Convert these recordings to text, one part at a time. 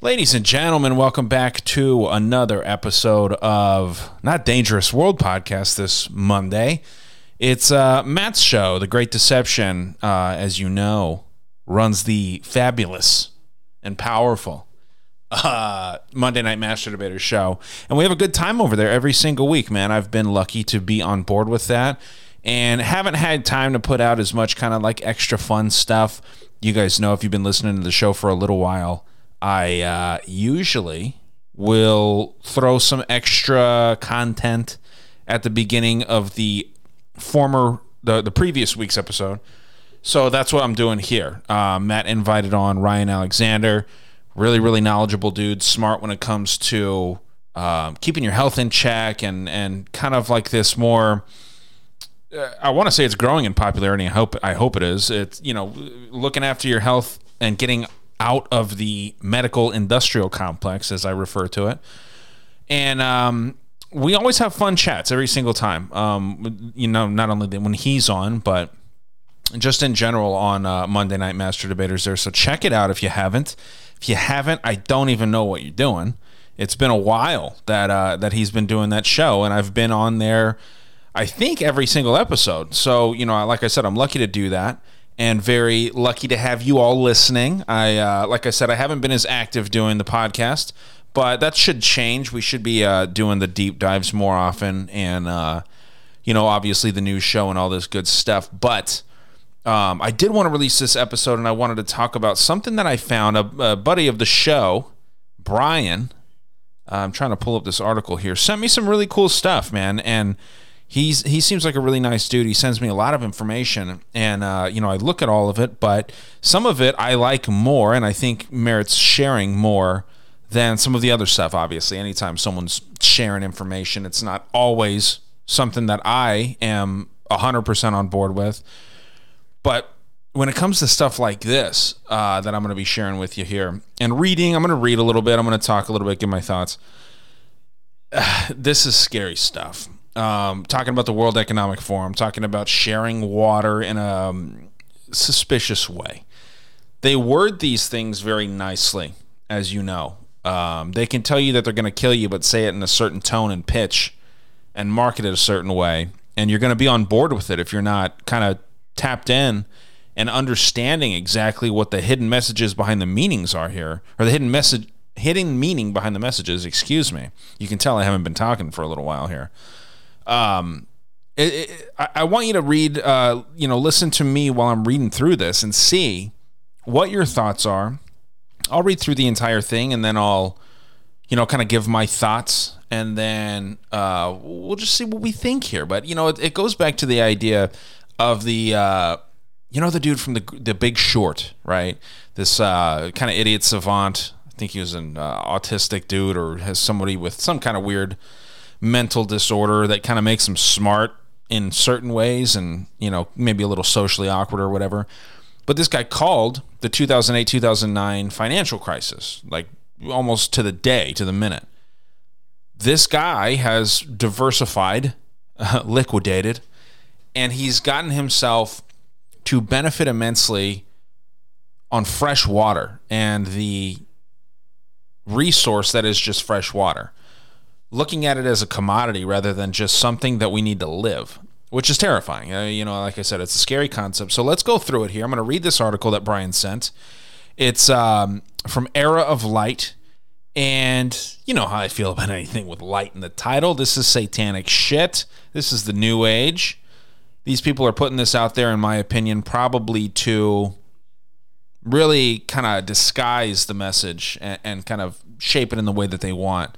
Ladies and gentlemen, welcome back to another episode of Not Dangerous World podcast this Monday. It's uh, Mat's show, The Great Deception, uh, as you know, runs the fabulous and powerful uh, Monday Night Master Debater show. And we have a good time over there every single week, man. I've been lucky to be on board with that and haven't had time to put out as much kind of like extra fun stuff. You guys know if you've been listening to the show for a little while I uh, usually will throw some extra content at the beginning of the former the, the previous week's episode. So that's what I'm doing here. Uh, Mat invited on Ryan Alexander, really really knowledgeable dude, smart when it comes to um, keeping your health in check and and kind of like this more. Uh, I want to say it's growing in popularity. I hope I hope it is. It's you know looking after your health and getting out of the medical industrial complex, as I refer to it. And um, we always have fun chats every single time. Um, you know, not only when he's on, but just in general on uh, Monday Night Master Debaters there. So check it out if you haven't. If you haven't, I don't even know what you're doing. It's been a while that uh, that he's been doing that show, and I've been on there. I think every single episode. So you know, like I said, I'm lucky to do that and very lucky to have you all listening. I, uh, like I said, I haven't been as active doing the podcast, but that should change. We should be uh, doing the deep dives more often, and uh, you know, obviously the news show and all this good stuff. But um, I did want to release this episode, and I wanted to talk about something that I found. A, a buddy of the show, Brian. I'm trying to pull up this article here. Sent me some really cool stuff, man, and he's he seems like a really nice dude. He sends me a lot of information, and uh, you know I look at all of it, but some of it I like more, and I think merits sharing more than some of the other stuff. Obviously, anytime someone's sharing information, it's not always something that I am hundred percent on board with, but. When it comes to stuff like this uh, that I'm going to be sharing with you here and reading, I'm going to read a little bit. I'm going to talk a little bit, give my thoughts. this is scary stuff um, talking about the World Economic Forum, talking about sharing water in a um, suspicious way. They word these things very nicely, as you know. Um, they can tell you that they're going to kill you, but say it in a certain tone and pitch and market it a certain way. And you're going to be on board with it if you're not kind of tapped in and understanding exactly what the hidden messages behind the meanings are here, or the hidden message, hidden meaning behind the messages. Excuse me. You can tell I haven't been talking for a little while here. Um, it, it, I, I want you to read, uh, you know, listen to me while I'm reading through this and see what your thoughts are. I'll read through the entire thing and then I'll, you know, kind of give my thoughts and then uh, we'll just see what we think here. But you know, it, it goes back to the idea of the, uh, you know, the dude from the the Big Short, right? This uh, kind of idiot savant. I think he was an uh, autistic dude or has somebody with some kind of weird mental disorder that kind of makes them smart in certain ways and, you know, maybe a little socially awkward or whatever. But this guy called the 2008 2009 financial crisis, like almost to the day, to the minute. This guy has diversified, uh, liquidated, and he's gotten himself to benefit immensely on fresh water and the resource that is just fresh water looking at it as a commodity rather than just something that we need to live, which is terrifying. Uh, you know, like I said, it's a scary concept. So let's go through it here. I'm going to read this article that Brian sent. It's um, from Era of Light. And you know how I feel about anything with light in the title. This is satanic shit. This is the new age. These people are putting this out there, in my opinion, probably to really kind of disguise the message and, and kind of shape it in the way that they want.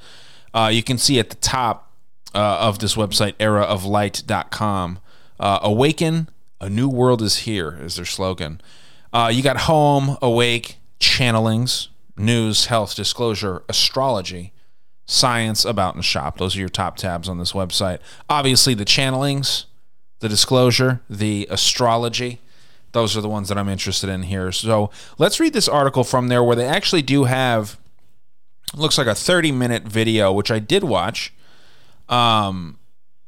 Uh, you can see at the top uh, of this website, eraoflight.com, uh, Awaken, a new world is here, is their slogan. Uh, you got home, awake, channelings, news, health, disclosure, astrology, science, about and shop. Those are your top tabs on this website. Obviously, the channelings, the disclosure, the astrology. Those are the ones that I'm interested in here. So let's read this article from there where they actually do have looks like a 30 minute video, which I did watch. Um,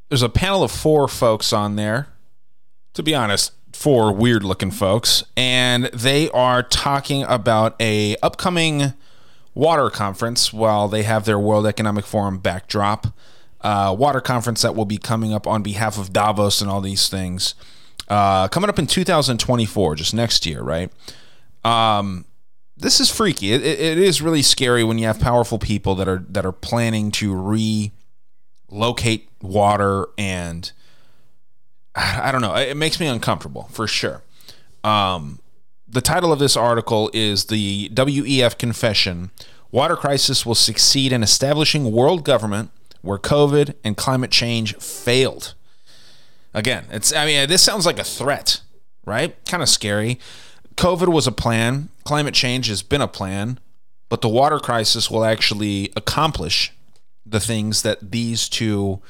there's a panel of four folks on there. To be honest, four weird looking folks, and they are talking about a upcoming water conference while they have their World Economic Forum backdrop. Uh, water conference that will be coming up on behalf of Davos and all these things. Uh, coming up in 2024, just next year, right? Um, this is freaky. It, it, it is really scary when you have powerful people that are that are planning to relocate water and I don't know. It makes me uncomfortable for sure. Um, the title of this article is the WEF confession: Water crisis will succeed in establishing world government where COVID and climate change failed. Again, it's I mean this sounds like a threat, right? Kind of scary. COVID was a plan, climate change has been a plan, but the water crisis will actually accomplish the things that these two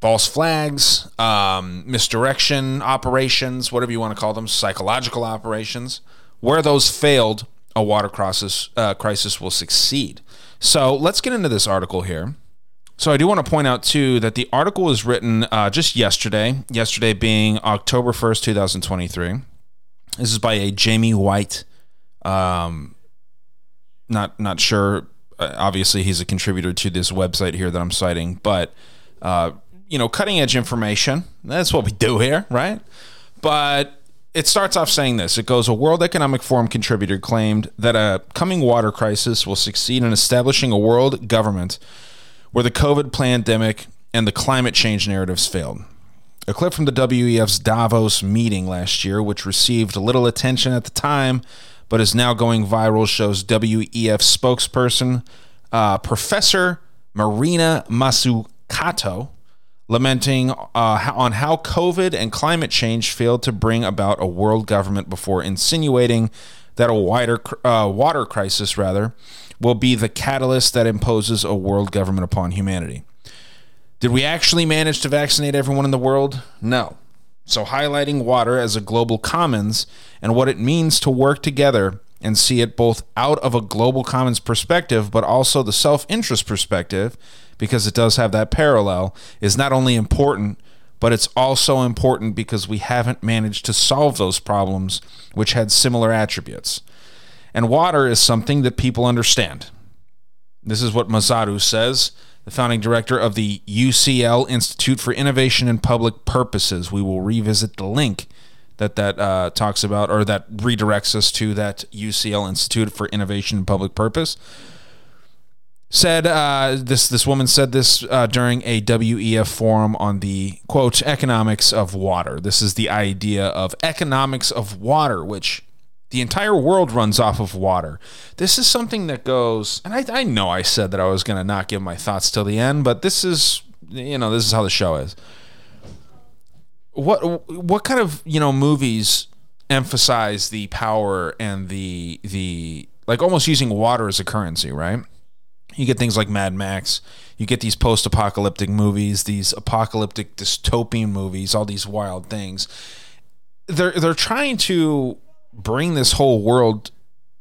false flags, um, misdirection operations, whatever you want to call them, psychological operations, where those failed, a water crisis, uh, crisis will succeed. So let's get into this article here. So I do want to point out too that the article was written uh, just yesterday. Yesterday being October first, two thousand twenty-three. This is by a Jamie White. Um, not not sure. Uh, obviously, he's a contributor to this website here that I'm citing, but uh, you know, cutting edge information. That's what we do here, right? But it starts off saying this. It goes, a World Economic Forum contributor claimed that a coming water crisis will succeed in establishing a world government where the COVID pandemic and the climate change narratives failed. A clip from the WEF's Davos meeting last year, which received little attention at the time but is now going viral, shows WEF spokesperson uh, Professor Marina Mazzucato lamenting uh, on how COVID and climate change failed to bring about a world government before insinuating that a wider uh, water crisis, rather, will be the catalyst that imposes a world government upon humanity. Did we actually manage to vaccinate everyone in the world? No. So, highlighting water as a global commons and what it means to work together and see it both out of a global commons perspective, but also the self interest perspective, because it does have that parallel, is not only important, but it's also important because we haven't managed to solve those problems which had similar attributes. And water is something that people understand. This is what Mazzucato says, the founding director of the UCL Institute for Innovation and Public Purposes. We will revisit the link that that uh, talks about or that redirects us to that UCL Institute for Innovation and Public Purpose. Said uh, this this woman said this uh, during a WEF forum on the quote economics of water. This is the idea of economics of water, which the entire world runs off of water. This is something that goes, and I, I know I said that I was going to not give my thoughts till the end, but this is, you know, this is how the show is. What what kind of you know movies emphasize the power and the the like almost using water as a currency, right? You get things like Mad Max. You get these post-apocalyptic movies, these apocalyptic dystopian movies, all these wild things. They're they're trying to bring this whole world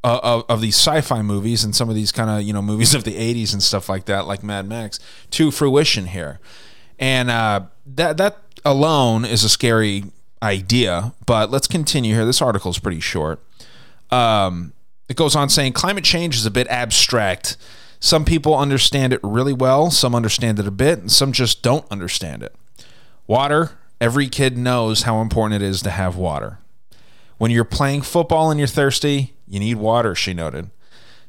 uh, of, of these sci-fi movies and some of these kind of you know movies of the 80s and stuff like that like mad max to fruition here. And uh, that that alone is a scary idea but let's continue here. This article is pretty short. Um, it goes on saying climate change is a bit abstract. Some people understand it really well some understand it a bit and some just don't understand it. Water every kid knows how important it is to have water when you're playing football and you're thirsty, you need water, she noted.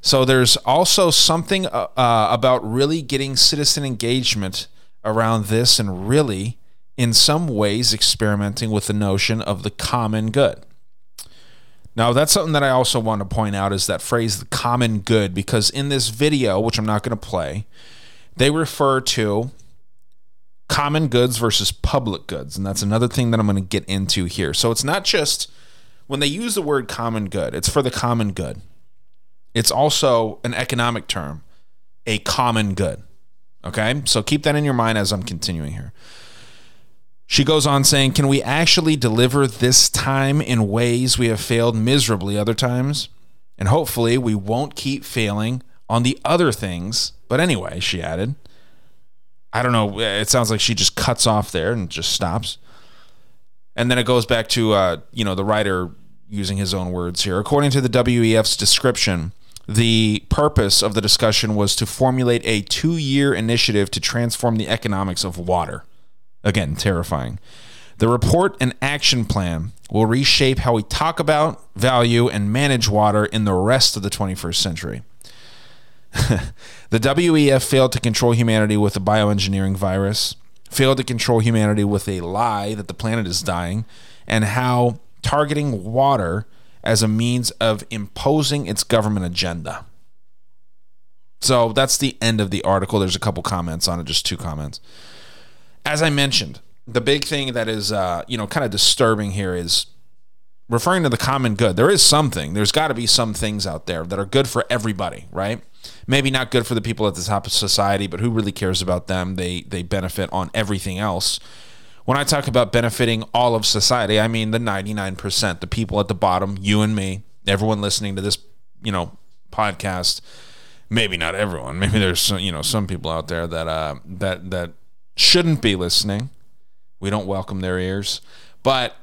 So there's also something uh, uh, about really getting citizen engagement around this and really, in some ways, experimenting with the notion of the common good. Now, that's something that I also want to point out is that phrase, the common good, because in this video, which I'm not going to play, they refer to common goods versus public goods. And that's another thing that I'm going to get into here. So it's not just when they use the word common good, it's for the common good. It's also an economic term, a common good. Okay? So keep that in your mind as I'm continuing here. She goes on saying, Can we actually deliver this time in ways we have failed miserably other times? And hopefully we won't keep failing on the other things. But anyway, she added, I don't know. It sounds like she just cuts off there and just stops. And then it goes back to uh, you know the writer using his own words here. According to the WEF's description, the purpose of the discussion was to formulate a two year initiative to transform the economics of water. Again, terrifying. The report and action plan will reshape how we talk about, value, and manage water in the rest of the 21st century. the WEF failed to control humanity with a bioengineering virus, failed to control humanity with a lie that the planet is dying, and how targeting water as a means of imposing its government agenda. So that's the end of the article. There's a couple comments on it, just two comments. As I mentioned, the big thing that is, uh, you know, kind of disturbing here is referring to the common good. There is something. There's got to be some things out there that are good for everybody, right? Maybe not good for the people at the top of society, but who really cares about them? They they benefit on everything else. When I talk about benefiting all of society, I mean the 99%, the people at the bottom, you and me, everyone listening to this, you know, podcast. Maybe not everyone. Maybe there's some, you know some people out there that uh, that that shouldn't be listening. We don't welcome their ears, but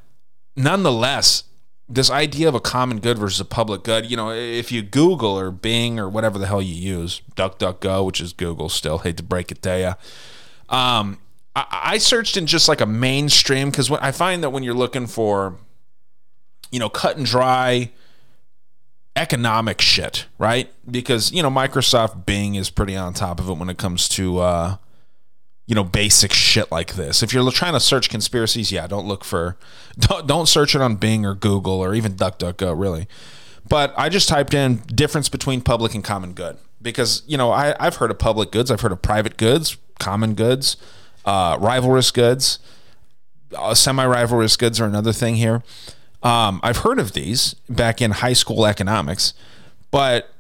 nonetheless, this idea of a common good versus a public good, you know, if you Google or Bing or whatever the hell you use, DuckDuckGo, which is Google still, hate to break it to you. Um, I, I searched in just like a mainstream because I find that when you're looking for, you know, cut and dry economic shit, right? Because, you know, Microsoft Bing is pretty on top of it when it comes to, uh, you know basic shit like this. If you're trying to search conspiracies, yeah, don't look for don't, don't search it on Bing or Google or even DuckDuckGo really. But I just typed in difference between public and common good because you know I, I've heard of public goods, I've heard of private goods, common goods, uh, rivalrous goods, uh, semi-rivalrous goods are another thing here. Um, I've heard of these back in high school economics, but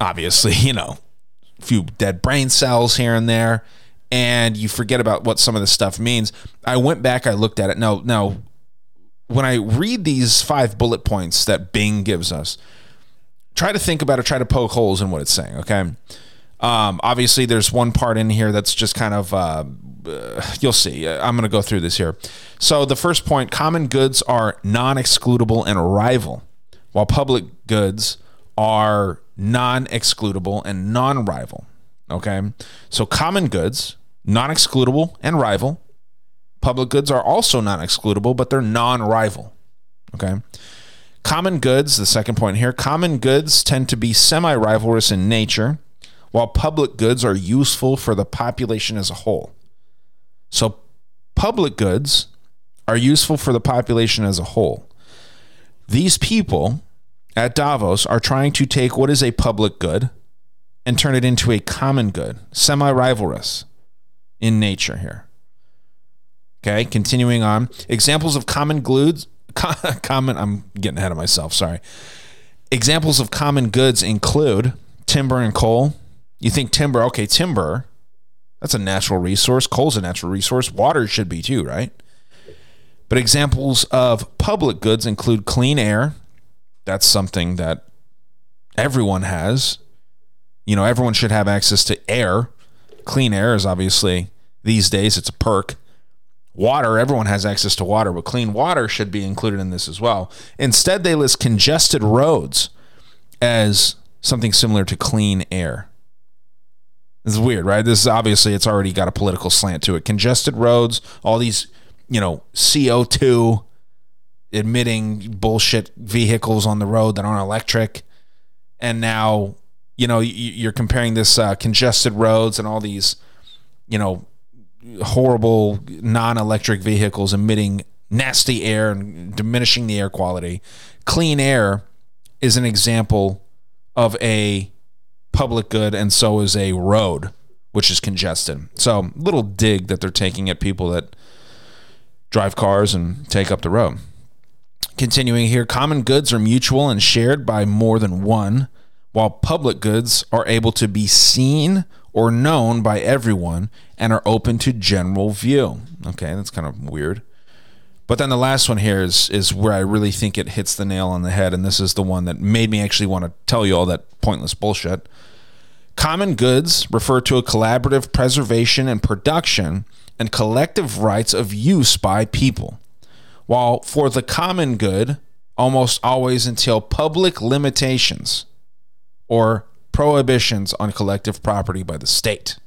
obviously, you know, a few dead brain cells here and there and you forget about what some of this stuff means. I went back, I looked at it. Now, no. When I read these five bullet points that Bing gives us, try to think about it, try to poke holes in what it's saying, okay? Um, obviously, there's one part in here that's just kind of, uh, uh, you'll see. Uh, I'm going to go through this here. So, the first point common goods are non excludable and rival, while public goods are non excludable and non rival. Okay. So, common goods, non excludable, and rival. Public goods are also non excludable, but they're non rival. Okay. Common goods, the second point here, common goods tend to be semi rivalrous in nature, while public goods are useful for the population as a whole. So, public goods are useful for the population as a whole. These people at Davos are trying to take what is a public good and turn it into a common good, semi rivalrous in nature here. Okay, continuing on. Examples of common goods, common, I'm getting ahead of myself, sorry. Examples of common goods include timber and coal. You think timber, okay, timber, that's a natural resource. Coal's a natural resource. Water should be too, right? But examples of public goods include clean air. That's something that everyone has. You know, everyone should have access to air. Clean air is obviously these days, it's a perk. Water, everyone has access to water, but clean water should be included in this as well. Instead, they list congested roads as something similar to clean air. This is weird, right? This is obviously it's already got a political slant to it. Congested roads, all these, you know, CO2 emitting bullshit vehicles on the road that aren't electric. And now, you know, you're comparing this uh, congested roads and all these, you know, horrible non-electric vehicles emitting nasty air and diminishing the air quality. Clean air is an example of a public good, and so is a road, which is congested. So, little dig that they're taking at people that drive cars and take up the road. Continuing here, common goods are mutual and shared by more than one, while public goods are able to be seen or known by everyone and are open to general view. Okay, that's kind of weird. But then the last one here is is where I really think it hits the nail on the head, and this is the one that made me actually want to tell you all that pointless bullshit. Common goods refer to a collaborative preservation and production and collective rights of use by people, while for the common good almost always entail public limitations or prohibitions on collective property by the state.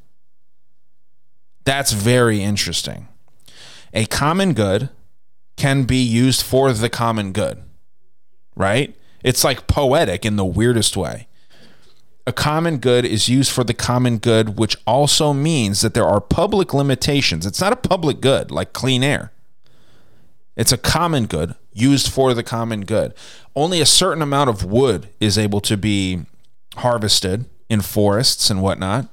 That's very interesting. A common good can be used for the common good, right? It's like poetic in the weirdest way. A common good is used for the common good, which also means that there are public limitations. It's not a public good like clean air. It's a common good used for the common good. Only a certain amount of wood is able to be harvested in forests and whatnot.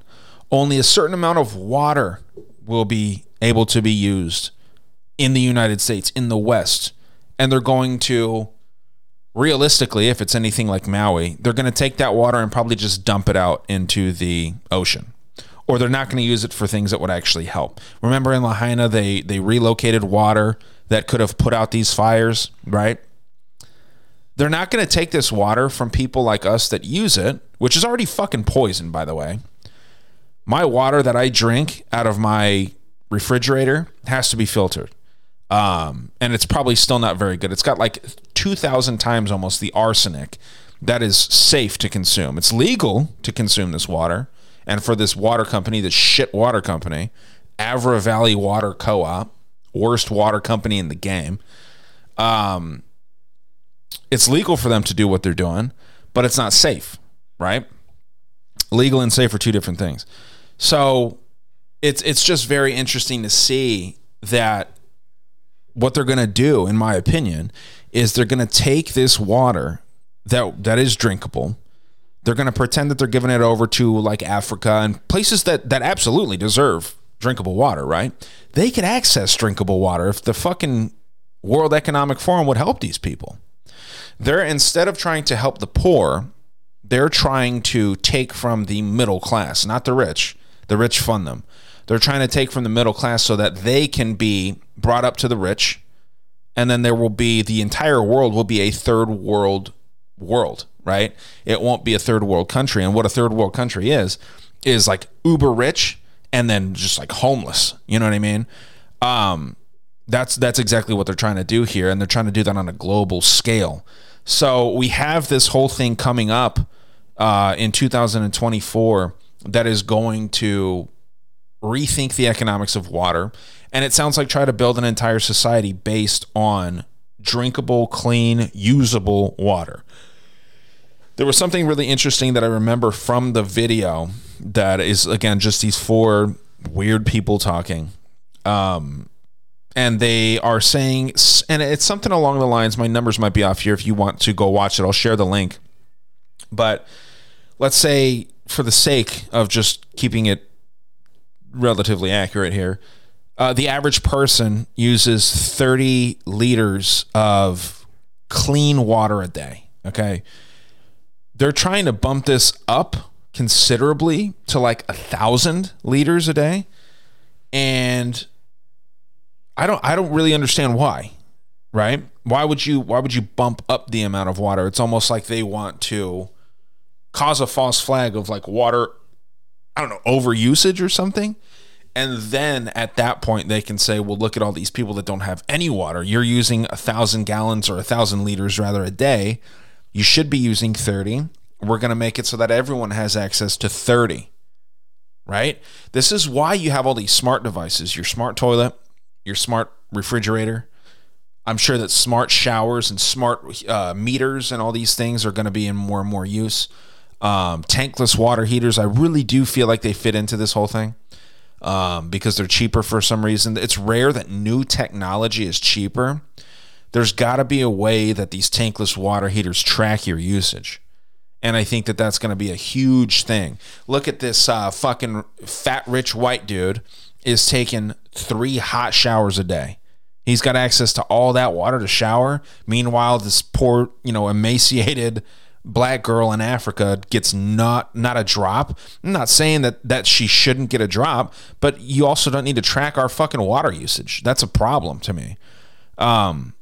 Only a certain amount of water will be able to be used in the United States, in the West. And they're going to, realistically, if it's anything like Maui, they're going to take that water and probably just dump it out into the ocean. Or they're not going to use it for things that would actually help. Remember in Lahaina, they, they relocated water that could have put out these fires, right? They're not going to take this water from people like us that use it, which is already fucking poison, by the way. My water that I drink out of my refrigerator has to be filtered. Um, and it's probably still not very good. It's got like 2,000 times almost the arsenic that is safe to consume. It's legal to consume this water. And for this water company, this shit water company, Avra Valley Water Co op, worst water company in the game, um, it's legal for them to do what they're doing, but it's not safe, right? Legal and safe are two different things. So it's it's just very interesting to see that what they're going to do, in my opinion, is they're going to take this water that that is drinkable. They're going to pretend that they're giving it over to like Africa and places that that absolutely deserve drinkable water, right? They could access drinkable water if the fucking World Economic Forum would help these people. They're instead of trying to help the poor, they're trying to take from the middle class, not the rich. The rich fund them. They're trying to take from the middle class so that they can be brought up to the rich, and then there will be the entire world will be a third world world, right? It won't be a third world country. And what a third world country is is like uber rich and then just like homeless. You know what I mean? Um, that's that's exactly what they're trying to do here, and they're trying to do that on a global scale. So we have this whole thing coming up uh, in 2024 that is going to rethink the economics of water. And it sounds like try to build an entire society based on drinkable, clean, usable water. There was something really interesting that I remember from the video that is, again, just these four weird people talking. Um, and they are saying, and it's something along the lines, my numbers might be off here. If you want to go watch it, I'll share the link. But let's say, for the sake of just keeping it relatively accurate here. Uh, the average person uses 30 liters of clean water a day. Okay. They're trying to bump this up considerably to like a thousand liters a day. And I don't I don't really understand why. Right? Why would you why would you bump up the amount of water? It's almost like they want to cause a false flag of like water I don't know, overusage or something. And then at that point, they can say, well, look at all these people that don't have any water. You're using a thousand gallons or a thousand liters rather a day. You should be using 30. We're going to make it so that everyone has access to 30. Right? This is why you have all these smart devices your smart toilet, your smart refrigerator. I'm sure that smart showers and smart uh, meters and all these things are going to be in more and more use um, tankless water heaters. I really do feel like they fit into this whole thing um, because they're cheaper for some reason. It's rare that new technology is cheaper. There's got to be a way that these tankless water heaters track your usage. And I think that that's going to be a huge thing. Look at this uh, fucking fat, rich white dude is taking three hot showers a day. He's got access to all that water to shower. Meanwhile, this poor, you know, emaciated black girl in Africa gets not not a drop. I'm not saying that that she shouldn't get a drop, but you also don't need to track our fucking water usage. That's a problem to me. Um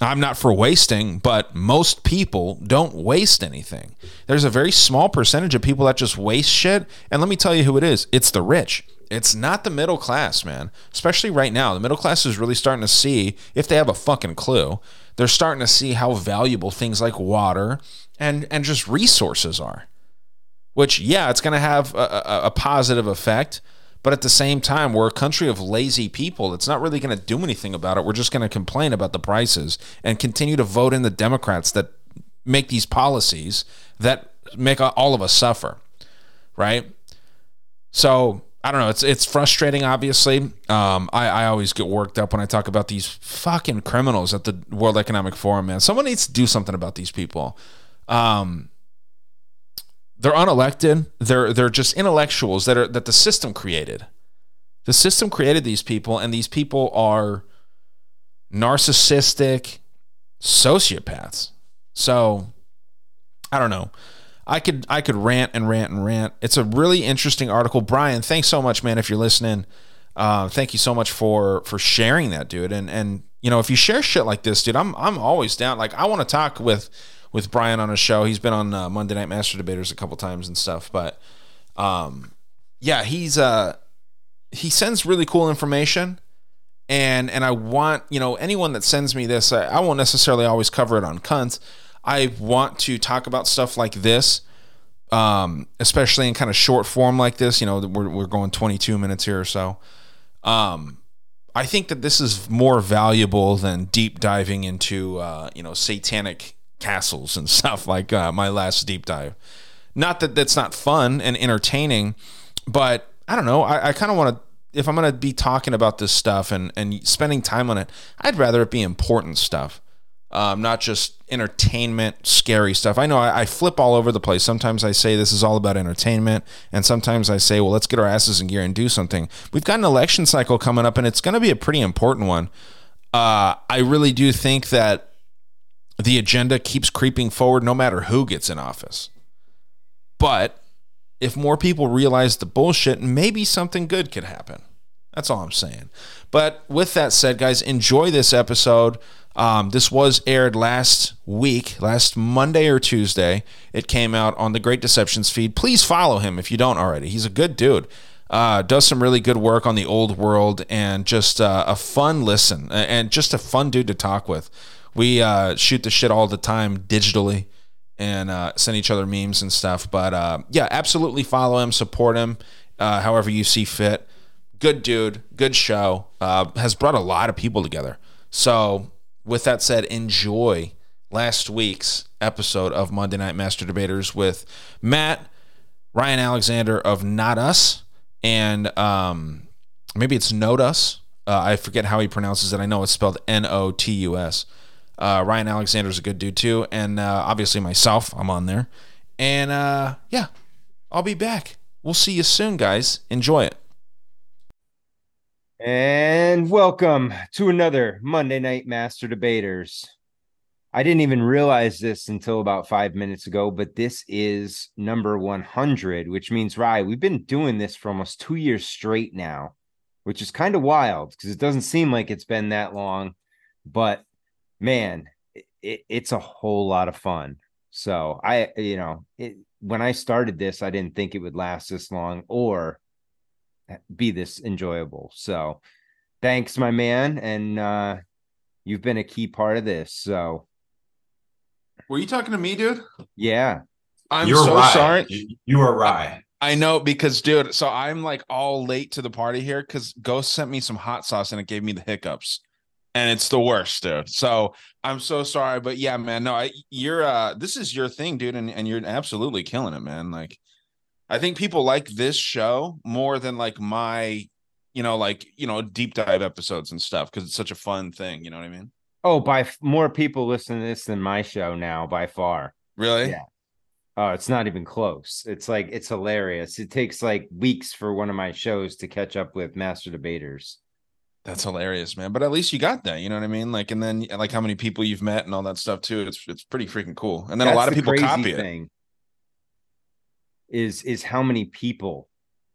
I'm not for wasting, but most people don't waste anything. There's a very small percentage of people that just waste shit, and let me tell you who it is. It's the rich. It's not the middle class, man. Especially right now. The middle class is really starting to see if they have a fucking clue they're starting to see how valuable things like water and and just resources are. which, yeah, it's going to have a, a, a positive effect. But at the same time, we're a country of lazy people. It's not really going to do anything about it. We're just going to complain about the prices and continue to vote in the Democrats that make these policies that make all of us suffer, right? So I don't know. It's it's frustrating. Obviously, um, I I always get worked up when I talk about these fucking criminals at the World Economic Forum. Man, someone needs to do something about these people. Um, they're unelected. They're they're just intellectuals that are that the system created. The system created these people, and these people are narcissistic sociopaths. So I don't know. I could I could rant and rant and rant. It's a really interesting article. Brian, thanks so much, man. If you're listening, uh, thank you so much for for sharing that, dude. And and you know, if you share shit like this, dude, I'm I'm always down. Like I want to talk with with Brian on a show. He's been on uh, Monday Night Master Debaters a couple times and stuff. But um, yeah, he's uh he sends really cool information. And and I want you know anyone that sends me this, I, I won't necessarily always cover it on cunt I want to talk about stuff like this, um, especially in kind of short form like this. You know, we're, we're going 22 minutes here or so. Um, I think that this is more valuable than deep diving into, uh, you know, satanic castles and stuff like uh, my last deep dive. Not that that's not fun and entertaining, but I don't know. I, I kind of want to if I'm going to be talking about this stuff and, and spending time on it, I'd rather it be important stuff um, not just entertainment, scary stuff. I know I, I, flip all over the place. Sometimes I say this is all about entertainment, and sometimes I say, well, let's get our asses in gear and do something. We've got an election cycle coming up, and it's going to be a pretty important one. Uh, I really do think that the agenda keeps creeping forward no matter who gets in office. But if more people realize the bullshit, maybe something good could happen. That's all I'm saying. But with that said, guys, enjoy this episode. Um, this was aired last week, last Monday or Tuesday. It came out on the Great Deceptions feed. Please follow him if you don't already. He's a good dude. Uh, does some really good work on the old world and just uh, a fun listen and just a fun dude to talk with. We uh, shoot the shit all the time digitally and uh, send each other memes and stuff. But uh, yeah, absolutely follow him, support him, uh, however you see fit. Good dude, good show. has brought a lot of people together. So with that said, enjoy last week's episode of Monday Night Master Debaters with Mat, Ryan Alexander of Notus, and um, maybe it's Note Us. Uh, I forget how he pronounces it. I know it's spelled N O T U S. Uh, Ryan Alexander's a good dude too, and uh, obviously myself, I'm on there. And uh, yeah, I'll be back. We'll see you soon, guys. Enjoy it. And welcome to another Monday Night Master Debaters. I didn't even realize this until about five minutes ago, but this is number 100, which means, Rye, we've been doing this for almost two years straight now, which is kind of wild because it doesn't seem like it's been that long. But man, it, it's a whole lot of fun. So I, you know, it, when I started this, I didn't think it would last this long or be this enjoyable. So thanks, my man. And uh you've been a key part of this. So were you talking to me, dude? Yeah. I'm You're so right. sorry. You, you are right. I know because, dude, so I'm like all late to the party here because Ghost sent me some hot sauce and it gave me the hiccups. And it's the worst, dude. So I'm so sorry. But yeah, man, no, I, you're uh this is your thing, dude, and, and you're absolutely killing it, man. Like I think people like this show more than like my, you know, like, you know, deep dive episodes and stuff because it's such a fun thing. You know what I mean? Oh, by f- more people listen to this than my show now by far. Really? Yeah. Oh, it's not even close. It's like it's hilarious. It takes like weeks for one of my shows to catch up with Master Debaters. That's hilarious, man. But at least you got that. You know what I mean? Like, and then like how many people you've met and all that stuff too. It's it's pretty freaking cool. And then That's a lot of people copy thing. it is is how many people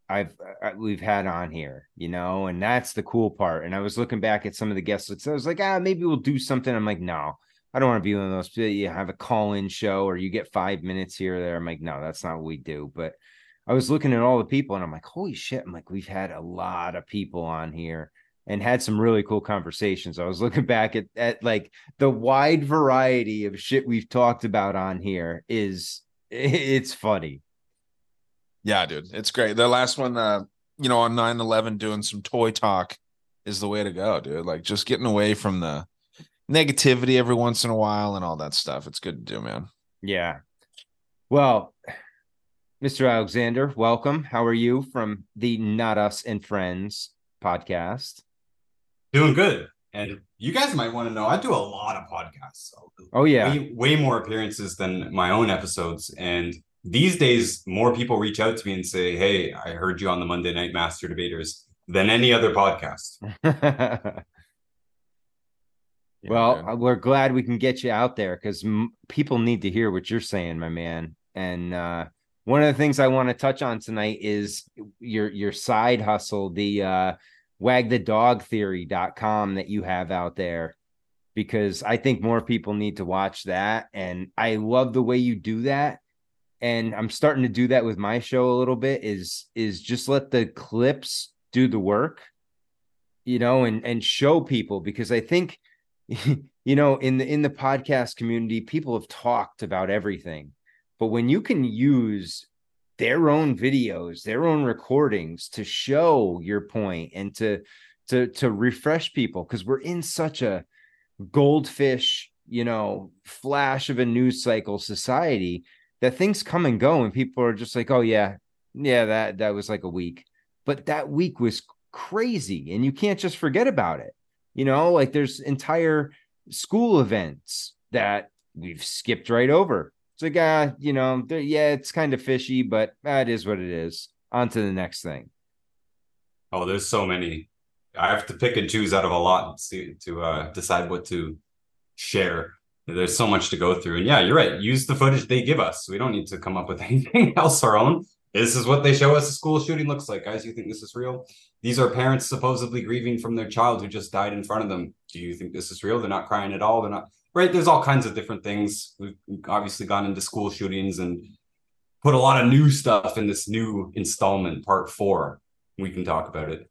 I've uh, we've had on here, you know, and that's the cool part. And I was looking back at some of the guests, so I was like, ah, maybe we'll do something. I'm like, no, I don't want to be one of those. You have a call in show or you get five minutes here or there. I'm like, no, that's not what we do. But I was looking at all the people and I'm like, holy shit! I'm like, we've had a lot of people on here and had some really cool conversations. I was looking back at at like the wide variety of shit we've talked about on here is it's funny Yeah, dude, it's great. The last one, uh, you know, on 9-11 doing some toy talk is the way to go, dude. Like just getting away from the negativity every once in a while and all that stuff. It's good to do, man. Yeah. Well, Mr. Alexander, welcome. How are you from the Notus and Friends podcast? Doing good. And you guys might want to know I do a lot of podcasts. Oh, yeah. Way, way more appearances than my own episodes. And these days, more people reach out to me and say, Hey, I heard you on the Monday Night Master Debaters than any other podcast. yeah, well, man. we're glad we can get you out there because m- people need to hear what you're saying, my man. And uh, one of the things I want to touch on tonight is your your side hustle, the uh, wagthedogtheory.com that you have out there because I think more people need to watch that. And I love the way you do that. And I'm starting to do that with my show a little bit is is just let the clips do the work, you know, and and show people because I think you know in the in the podcast community people have talked about everything. But when you can use their own videos, their own recordings to show your point and to to to refresh people because we're in such a goldfish, you know, flash of a news cycle society that things come and go and people are just like, "Oh yeah, yeah, that that was like a week." But that week was crazy and you can't just forget about it. You know, like there's entire school events that we've skipped right over it's like, ah, you know, yeah, it's kind of fishy, but that is what it is. On to the next thing. Oh, there's so many. I have to pick and choose out of a lot to to uh, decide what to share. There's so much to go through, and yeah, you're right. Use the footage they give us. We don't need to come up with anything else our own. This is what they show us a school shooting looks like, guys. You think this is real? These are parents supposedly grieving from their child who just died in front of them. Do you think this is real? They're not crying at all. They're not right? There's all kinds of different things. We've obviously gone into school shootings and put a lot of new stuff in this new installment, part four. We can talk about it.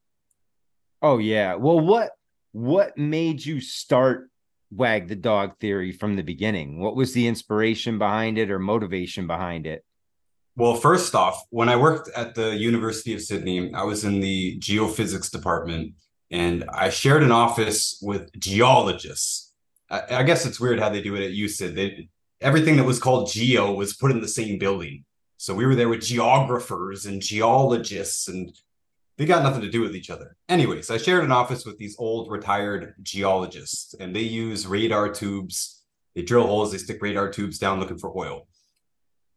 Oh yeah. Well, what what made you start Wag the Dog Theory from the beginning? What was the inspiration behind it or motivation behind it? Well, first off, when I worked at the University of Sydney, I was in the geophysics department and I shared an office with geologists I, I guess it's weird how they do it at USyd. They everything that was called geo was put in the same building. So we were there with geographers and geologists, and they got nothing to do with each other. Anyways, I shared an office with these old retired geologists, and they use radar tubes. They drill holes, they stick radar tubes down looking for oil.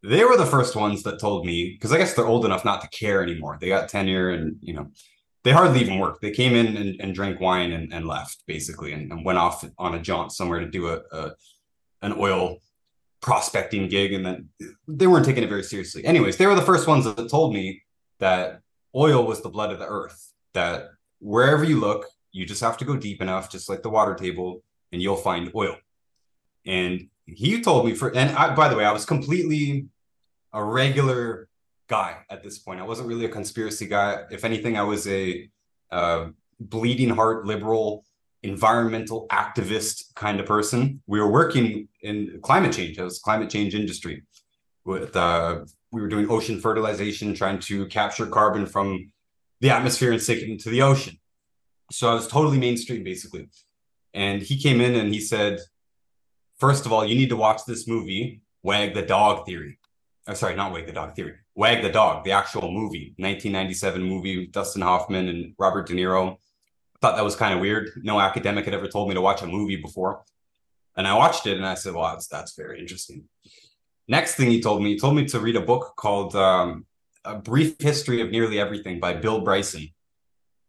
They were the first ones that told me, because I guess they're old enough not to care anymore. They got tenure and, you know, they hardly even worked. They came in and, and drank wine and, and left basically, and, and, went off on a jaunt somewhere to do a, a an oil prospecting gig, and then they weren't taking it very seriously. Anyways, they were the first ones that told me that oil was the blood of the earth. That wherever you look, you just have to go deep enough, just like the water table, and you'll find oil. And he told me for, and I, by the way, I was completely a regular guy at this point. I wasn't really a conspiracy guy. If anything, I was a uh, bleeding heart liberal, environmental activist kind of person. We were working in climate change. I was climate change industry. With uh, we were doing ocean fertilization, trying to capture carbon from the atmosphere and stick it into the ocean. So I was totally mainstream, basically. And he came in and he said, first of all, you need to watch this movie, Wag the Dog Theory. Oh, sorry, not Wag the Dog Theory. Wag the Dog, the actual movie, 1997 movie, Dustin Hoffman and Robert De Niro. I thought that was kind of weird. No academic had ever told me to watch a movie before. And I watched it and I said, well, that's, that's very interesting. Next thing he told me, he told me to read a book called um, A Brief History of Nearly Everything by Bill Bryson.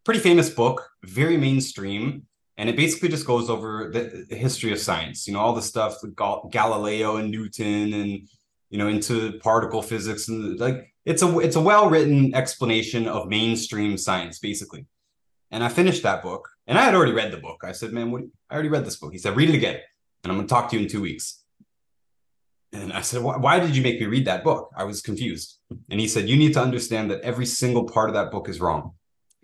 Pretty famous book, very mainstream. And it basically just goes over the, the history of science, you know, all the stuff Gal- Galileo and Newton and you know into particle physics and like it's a it's a well written explanation of mainstream science basically and i finished that book and i had already read the book i said man what i already read this book he said read it again and i'm going to talk to you in two weeks and i said why, did you make me read that book i was confused and he said you need to understand that every single part of that book is wrong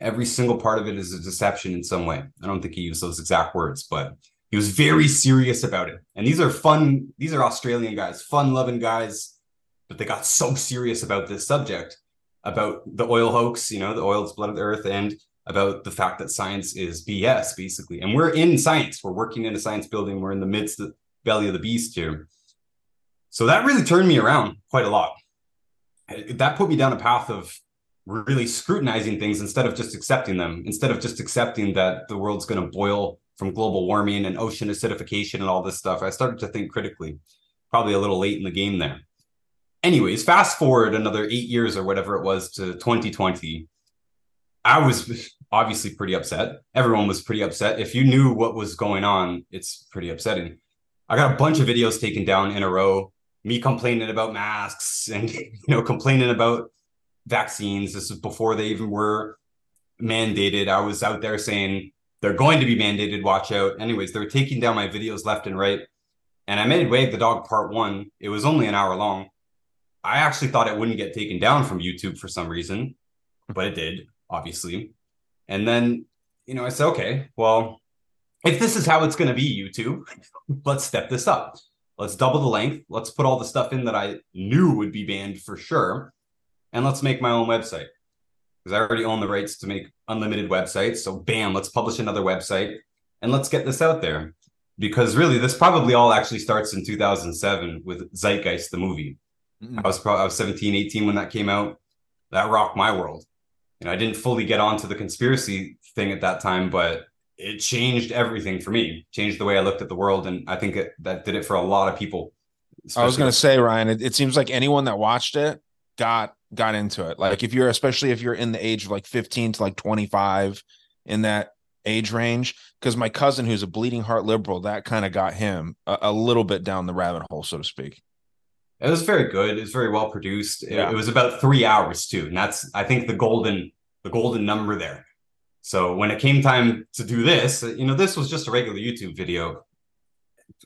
every single part of it is a deception in some way i don't think he used those exact words but he was very serious about it. And these are fun, these are Australian guys, fun loving guys, but they got so serious about this subject. about the oil hoax, you know, the oil's blood of the earth, and about the fact that science is BS, basically. And we're in science. We're working in a science building. We're in the midst of the belly of the beast here. So that really turned me around quite a lot. That put me down a path of really scrutinizing things instead of just accepting them, instead of just accepting that the world's going to boil from global warming and ocean acidification and all this stuff. I started to think critically, probably a little late in the game there. Anyways, fast forward another eight years or whatever it was to 2020. I was obviously pretty upset. Everyone was pretty upset. If you knew what was going on, it's pretty upsetting. I got a bunch of videos taken down in a row, me complaining about masks and you know complaining about vaccines. This is before they even were mandated. I was out there saying they're going to be mandated. Watch out. Anyways, they were taking down my videos left and right. And I made Wag the Dog Part One. It was only an hour long. I actually thought it wouldn't get taken down from YouTube for some reason, but it did, obviously. And then, you know, I said, okay, well, if this is how it's going to be, YouTube, let's step this up. Let's double the length. Let's put all the stuff in that I knew would be banned for sure. And let's make my own website because I already own the rights to make unlimited websites. So, bam, let's publish another website and let's get this out there. Because really, this probably all actually starts in 2007 with Zeitgeist, the movie. Mm-hmm. I was probably I was 17, 18 when that came out. That rocked my world. You know, I didn't fully get onto the conspiracy thing at that time, but it changed everything for me. Changed the way I looked at the world, and I think it, that did it for a lot of people. I was going to say, Ryan, it, it seems like anyone that watched it got got into it. Like if you're, especially if you're in the age of like 15 to like 25, in that age range, because my cousin, who's a bleeding heart liberal, that kind of got him a, a little bit down the rabbit hole, so to speak. It was very good. It was very well produced. It, it, was about three hours too, and that's I think the golden the golden number there. So when it came time to do this, you know, this was just a regular YouTube video.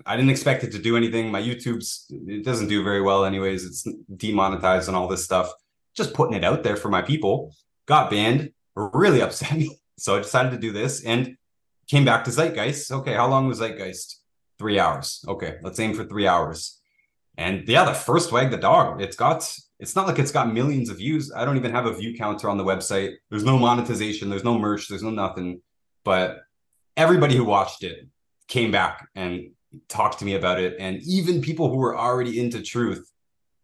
I didn't expect it to do anything. My YouTube's it doesn't do very well, anyways. It's demonetized and all this stuff. Just putting it out there for my people got banned. Really upset me. So I decided to do this and came back to Zeitgeist. Okay, how long was Zeitgeist? Three hours. Okay, let's aim for three hours and yeah, the first wag the dog, it's got it's not like it's got millions of views. I don't even have a view counter on the website. There's no monetization, there's no merch, there's no nothing. But everybody who watched it came back and talked to me about it. And even people who were already into truth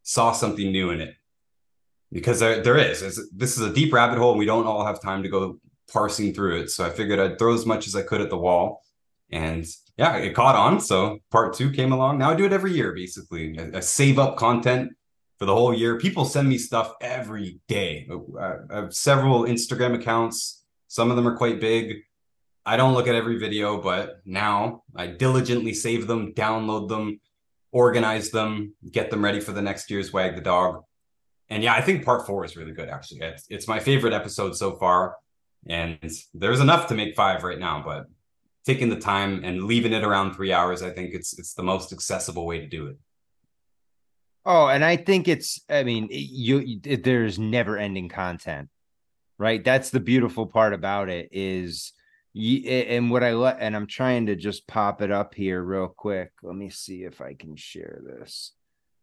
saw something new in it. Because there, there is. It's, this is a deep rabbit hole, and we don't all have time to go parsing through it. So I figured I'd throw as much as I could at the wall. And yeah, it caught on. So part two came along. Now I do it every year, basically. I, I save up content for the whole year. People send me stuff every day. I have several Instagram accounts. Some of them are quite big. I don't look at every video, but now I diligently save them, download them, organize them, get them ready for the next year's Wag the Dog. And yeah, I think part four is really good, actually. It's, it's my favorite episode so far. And there's enough to make five right now, but taking the time and leaving it around three hours, I think it's it's the most accessible way to do it. Oh, and I think it's. I mean, you, you there's never ending content, right? That's the beautiful part about it is. You, and what I let, and I'm trying to just pop it up here real quick. Let me see if I can share this.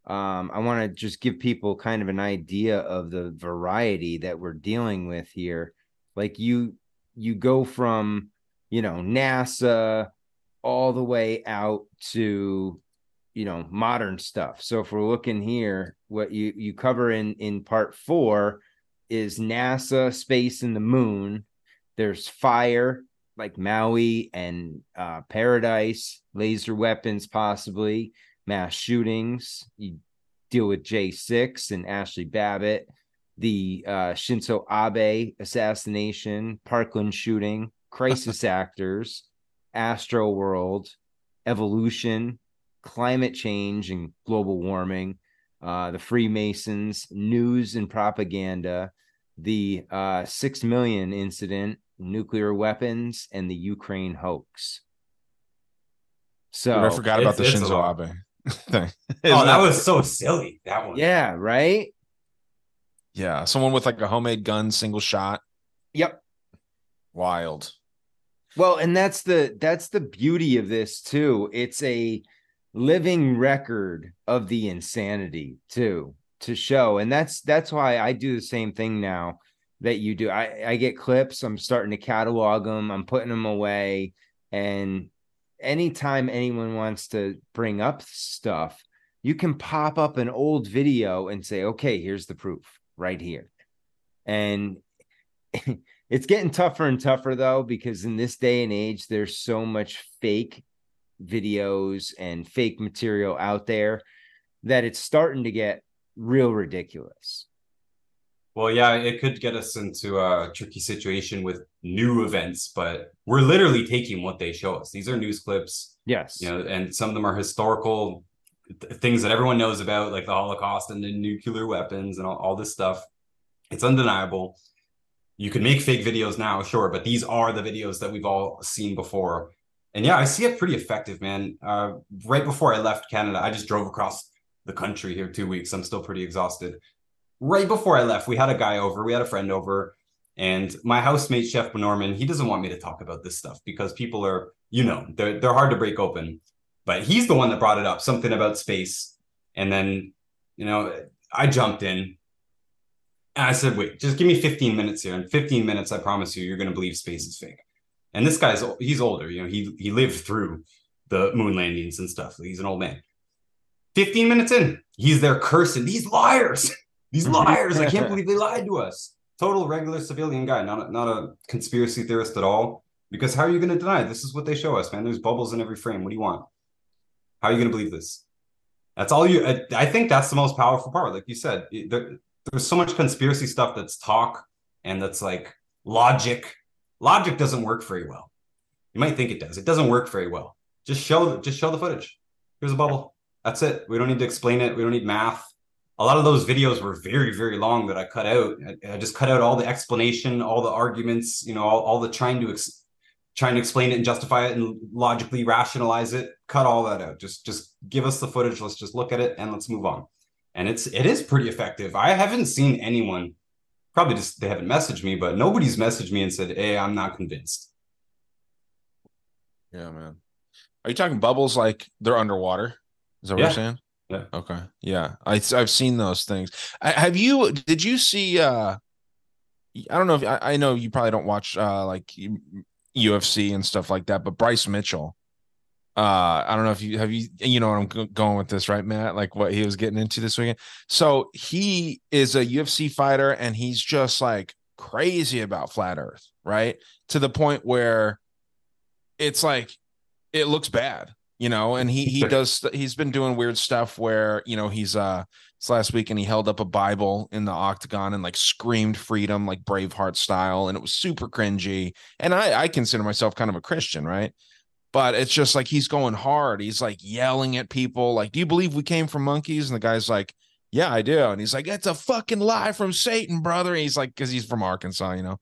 Um, I want to just give people kind of an idea of the variety that we're dealing with here. Like you, you go from you know, NASA all the way out to you know modern stuff. So if we're looking here, what you you cover in in part 4 is NASA, space and the moon. There's fire like Maui and uh, Paradise, laser weapons possibly, mass shootings. You deal with J6 and Ashley Babbitt, the uh, Shinzo Abe assassination, Parkland shooting, crisis actors, Astro World, evolution, climate change and global warming, uh, the Freemasons, news and propaganda, the uh, six million incident, nuclear weapons, and the Ukraine hoax. So I forgot about the Shinzo Abe thing. oh, that was so silly. That one. Yeah, right. Yeah, someone with like a homemade gun, single shot. Yep. Wild. Well, and that's the that's the beauty of this too. It's a living record of the insanity too. to show. And that's that's why I do the same thing now that you do. I, I get clips, I'm starting to catalog them, I'm putting them away. And anytime anyone wants to bring up stuff, you can pop up an old video and say, okay, here's the proof right here. And it's getting tougher and tougher though, because in this day and age, there's so much fake videos and fake material out there that it's starting to get real ridiculous. Well, yeah, it could get us into a tricky situation with new events, but we're literally taking what they show us. These are news clips. Yes. You know, and some of them are historical th- things that everyone knows about, like the Holocaust and the nuclear weapons and all, all this stuff. It's undeniable. You can make fake videos now, sure, but these are the videos that we've all seen before. And yeah, I see it pretty effective, man. Uh, right before I left Canada, I just drove across the country here two weeks. I'm still pretty exhausted right before I left, we had a guy over, we had a friend over, and my housemate, Chef Norman, he doesn't want me to talk about this stuff because people are, you know, they're they're hard to break open. But he's the one that brought it up, something about space. And then, you know, I jumped in and I said, wait, just give me 15 minutes here. In 15 minutes, I promise you, you're gonna believe space is fake. And this guy's he's older, you know, he he lived through the moon landings and stuff. He's an old man. 15 minutes in, he's there cursing these liars. These liars! I can't believe they lied to us. Total regular civilian guy, not a, not a conspiracy theorist at all. Because how are you going to deny? It? This is what they show us, man. There's bubbles in every frame. What do you want? How are you going to believe this? That's all you. I, I, think that's the most powerful part. Like you said, there, there's so much conspiracy stuff that's talk and that's like logic. Logic doesn't work very well. You might think it does. It doesn't work very well. Just show just show the footage. Here's a bubble. That's it. We don't need to explain it. We don't need math a lot of those videos were very very long that i cut out i, just cut out all the explanation all the arguments you know all, all the trying to ex- trying to explain it and justify it and logically rationalize it cut all that out just just give us the footage let's just look at it and let's move on and it's it is pretty effective i haven't seen anyone probably just they haven't messaged me but nobody's messaged me and said hey i'm not convinced yeah man are you talking bubbles like they're underwater is that what yeah. you're saying yeah. Okay. Yeah. I I've seen those things. I, have you? Did you see? uh I don't know if I, I know you probably don't watch uh like UFC and stuff like that, but Bryce Mitchell. Uh, I don't know if you have you you know what I'm going with this, right, Matt? Like what he was getting into this weekend. So he is a UFC fighter, and he's just like crazy about flat Earth, right? To the point where it's like it looks bad you know and he he does he's been doing weird stuff where you know he's uh it's last week and he held up a bible in the octagon and like screamed freedom like braveheart style and it was super cringy and i i consider myself kind of a christian right but it's just like he's going hard he's like yelling at people like do you believe we came from monkeys and the guy's like yeah i do and he's like it's a fucking lie from satan brother and he's like because he's from arkansas you know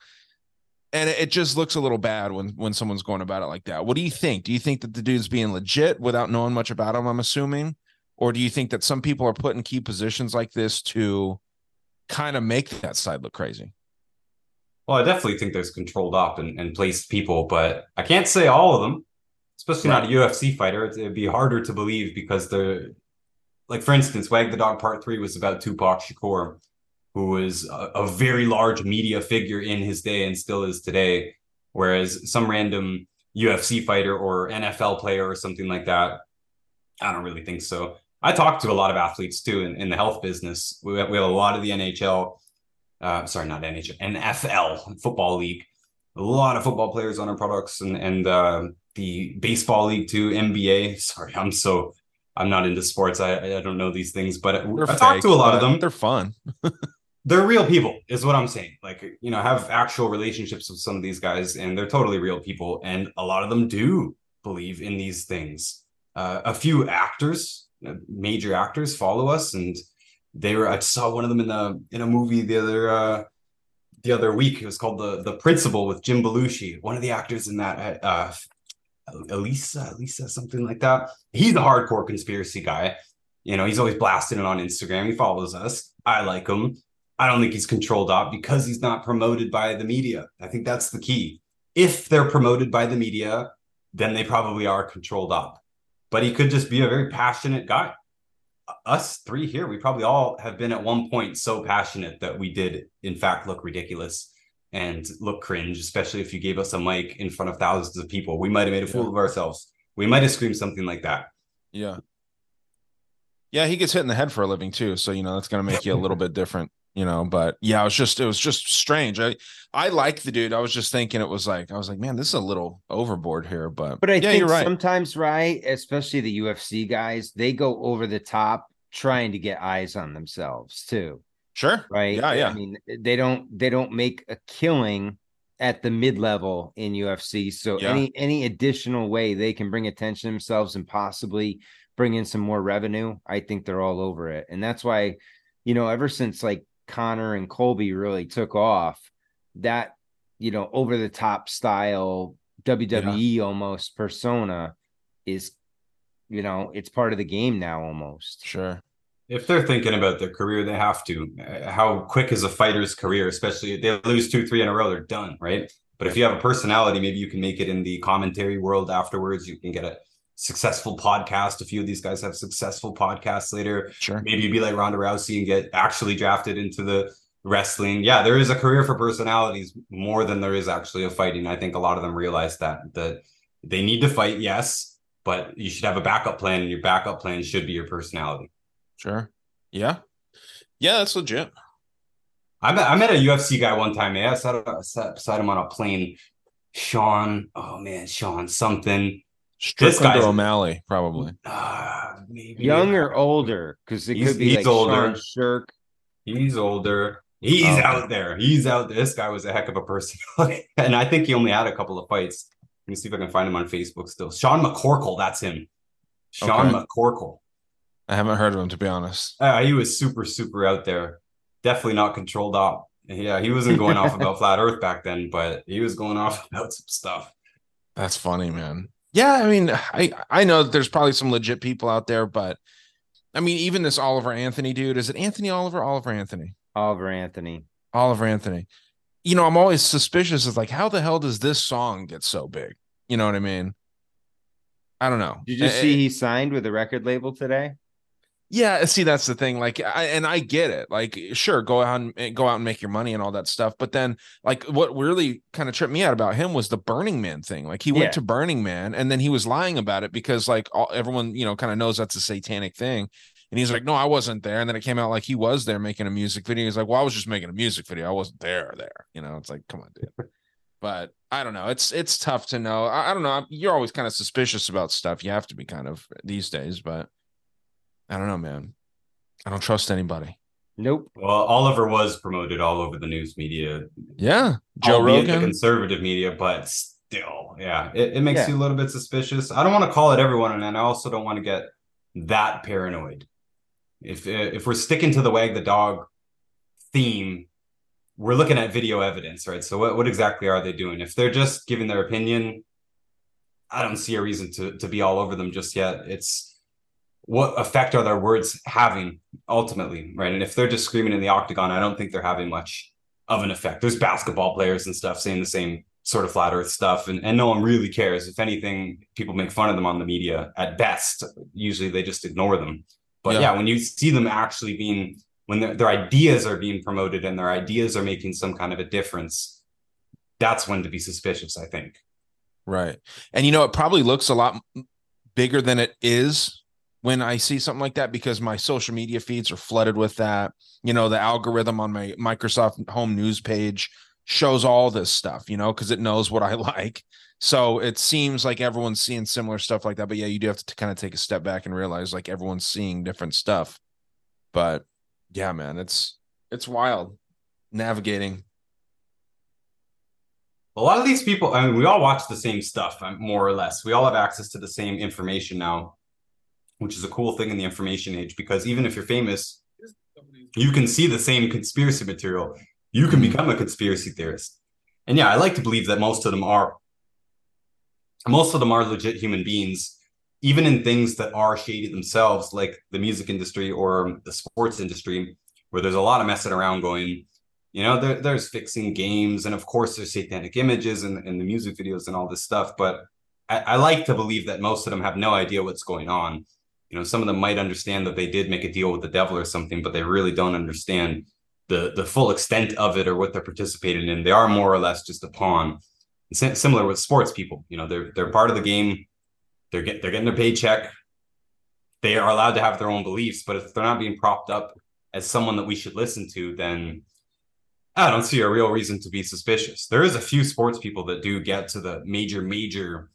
and it just looks a little bad when when someone's going about it like that. What do you think? Do you think that the dude's being legit without knowing much about him? I'm assuming, or do you think that some people are put in key positions like this to kind of make that side look crazy? Well, I definitely think there's controlled op and, and placed people, but I can't say all of them, especially right. not a UFC fighter. It'd be harder to believe because they're like, for instance, Wag the Dog Part Three was about Tupac Shakur who was a, a very large media figure in his day and still is today. Whereas some random UFC fighter or NFL player or something like that, I don't really think so. I talk to a lot of athletes too in, in the health business. We have, we have a lot of the NHL, uh, sorry, not NHL, NFL football league. A lot of football players on our products and and uh, the baseball league too, NBA. Sorry, I'm so I'm not into sports. I I don't know these things, but they're I talk to a lot of them. They're fun. they're real people is what i'm saying like you know have actual relationships with some of these guys and they're totally real people and a lot of them do believe in these things uh, a few actors uh, major actors follow us and they were i saw one of them in a in a movie the other uh the other week it was called the the principal with jim belushi one of the actors in that uh elisa elisa something like that he's a hardcore conspiracy guy you know he's always blasting it on instagram he follows us i like him I don't think he's controlled op because he's not promoted by the media. I think that's the key. If they're promoted by the media, then they probably are controlled op. But he could just be a very passionate guy. us three here, we probably all have been at one point so passionate that we did, in fact, look ridiculous and look cringe, especially if you gave us a mic in front of thousands of people. We might have made a fool yeah. of ourselves. We might have screamed something like that. Yeah. Yeah, he gets hit in the head for a living too. So, you know, that's going to make you a little bit different, you know, but yeah, it was just, it was just strange. I, I like the dude. I was just thinking it was like, I was like, man, this is a little overboard here, but, but I yeah, think right. sometimes, right, especially the UFC guys, they go over the top trying to get eyes on themselves too. Sure. Right. Yeah. Yeah. I mean, they don't, they don't make a killing at the mid level in UFC. So yeah. any, any additional way they can bring attention to themselves and possibly, bring in some more revenue, I think they're all over it. And that's why, you know, ever since like Conor and Colby really took off, that, you know, over the top style WWE yeah. almost persona is, you know, it's part of the game now almost. Sure. If they're thinking about their career, they have to. How quick is a fighter's career, especially if they lose two, three in a row, they're done, right? But if you have a personality, maybe you can make it in the commentary world afterwards. You can get a successful podcast. A few of these guys have successful podcasts later. Sure. Maybe you'd be like Ronda Rousey and get actually drafted into the wrestling. Yeah, there is a career for personalities more than there is actually a fighting. I think a lot of them realize that that they need to fight, yes, but you should have a backup plan, and your backup plan should be your personality. Sure. Yeah. Yeah, that's legit. I met, I met a UFC guy one time. Yeah, I sat, sat beside him on a plane. Sean, oh man, Sean something. Strickland or O'Malley, probably. Uh, maybe Young or older? Because it he's, could be he's like older. Sean Sherk. He's older. He's oh, out there. He's out there. This guy was a heck of a person. and I think he only had a couple of fights. Let me see if I can find him on Facebook still. Sean McCorkle, that's him. Sean okay. McCorkle. I haven't heard of him to be honest. Uh, he was super, super out there. Definitely not controlled op. Yeah, he wasn't going off about flat Earth back then, but he was going off about some stuff. That's funny, man. Yeah, I mean, I I know that there's probably some legit people out there, but I mean, even this Oliver Anthony dude, is it Anthony Oliver? Oliver Anthony. Oliver Anthony. Oliver Anthony. You know, I'm always suspicious of like, how the hell does this song get so big? You know what I mean? I don't know. Did you just see he signed with a record label today? Yeah, see, that's the thing. Like, I, and I get it. Like, sure, go out and go out and make your money and all that stuff. But then, like, what really kind of tripped me out about him was the Burning Man thing. Like, he went to Burning Man and then he was lying about it because, like, all, everyone, you know, kind of knows that's a satanic thing. And he's like, no, I wasn't there. And then it came out like he was there making a music video. He's like, well, I was just making a music video. I wasn't there. There, you know. It's like, come on, dude. but I don't know. It's it's tough to know. I, I don't know. You're always kind of suspicious about stuff. You have to be kind of these days, but. I don't know, man. I don't trust anybody. Nope. Well, Oliver was promoted all over the news media. Yeah, Joe Rogan, the conservative media, but still, yeah, it, it makes yeah. you a little bit suspicious. I don't want to call it everyone, and I also don't want to get that paranoid. If if we're sticking to the wag the dog theme, we're looking at video evidence, right? So what what exactly are they doing? If they're just giving their opinion, I don't see a reason to to be all over them just yet. It's what effect are their words having ultimately, right? And if they're just screaming in the octagon, I don't think they're having much of an effect. There's basketball players and stuff saying the same sort of flat earth stuff and, and no one really cares. If anything, people make fun of them on the media at best. Usually they just ignore them. But yeah, yeah when you see them actually being when their, their ideas are being promoted and their ideas are making some kind of a difference, that's when to be suspicious, I think. Right. And you know, it probably looks a lot bigger than it is when I see something like that because my social media feeds are flooded with that. You know, the algorithm on my Microsoft home news page shows all this stuff, you know, because it knows what I like. So it seems like everyone's seeing similar stuff like that. But yeah, you do have to kind of take a step back and realize like everyone's seeing different stuff. But yeah, man, it's it's wild navigating. A lot of these people, I mean, we all watch the same stuff, um, more or less. We all have access to the same information now which is a cool thing in the information age because even if you're famous, you can see the same conspiracy material. You can mm-hmm. become a conspiracy theorist. And yeah, I like to believe that most of them are most of them are legit human beings, even in things that are shady themselves, like the music industry or the sports industry, where there's a lot of messing around going. You know, there, there's fixing games, and of course, there's satanic images and, and the music videos and all this stuff. But I, I like to believe that most of them have no idea what's going on You know, some of them might understand that they did make a deal with the devil or something, but they really don't understand the the full extent of it or what they're participating in. They are more or less just a pawn. It's similar with sports people. You know, they're they're part of the game. They're get they're getting their paycheck. They are allowed to have their own beliefs, but if they're not being propped up as someone that we should listen to, then I don't see a real reason to be suspicious. There is a few sports people that do get to the major major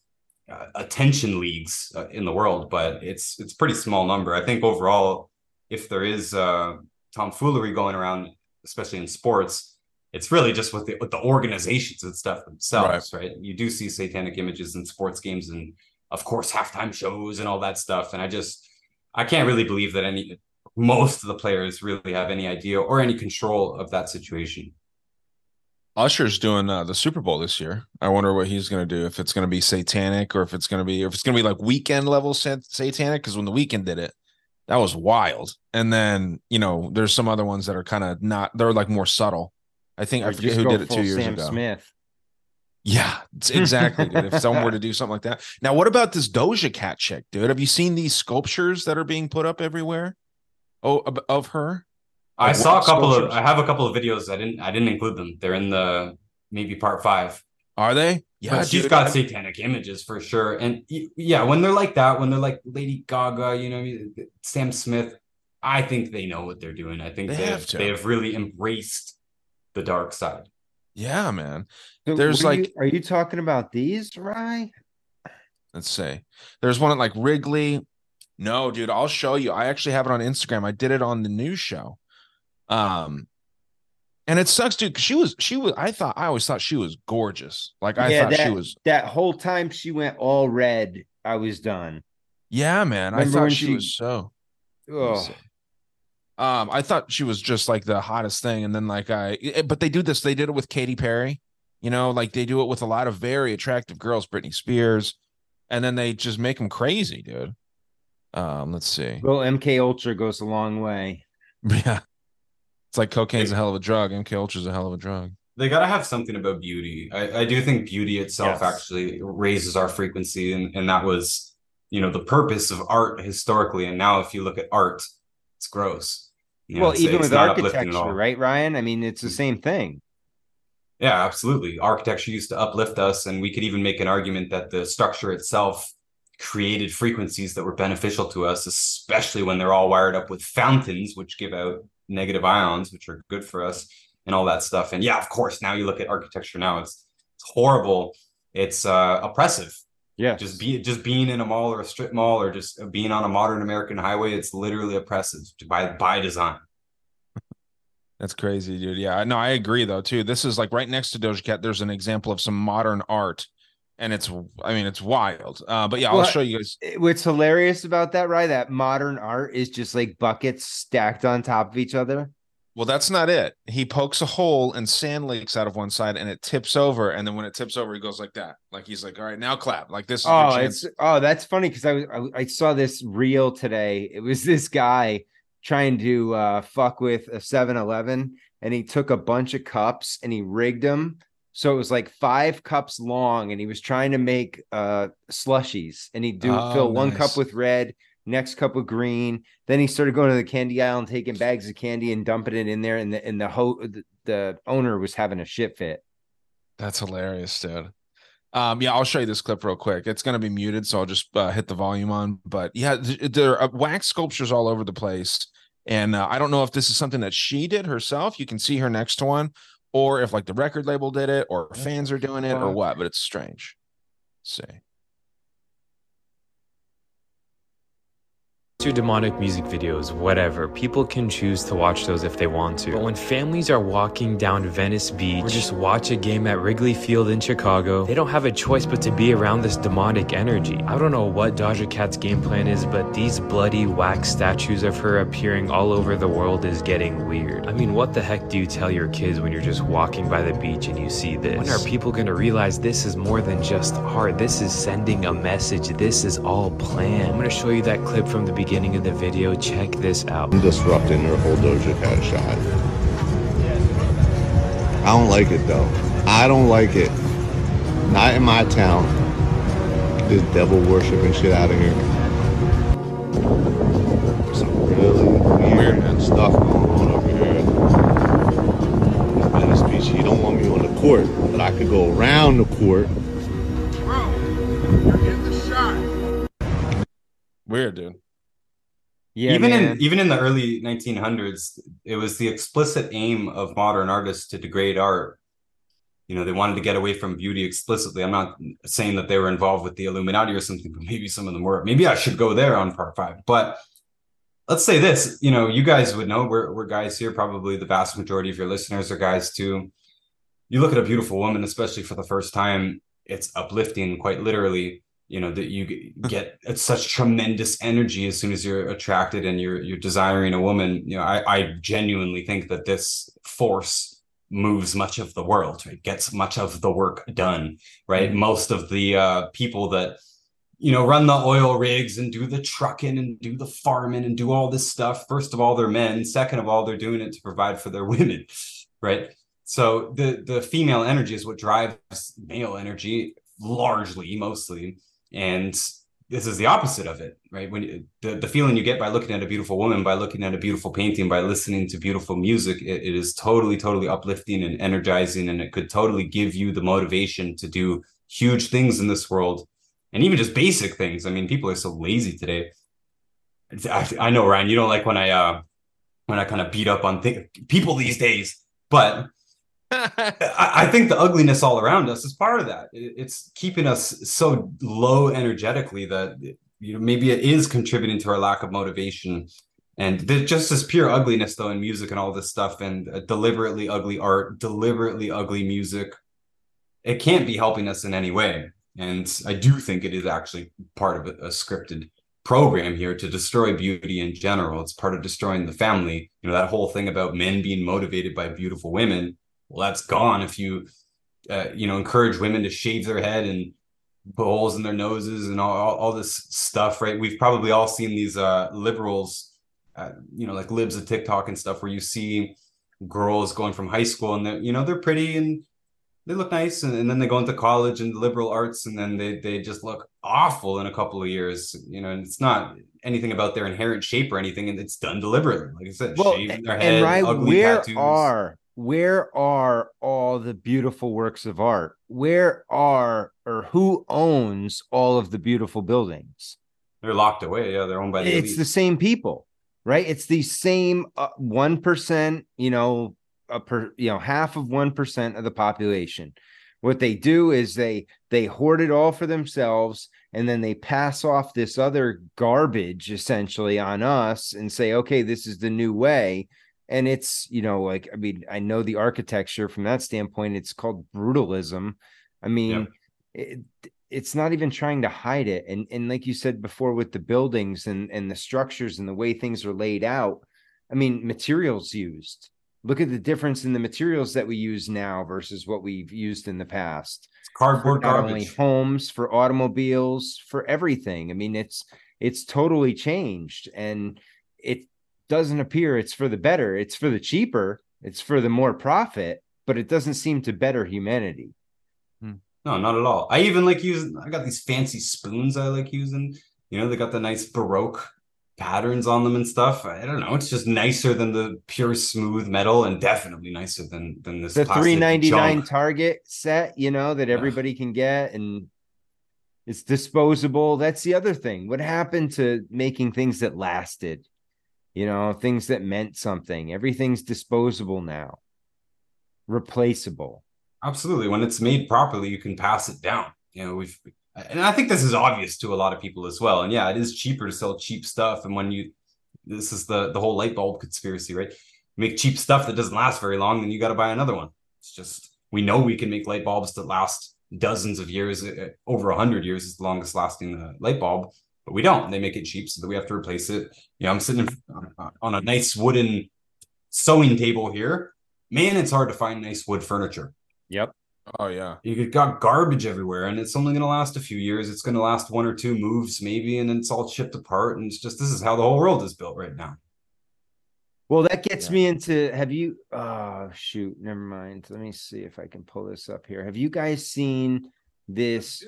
uh, attention leagues uh, in the world, but it's it's pretty small number. I think overall, if there is uh, tomfoolery going around, especially in sports, it's really just with the with the organizations and stuff themselves, right? right? You do see satanic images in sports games and of course halftime shows and all that stuff. And I just I can't really believe that any most of the players really have any idea or any control of that situation. Usher's doing uh, the Super Bowl this year. I wonder what he's going to do. If it's going to be satanic, or if it's going to be, if it's going to be like Weeknd level satanic. Because when the Weeknd did it, that was wild. And then you know, there's some other ones that are kind of not. They're like more subtle. I think or I forget who did it two years Sam ago. Smith. Yeah, exactly. dude. If someone were to do something like that. Now, what about this Doja Cat chick, dude? Have you seen these sculptures that are being put up everywhere? Oh, of her. I saw a couple sculptures? of. I have a couple of videos. I didn't. I didn't include them. They're in the maybe part five. Are they? Yeah, but she's dude, got I... satanic images for sure. And yeah, when they're like that, when they're like Lady Gaga, you know, Sam Smith, I think they know what they're doing. I think they, they have, have they have really embraced the dark side. Yeah, man. There's like, you, are you talking about these, right? Let's see. There's one at like Wrigley. No, dude, I'll show you. I actually have it on Instagram. I did it on the news show. Um, and it sucks, dude. Cause she was, she was. I thought, I always thought she was gorgeous. Like I yeah, thought that, she was. That whole time she went all red, I was done. Yeah, man. Remember I thought she, she, was so. Oh. Um, I thought she was just like the hottest thing, and then like I, eh, but they do this. They did it with Katy Perry. You know, like they do it with a lot of very attractive girls, Britney Spears, and then they just make them crazy, dude. Um, let's see. Well, MK Ultra goes a long way. Yeah, it's like cocaine's a hell of a drug. MK Ultra's a hell of a drug. They got to have something about beauty. I, I do think beauty itself yes. actually raises our frequency, and and that was, you know, the purpose of art historically. And now, if you look at art, it's gross. You know, well, it's, even it's with architecture, right, Ryan? I mean, it's the mm. same thing. Yeah, absolutely. Architecture used to uplift us, and we could even make an argument that the structure itself created frequencies that were beneficial to us, especially when they're all wired up with fountains, which give out negative ions, which are good for us, and all that stuff. And yeah, of course, now you look at architecture now, it's it's horrible. It's uh, oppressive. Yeah. Just be just being in a mall or a strip mall or just being on a modern American highway, it's literally oppressive by by design. That's crazy, dude. Yeah, no, I agree though too. This is like right next to Doja Cat. There's an example of some modern art, and it's, I mean, it's wild. Uh, but yeah, I'll show you guys. What's hilarious about that, right? That modern art is just like buckets stacked on top of each other. Well, that's not it. He pokes a hole and sand leaks out of one side, and it tips over. And then when it tips over, he goes like that. Like he's like, "All right, now clap." Like this. oh, it's oh, that's funny because I was I, I saw this reel today. It was this guy trying to uh, fuck with a 7-Eleven, and he took a bunch of cups and he rigged them so it was like five cups long, and he was trying to make uh slushies, and he'd do oh, fill nice. one cup with red, next cup with green. Then he started going to the candy aisle and taking bags of candy and dumping it in there, and the and the ho- the, the owner was having a shit fit. That's hilarious, dude. Um, yeah, I'll show you this clip real quick. It's going to be muted, so I'll just uh, hit the volume on. But yeah, there are wax sculptures all over the place. And uh, I don't know if this is something that she did herself. You can see her next to one, or if like the record label did it, or fans are doing it, or what. But it's strange. Let's see. To demonic music videos, whatever. People can choose to watch those if they want to. But when families are walking down Venice Beach or just watch a game at Wrigley Field in Chicago, they don't have a choice but to be around this demonic energy. I don't know what Doja Cat's game plan is, but these bloody wax statues of her appearing all over the world is getting weird. I mean, what the heck do you tell your kids when you're just walking by the beach and you see this? When are people gonna realize this is more than just art? This is sending a message. This is all planned. I'm gonna show you that clip from the beginning beginning of the video. Check this out. I'm disrupting her whole Doja Cat shot. I don't like it though. I don't like it. Not in my town. This devil worshiping shit out of here. Some really weird man. stuff going on over here. in Venice Beach. He don't want me on the court, but I could go around the court. Bro, you're in the shot. Weird, dude. Yeah, even man. in even in the early 1900s, it was the explicit aim of modern artists to degrade art. You know, they wanted to get away from beauty explicitly. I'm not saying that they were involved with the Illuminati or something, but maybe some of them were. Maybe I should go there on part five. But let's say this, you know, you guys would know we're we're guys here. Probably the vast majority of your listeners are guys too. You look at a beautiful woman, especially for the first time, it's uplifting, quite literally you know that you g- uh-huh. get uh, such tremendous energy as soon as you're attracted and you're you're desiring a woman you know i i genuinely think that this force moves much of the world right? Gets much of the work done right? Mm-hmm. Most of the uh people that you know run the oil rigs and do the trucking and do the farming and do all this stuff first of all they're men second of all they're doing it to provide for their women right? So the the female energy is what drives male energy largely mostly and this is the opposite of it right? When you, the, the feeling you get by looking at a beautiful woman by looking at a beautiful painting by listening to beautiful music it, it is totally totally uplifting and energizing and it could totally give you the motivation to do huge things in this world and even just basic things. I mean people are so lazy today. I, I know ryan you don't like when i uh when i kind of beat up on th- people these days but I, think the ugliness all around us is part of that. It- it's keeping us so low energetically that you know maybe it is contributing to our lack of motivation. And there's just this pure ugliness though in music and all this stuff, and deliberately ugly art, deliberately ugly music. It can't be helping us in any way. And I do think it is actually part of a, a scripted program here to destroy beauty in general. It's part of destroying the family. You know, that whole thing about men being motivated by beautiful women well that's gone if you uh, you know encourage women to shave their head and put holes in their noses and all, all, all this stuff right? We've probably all seen these uh liberals uh, you know like libs of tiktok and stuff where you see girls going from high school and they're you know they're pretty and they look nice and, and then they go into college and liberal arts and then they they just look awful in a couple of years you know and it's not anything about their inherent shape or anything and it's done deliberately. Like i said well, shaving their and head right, ugly where tattoos. are where are all the beautiful works of art? Where are or who owns all of the beautiful buildings? They're locked away. Yeah, they're owned by the It's elite. the same people, right? It's the same uh, one you know, a per, you know, half of one percent of the population. What they do is they they hoard it all for themselves, and then they pass off this other garbage essentially on us and say, okay, this is the new way and it's you know like i mean i know the architecture from that standpoint it's called brutalism. I mean it, it's not even trying to hide it. And and like you said before with the buildings and and the structures and the way things are laid out i mean materials used. Look at the difference in the materials that we use now versus what we've used in the past. It's cardboard not only homes for automobiles for everything. I mean it's it's totally changed. And it doesn't appear it's for the better it's for the cheaper it's for the more profit but it doesn't seem to better humanity hmm. No, not at all. I even like using. I got these fancy spoons I like using. You know, they got the nice baroque patterns on them and stuff. I don't know. It's just nicer than the pure smooth metal, and definitely nicer than than this. the 399 junk. target set you know that Yeah. everybody can get and it's disposable that's the other thing what happened to making things that lasted you know things that meant something everything's disposable now replaceable Absolutely. When it's made properly, you can pass it down. You know, we've and I think this is obvious to a lot of people as well. And yeah, it is cheaper to sell cheap stuff. And when you this is the the whole light bulb conspiracy, right? Make cheap stuff that doesn't last very long, then you got to buy another one. It's just we know we can make light bulbs that last dozens of years, uh, over a hundred years is the longest lasting uh, light bulb, but we don't. They make it cheap so that we have to replace it. You know, I'm sitting on, on a nice wooden sewing table here. Man, it's hard to find nice wood furniture yep Oh yeah. you got garbage everywhere and it's only going to last a few years it's going to last one or two moves maybe and then it's all chipped apart and it's just this is how the whole world is built right now Well, that gets Yeah. me into have you oh shoot, never mind. Let me see if I can pull this up here. Have you guys seen this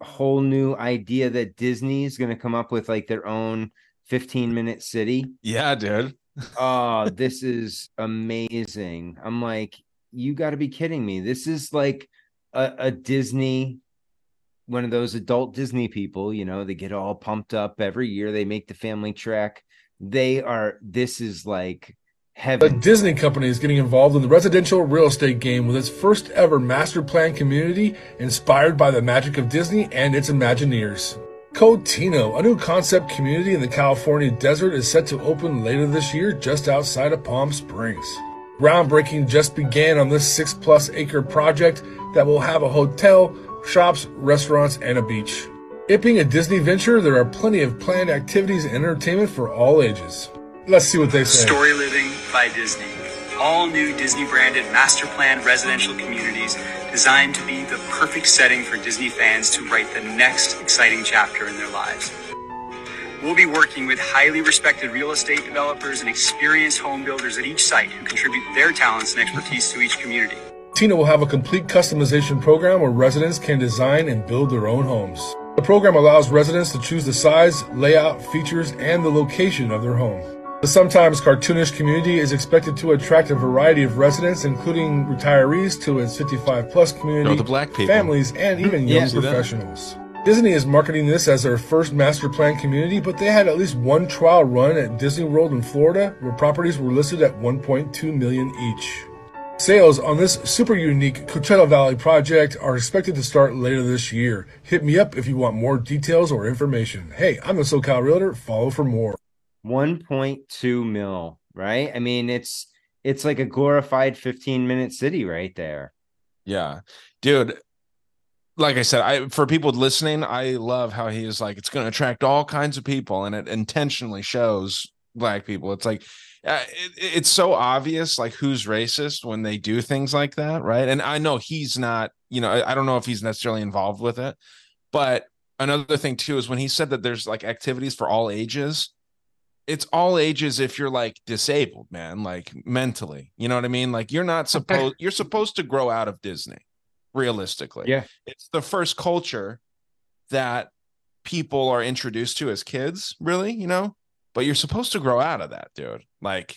whole new idea that Disney is going to come up with like their own 15 minute city. Yeah, dude. oh, this is amazing. I'm like, you got to be kidding me. This is like a, a, Disney, one of those adult Disney people, you know, they get all pumped up every year. They make the family trek. They are, this is like heaven. A Disney company is getting involved in the residential real estate game with its first ever master plan community inspired by the magic of Disney and its Imagineers. Cotino, a new concept community in the California desert, is set to open later this year just outside of Palm Springs. Groundbreaking just began on this six plus acre project that will have a hotel, shops, restaurants, and a beach. It being a Disney venture, there are plenty of planned activities and entertainment for all ages. Let's see what they say. Story Living by Disney. All new Disney branded master planned residential communities designed to be the perfect setting for Disney fans to write the next exciting chapter in their lives. We'll be working with highly respected real estate developers and experienced home builders at each site who contribute their talents and expertise to each community. Tina will have a complete customization program where residents can design and build their own homes. The program allows residents to choose the size, layout, features, and the location of their home. The sometimes cartoonish community is expected to attract a variety of residents, including retirees to its 55 plus community, black people. families, and hmm. even young Yeah. professionals. Disney is marketing this as their first master plan community, but they had at least one trial run at Disney World in Florida where properties were listed at 1.2 million each. Sales on this super unique Coachella Valley project are expected to start later this year. Hit me up if you want more details or information. Hey, I'm the SoCal Realtor. Follow for more. 1.2 mil, right? I mean, it's it's like a glorified 15 minute city right there. Yeah. Dude, like I said, I for people listening, I love how he is like it's going to attract all kinds of people and it intentionally shows black people. It's like uh, it, it's so obvious like who's racist when they do things like that, right? And I know he's not, you know, I, I don't know if he's necessarily involved with it, but another thing too is when he said that there's like activities for all ages it's all ages if you're like disabled man like mentally you know what i mean like you're not supposed you're supposed to grow out of disney realistically Yeah. it's the first culture that people are introduced to as kids really you know but you're supposed to grow out of that dude like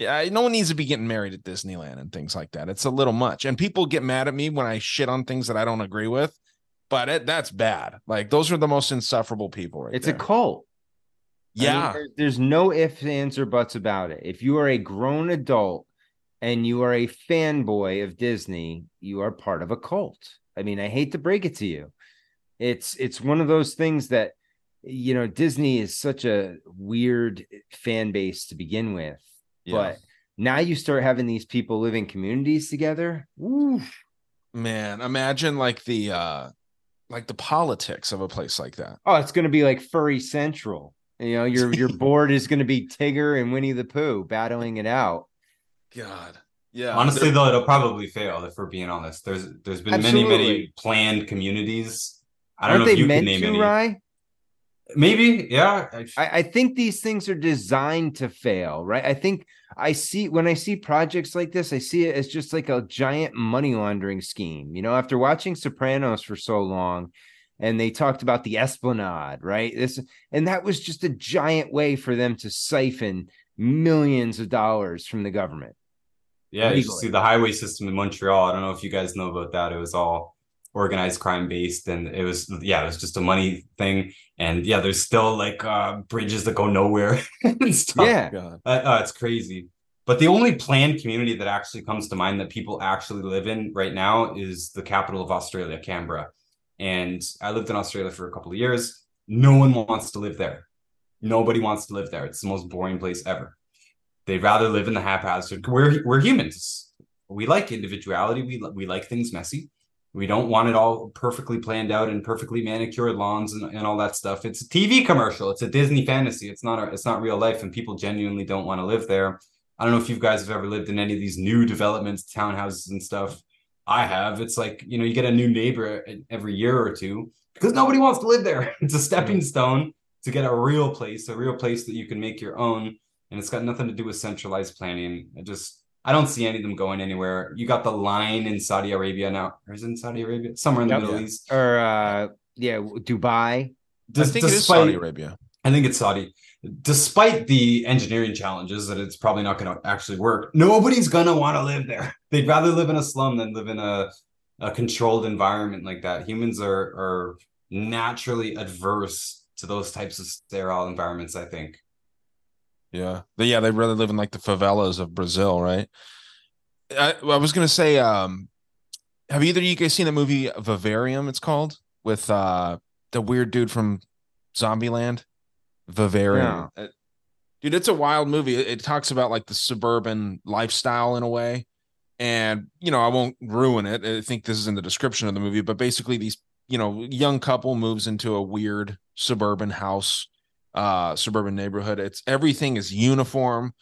yeah, no one needs to be getting married at Disneyland and things like that. It's a little much. And people get mad at me when I shit on things that I don't agree with, but it, that's bad. Like those are the most insufferable people right It's there. a cult. I mean, yeah. there's no ifs, ands, or buts about it. If you are a grown adult and you are a fanboy of Disney, you are part of a cult. I mean, I hate to break it to you. It's it's one of those things that you know, Disney is such a weird fan base to begin with. Yeah. But now you start having these people living communities together. Woo. Man, imagine like the uh like the politics of a place like that. Oh, it's going to be like Furry Central. You know, your your board is going to be Tigger and Winnie the Pooh battling it out. God. Yeah. Honestly, though, it'll probably fail if we're being honest. There's there's been many Absolutely. many planned communities. I don't Aren't know if they you can name to, any. Rye? Maybe, yeah. I- I, I think these things are designed to fail, right? I think I see when I see projects like this, I see it as just like a giant money laundering scheme. You know, after watching Sopranos for so long, and they talked about the Esplanade, right? This and that was just a giant way for them to siphon millions of dollars from the government. Yeah, you see the highway system in Montreal. I don't know if you guys know about that. It was all organized crime based and it was yeah, it was just a money thing. And yeah, there's still like uh bridges that go nowhere and stuff. Yeah. God. Uh, uh, it's crazy. But the only planned community that actually comes to mind that people actually live in right now is the capital of Australia, Canberra. And I lived in Australia for a couple of years. No one wants to live there. Nobody wants to live there. It's the most boring place ever. They'd rather live in the haphazard. We're we're humans. We like individuality. We we like things messy. We don't want it all perfectly planned out and perfectly manicured lawns and, and all that stuff. It's a TV commercial. It's a Disney fantasy. It's not a, it's not real life, and people genuinely don't want to live there. I don't know if you guys have ever lived in any of these new developments, townhouses and stuff. I have. It's like, you know, you get a new neighbor every year or two because nobody wants to live there. It's a stepping stone to get a real place, a real place that you can make your own. And it's got nothing to do with centralized planning. I just, I don't see any of them going anywhere. You got the line in Saudi Arabia now, or is it in Saudi Arabia? Somewhere in the Yep. Middle Yeah. East. Or uh yeah, Dubai. I Des- think it is Saudi Arabia. I think it's Saudi. Despite the engineering challenges that it's probably not going to actually work, nobody's going to want to live there. They'd rather live in a slum than live in a, a controlled environment like that. Humans are are naturally adverse to those types of sterile environments, I think. Yeah. Yeah, They'd rather live in like the favelas of Brazil, right? I, I was gonna say, um, have either of you guys seen the movie Vivarium? It's called with uh the weird dude from Zombieland. Vivarium. Uh, Dude, it's a wild movie. It, it talks about like the suburban lifestyle in a way. And, you know, I won't ruin it. I think this is in the description of the movie, but basically these, you know, young couple moves into a weird suburban house, uh, suburban neighborhood. It's everything is uniform.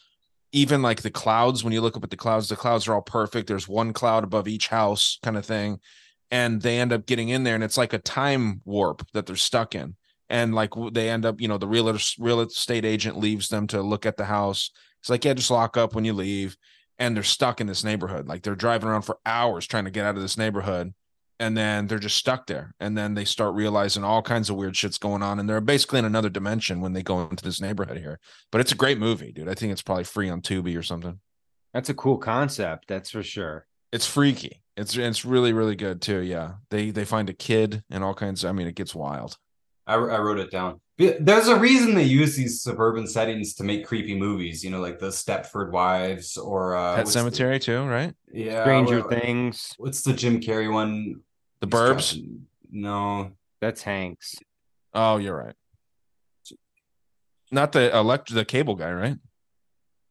Even like the clouds, when you look up at the clouds, the clouds are all perfect. There's one cloud above each house, kind of thing. And they end up getting in there, and it's like a time warp that they're stuck in and like they end up, you know, the real real estate agent leaves them to look at the house. It's like, yeah, just lock up when you leave. And they're stuck in this neighborhood. Like they're driving around for hours trying to get out of this neighborhood. And then they're just stuck there. And then they start realizing all kinds of weird shit's going on. And they're basically in another dimension when they go into this neighborhood here. But it's a great movie, dude. I think it's probably free on Tubi or something. That's a cool concept, that's for sure. It's freaky. It's it's really, really good too. Yeah. They they find a kid and all kinds of, I mean, it gets wild. I, I wrote it down. There's a reason they use these suburban settings to make creepy movies. You know, like the Stepford Wives or uh, Pet Sematary the, too, right? Yeah, Stranger Things. What's the Jim Carrey one? The Burbs. No, that's Hanks. Oh, you're right. Not the elect the cable guy, right?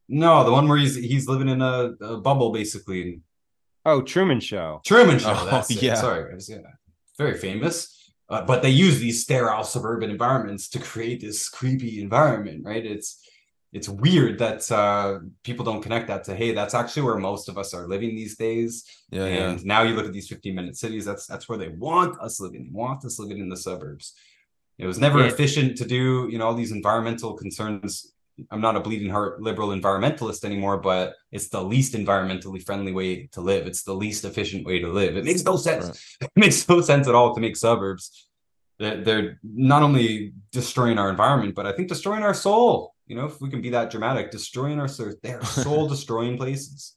No, the one where he's he's living in a, a bubble basically. Oh, Truman Show. Truman Show. Oh, that's yeah. It. Sorry, yeah, very famous. Uh, but they use these sterile suburban environments to create this creepy environment, right? It's it's weird that uh, people don't connect that to hey, that's actually where most of us are living these days. Yeah, and yeah. now you look at these 15 minute cities, that's that's where they want us living. They want us living in the suburbs. It was never yeah. efficient to do, you know, all these environmental concerns. I'm not a bleeding heart liberal environmentalist anymore, but it's the least environmentally friendly way to live. It's the least efficient way to live. It makes no sense. Right. It makes no sense at all to make suburbs they're, they're not only destroying our environment, but I think destroying our soul. You know, if we can be that dramatic, destroying our soul, they're soul destroying places.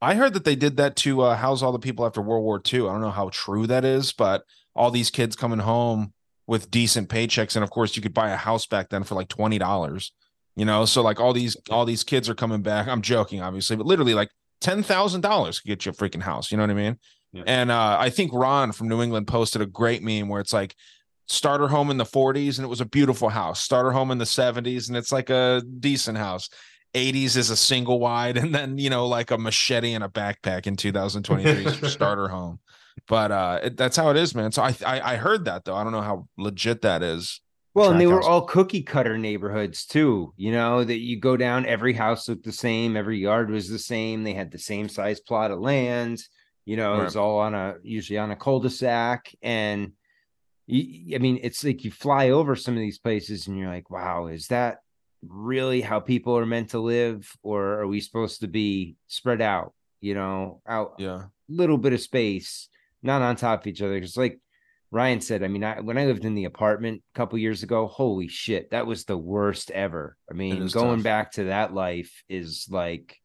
I heard that they did that to uh, house all the people after World War II. I don't know how true that is, but all these kids coming home with decent paychecks, and of course, you could buy a house back then for like twenty dollars. You know, so like all these all these kids are coming back. I'm joking, obviously, but literally like ten thousand dollars could get you a freaking house. You know what I mean? Yeah. And uh, I think Ron from New England posted a great meme where it's like starter home in the 40s and it was a beautiful house starter home in the 70s and it's like a decent house 80s is a single wide and then you know like a machete and a backpack in 2023 starter home but uh it, that's how it is man so I, I, I heard that though i don't know how legit that is well and they were all cookie cutter neighborhoods too you know that you go down every house looked the same every yard was the same they had the same size plot of land you know right. it was all on a usually on a cul-de-sac and I mean, it's like you fly over some of these places and you're like, wow, is that really how people are meant to live? Or are we supposed to be spread out, you know, out yeah, little bit of space, not on top of each other? Because like Ryan said, I mean, I, when I lived in the apartment a couple years ago, holy shit, that was the worst ever. I mean, going tough. back to that life is like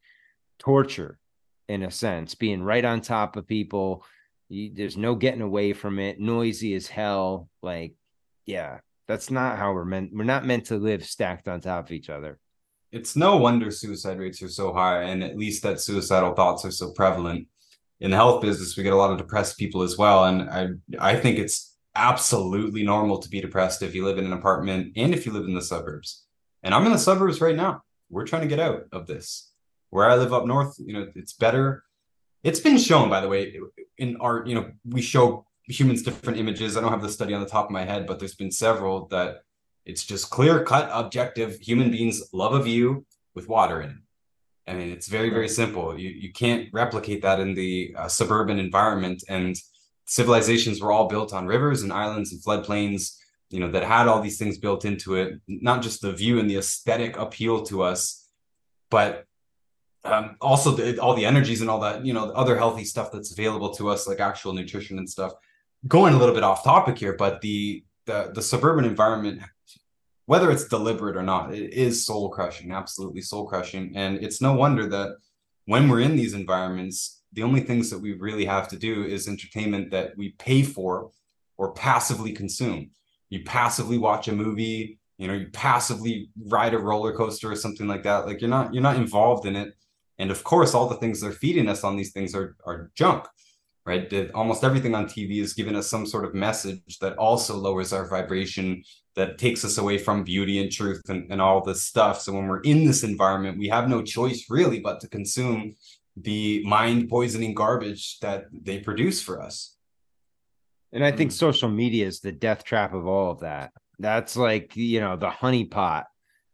torture in a sense, being right on top of people you, there's no getting away from it. Noisy as hell. Like, yeah, that's not how we're meant. We're not meant to live stacked on top of each other. It's no wonder suicide rates are so high, and at least that suicidal thoughts are so prevalent. In the health business, we get a lot of depressed people as well, and I I think it's absolutely normal to be depressed if you live in an apartment and if you live in the suburbs. And I'm in the suburbs right now. We're trying to get out of this. Where I live up north, you know, it's better it's been shown, by the way, in art. You know, we show humans different images. I don't have the study on the top of my head, but there's been several that it's just clear cut, objective. Human beings love a view with water in it. I mean, it's very, very simple. You you can't replicate that in the uh, suburban environment. And civilizations were all built on rivers and islands and floodplains. You know that had all these things built into it. Not just the view and the aesthetic appeal to us, but um, also the, all the energies and all that you know other healthy stuff that's available to us like actual nutrition and stuff going a little bit off topic here but the the, the suburban environment whether it's deliberate or not, it is soul crushing, absolutely soul crushing. And it's no wonder that when we're in these environments, the only things that we really have to do is entertainment that we pay for or passively consume. You passively watch a movie, you know, you passively ride a roller coaster or something like that. Like you're not you're not involved in it. And of course, all the things they're feeding us on these things are are junk right? Almost everything on TV is giving us some sort of message that also lowers our vibration, that takes us away from beauty and truth and, and all this stuff. So when we're in this environment, we have no choice really but to consume the mind poisoning garbage that they produce for us. And I think mm. social media is the death trap of all of that. That's like, you know, the honeypot.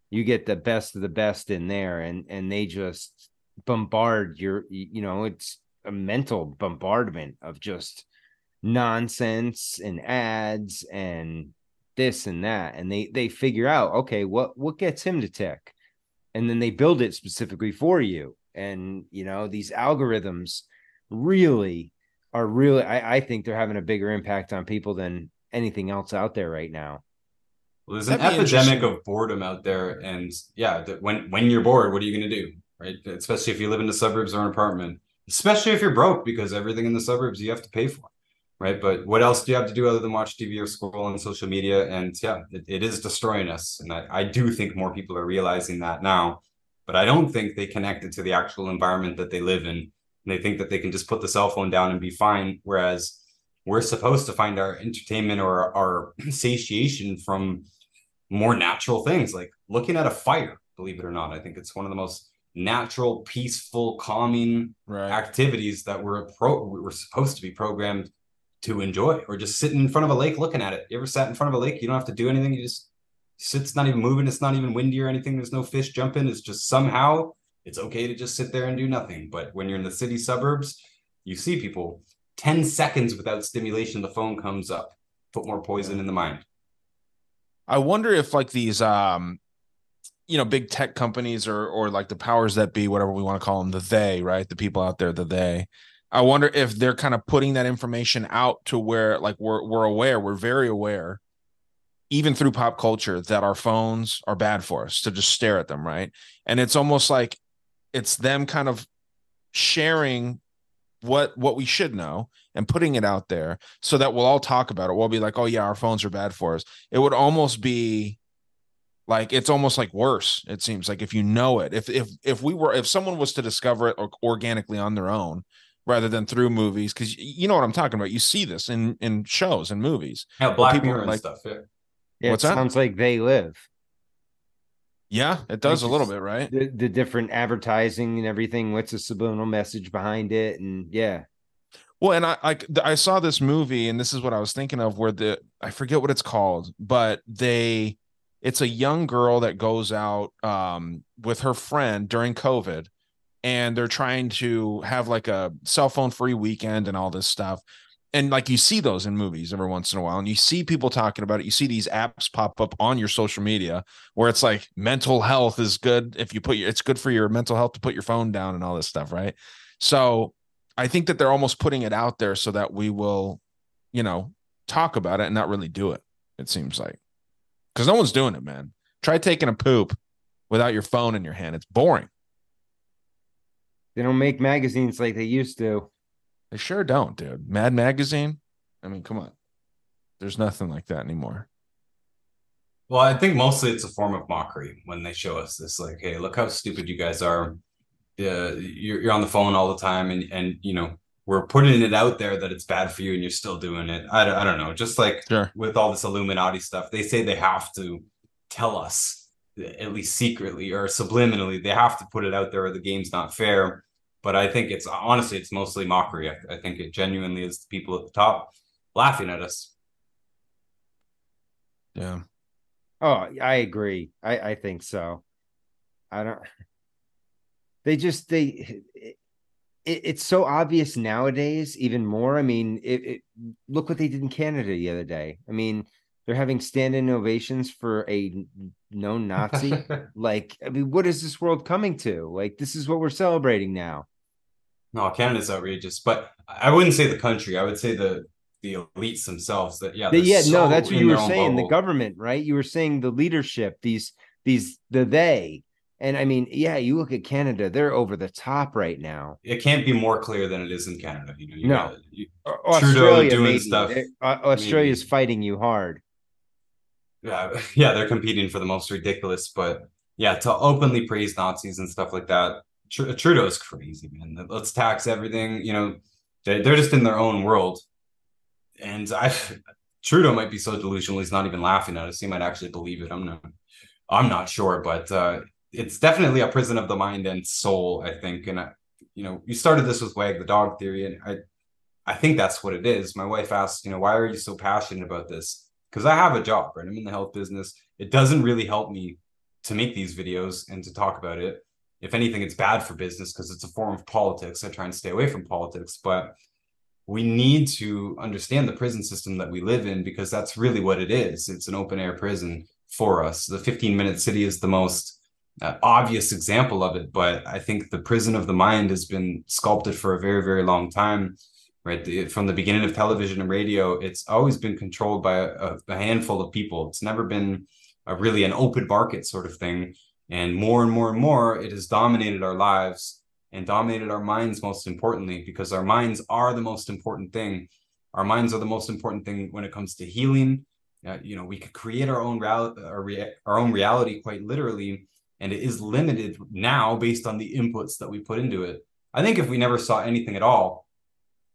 You get the best of the best in there and and they just bombard your you know, it's a mental bombardment of just nonsense and ads and this and that and they they figure out okay what what gets him to tick? And then they build it specifically for you. And you know these algorithms really are really I, I think they're having a bigger impact on people than anything else out there right now. Well, there's an epidemic of boredom out there and yeah when when you're bored what are you going to do right? Especially if you live in the suburbs or an apartment especially if you're broke because everything in the suburbs you have to pay for right? But what else do you have to do other than watch tv or scroll on social media? And yeah it, it is destroying us. And I, I do think more people are realizing that now but i don't think they connect it to the actual environment that they live in. And they think that they can just put the cell phone down and be fine. Whereas we're supposed to find our entertainment or our satiation from more natural things like looking at a fire believe it or not. I think it's one of the most natural, peaceful, calming right. activities that we're pro we're supposed to be programmed to enjoy, or just sitting in front of a lake looking at it. You ever sat in front of a lake? You don't have to do anything. You just sit. It's not even moving. It's not even windy or anything. There's no fish jumping. It's just somehow it's okay to just sit there and do nothing. But when you're in the city suburbs, you see people 10 seconds without stimulation, the phone comes up. Put more poison in the mind. I wonder if like these um you know big tech companies or or like the powers that be whatever we want to call them the they right the people out there the they i wonder if they're kind of putting that information out to where like we're we're aware we're very aware even through pop culture that our phones are bad for us to just stare at them right? And it's almost like it's them kind of sharing what what we should know and putting it out there so that we'll all talk about it. We'll be like oh yeah our phones are bad for us. It would almost be like it's almost like worse it seems like if you know it. If if if we were if someone was to discover it organically on their own rather than through movies because you know what i'm talking about. You see this in in shows and movies. Yeah black mirror and like, stuff yeah, yeah What's it that? sounds like they live. Yeah it does like a little bit right? The, the different advertising and everything what's the subliminal message behind it and yeah. Well, and I like I saw this movie, and this is what I was thinking of, where the I forget what it's called, but they it's a young girl that goes out um, with her friend during COVID, and they're trying to have like a cell phone free weekend and all this stuff. And like you see those in movies every once in a while, and you see people talking about it. You see these apps pop up on your social media where it's like mental health is good if you put your, it's good for your mental health to put your phone down and all this stuff, right? So I think that they're almost putting it out there so that we will, you know, talk about it and not really do it. It seems like because no one's doing it, man. Try taking a poop without your phone in your hand. It's boring. They don't make magazines like they used to. They sure don't, dude. Mad Magazine. I mean, come on. There's nothing like that anymore. Well, I think mostly it's a form of mockery when they show us this. Like, hey, look how stupid you guys are. Yeah, you're, you're on the phone all the time, and and you know we're putting it out there that it's bad for you and you're still doing it. I, I don't know. Just like sure. with all this Illuminati stuff, they say they have to tell us, at least secretly or subliminally, they have to put it out there or the game's not fair. But I think it's honestly, it's mostly mockery. I, I think it genuinely is the people at the top laughing at us. Yeah. Oh, I agree. I, I think so. I don't. They just they it, it's so obvious nowadays, even more. I mean, it, it, look what they did in Canada the other day. I mean, they're having stand-in ovations for a known Nazi. like, I mean, what is this world coming to? Like, this is what we're celebrating now. No, Canada's outrageous, but I wouldn't say the country. I would say the the elites themselves that yeah yeah, no, that's what you were saying. The government, right? You were saying the leadership, these, these, the they. And I mean, yeah, you look at Canada, they're over the top right now. it can't be more clear than it is in Canada. You know, you No. got- you- Australia, doing maybe. stuff, They're- Au- Australia's maybe. fighting you hard. Yeah, yeah, they're competing for the most ridiculous, but yeah, to openly praise Nazis and stuff like that, Tr- Trudeau's crazy, man. Let's tax everything. You know, they- they're just in their own world, and I, Trudeau might be so delusional he's not even laughing at us. He might actually believe it. I'm not, I'm not sure, but uh, it's definitely a prison of the mind and soul. I think, and I, you know, you started this with Wag the dog theory, and I, I think that's what it is. My wife asked, you know, why are you so passionate about this? Because I have a job, right? I'm in the health business. It doesn't really help me to make these videos and to talk about it. If anything, it's bad for business because it's a form of politics. I try and stay away from politics, but we need to understand the prison system that we live in because that's really what it is. It's an open air prison for us. The 15 minute city is the most uh, obvious example of it, but I think the prison of the mind has been sculpted for a very, very long time. Right from the beginning of television and radio, it's always been controlled by a, a handful of people. It's never been a really an open market sort of thing. And more and more and more, it has dominated our lives and dominated our minds most importantly because our minds are the most important thing our minds are the most important thing when it comes to healing uh, you know we could create our own our, rea- our own reality quite literally and it is limited now based on the inputs that we put into it i think if we never saw anything at all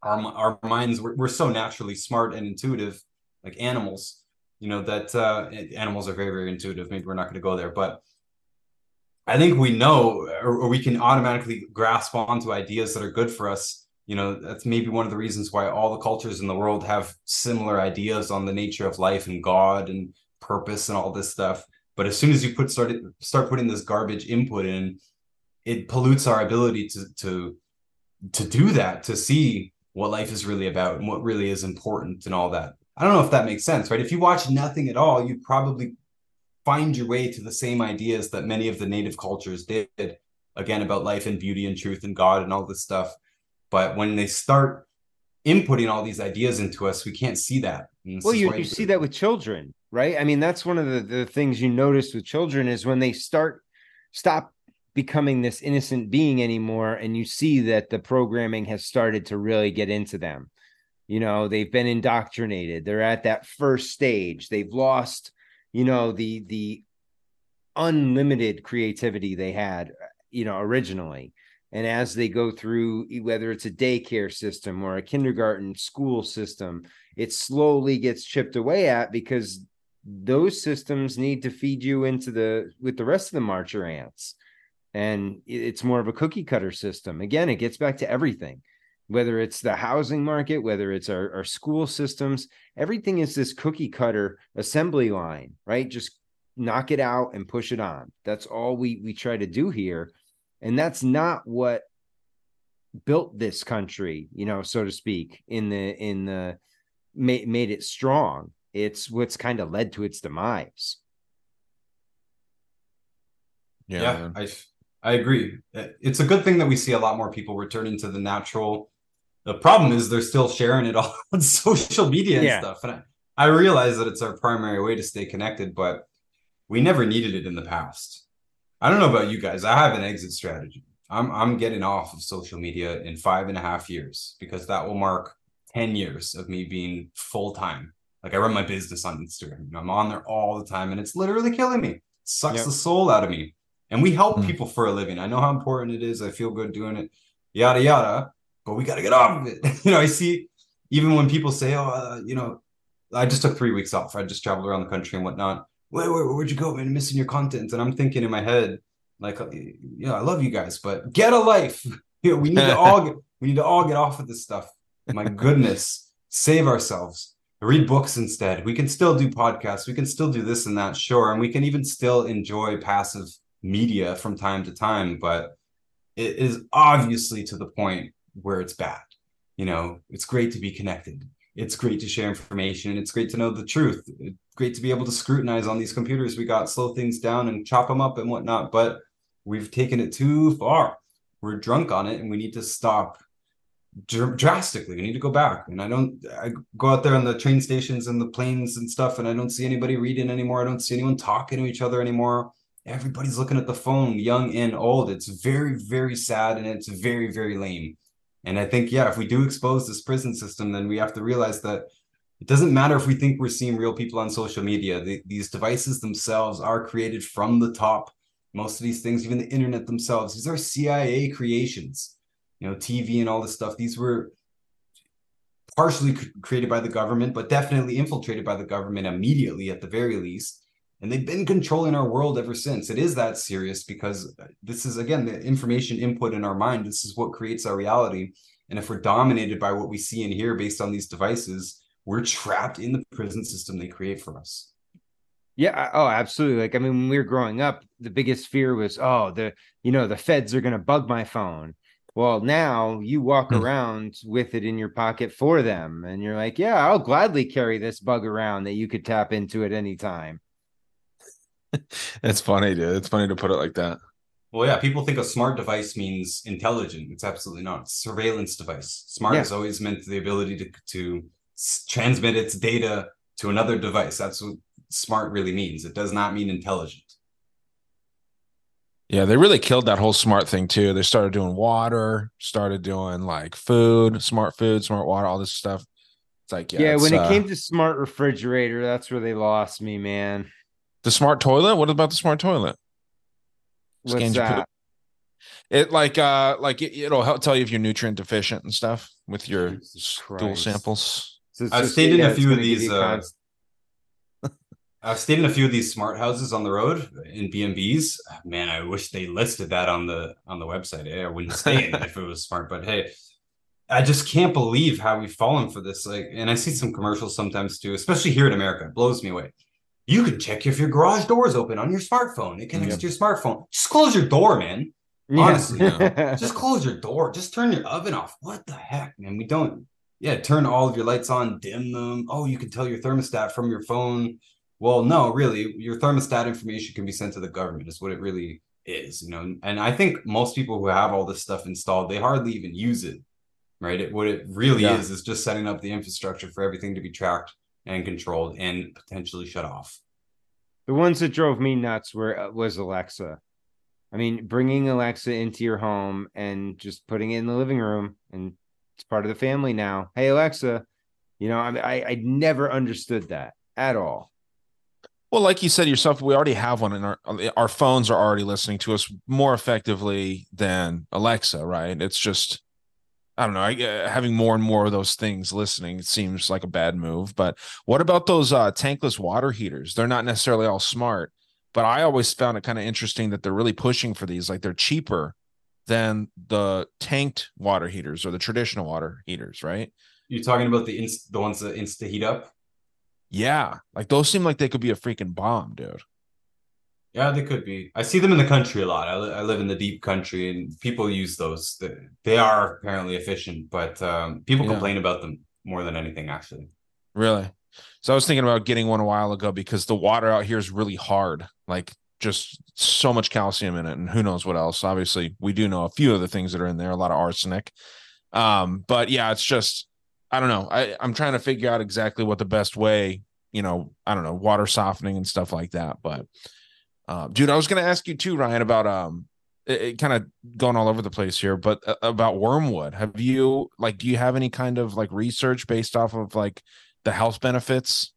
our, our minds we're, we're so naturally smart and intuitive like animals you know that uh, animals are very very intuitive maybe we're not going to go there but I think we know, or, or we can automatically grasp onto ideas that are good for us. You know, that's maybe one of the reasons why all the cultures in the world have similar ideas on the nature of life and God and purpose and all this stuff. But as soon as you put start start putting this garbage input in, it pollutes our ability to to to do that, to see what life is really about and what really is important and all that. I don't know if that makes sense, right? If you watch nothing at all, you'd probably find your way to the same ideas that many of the native cultures did again about life and beauty and truth and god and all this stuff but when they start inputting all these ideas into us we can't see that Well, you, you see that with children, right? I mean, that's one of the, the things you notice with children is when they start stop becoming this innocent being anymore, and you see that the programming has started to really get into them. You know, they've been indoctrinated. They're at that first stage. They've lost, you know, the the unlimited creativity they had, you know, originally. And as they go through, whether it's a daycare system or a kindergarten school system, it slowly gets chipped away at because those systems need to feed you into the with the rest of the marcher ants and it's more of a cookie cutter system. Again it gets back to everything whether it's the housing market whether it's our, our school systems everything is this cookie cutter assembly line right? Just knock it out and push it on. That's all we we try to do here. And that's not what built this country you know so to speak in the in the made, made it strong. It's what's kind of led to its demise. Yeah. yeah. I I agree. Uh, It's a good thing that we see a lot more people returning to the natural. The problem is they're still sharing it all on social media and Yeah. stuff. And I, I realize that it's our primary way to stay connected, but we never needed it in the past. I don't know about you guys. I have an exit strategy. I'm I'm getting off of social media in five and a half years because that will mark 10 years of me being full time. Like I run my business on Instagram. I'm on there all the time and it's literally killing me. It sucks Yep. the soul out of me. And we help Hmm. people for a living. I know how important it is. I feel good doing it, yada, yada. But we got to get off of it. you know, I see even when people say, oh, uh, you know, I just took three weeks off. I just traveled around the country and whatnot. Where, where, where'd you go, man? Missing your content. And I'm thinking in my head, like, uh, you know, I love you guys, but get a life. You know, we need to all get, we need to all get off of this stuff. My goodness, save ourselves. Read books instead. We can still do podcasts. We can still do this and that, sure. And we can even still enjoy passive media from time to time, but it is obviously to the point where it's bad. You know, it's great to be connected. It's great to share information. It's great to know the truth. It's great to be able to scrutinize on these computers. We got slow things down and chop them up and whatnot, but we've taken it too far. We're drunk on it and we need to stop dr- drastically. We need to go back. And I don't, I go out there on the train stations and the planes and stuff, and I don't see anybody reading anymore. I don't see anyone talking to each other anymore. Everybody's looking at the phone, young and old. It's very, very sad and it's very, very lame. And I think, yeah, if we do expose this prison system, then we have to realize that it doesn't matter if we think we're seeing real people on social media. The, these devices themselves are created from the top. Most of these things, even the internet themselves, these are CIA creations. You know, TV and all this stuff. These were partially created by the government, but definitely infiltrated by the government immediately, at the very least. And they've been controlling our world ever since. It is that serious because this is, again, the information input in our mind. This is what creates our reality. And if we're dominated by what we see and hear based on these devices, we're trapped in the prison system they create for us. Yeah. Oh, absolutely. Like, I mean, when we were growing up, the biggest fear was, oh, the, you know, the feds are going to bug my phone. Well, now you walk mm. around with it in your pocket for them. And you're like, yeah, I'll gladly carry this bug around that you could tap into at any time. it's funny, dude. It's funny to put it like that. Well, yeah, people think a smart device means intelligent. It's absolutely not. It's surveillance device. Smart yeah. has always meant the ability to to transmit its data to another device. That's what smart really means. It does not mean intelligent. Yeah, they really killed that whole smart thing too. They started doing water, started doing like food, smart food, smart water, all this stuff. It's like, yeah, yeah when uh, it came to smart refrigerator, that's where they lost me, man. The smart toilet? What about the smart toilet? What's that? It like uh like it, will help tell you if you're nutrient deficient and stuff with your stool samples. So I've stayed in a few of these. Uh, I've stayed in a few of these smart houses on the road in B and B's. Man, I wish they listed that on the on the website. Yeah, I wouldn't stay in it if it was smart. But hey, I just can't believe how we've fallen for this. Like, and I see some commercials sometimes too, especially here in America. It blows me away. You can check if your garage door is open on your smartphone. It connects yep. to your smartphone. Just close your door, man. Honestly, just close your door. Just turn your oven off. What the heck, man? We don't. Yeah, turn all of your lights on, dim them. Oh, you can tell your thermostat from your phone. Well, no, really, your thermostat information can be sent to the government. Is what it really is, you know. And I think most people who have all this stuff installed, they hardly even use it. Right? It, what it really yeah. is is just setting up the infrastructure for everything to be tracked and controlled and potentially shut off. The ones that drove me nuts were uh, was Alexa. I mean, bringing Alexa into your home and just putting it in the living room, and it's part of the family now. Hey, Alexa, you know, I I, I never understood that at all. Well, like you said yourself, we already have one, and our our phones are already listening to us more effectively than Alexa, right? It's just I don't know. I, uh, having more and more of those things listening seems like a bad move. But what about those uh, tankless water heaters? They're not necessarily all smart, but I always found it kind of interesting that they're really pushing for these. Like they're cheaper than the tanked water heaters or the traditional water heaters, right? You're talking about the inst- the ones that insta heat up. Yeah, like those seem like they could be a freaking bomb, dude. Yeah, they could be. I see them in the country a lot. I, li- I live in the deep country, and people use those. They are apparently efficient, but um, people yeah. complain about them more than anything, actually. Really? So I was thinking about getting one a while ago because the water out here is really hard. Like just so much calcium in it, and who knows what else. Obviously, we do know a few of the things that are in there. A lot of arsenic. Um, but yeah, it's just I don't know. I I'm trying to figure out exactly what the best way. You know, I don't know, water softening and stuff like that, but uh, dude, I was going to ask you too, Ryan, about um, it, it kind of going all over the place here, but uh, about wormwood. Have you like, do you have any kind of like research based off of like the health benefits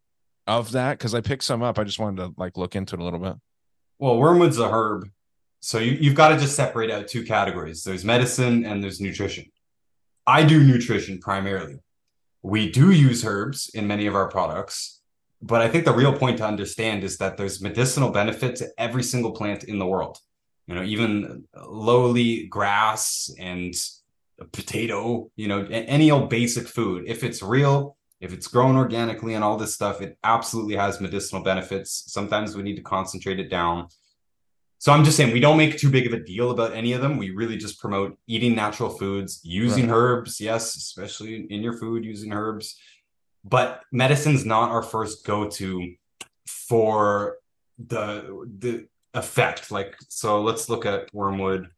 of that? Because I picked some up. I just wanted to like look into it a little bit. Well, wormwood's a herb, so you, you've got to just separate out two categories. There's medicine and there's nutrition. I do nutrition primarily. We do use herbs in many of our products, but I think the real point to understand is that there's medicinal benefit to every single plant in the world. You know, even lowly grass and potato, you know, any old basic food, if it's real, if it's grown organically and all this stuff, it absolutely has medicinal benefits. Sometimes we need to concentrate it down. So I'm just saying we don't make too big of a deal about any of them. We really just promote eating natural foods, using right. herbs, yes, especially in your food, using herbs but medicine's not our first go-to for the the effect. Like so let's look at wormwood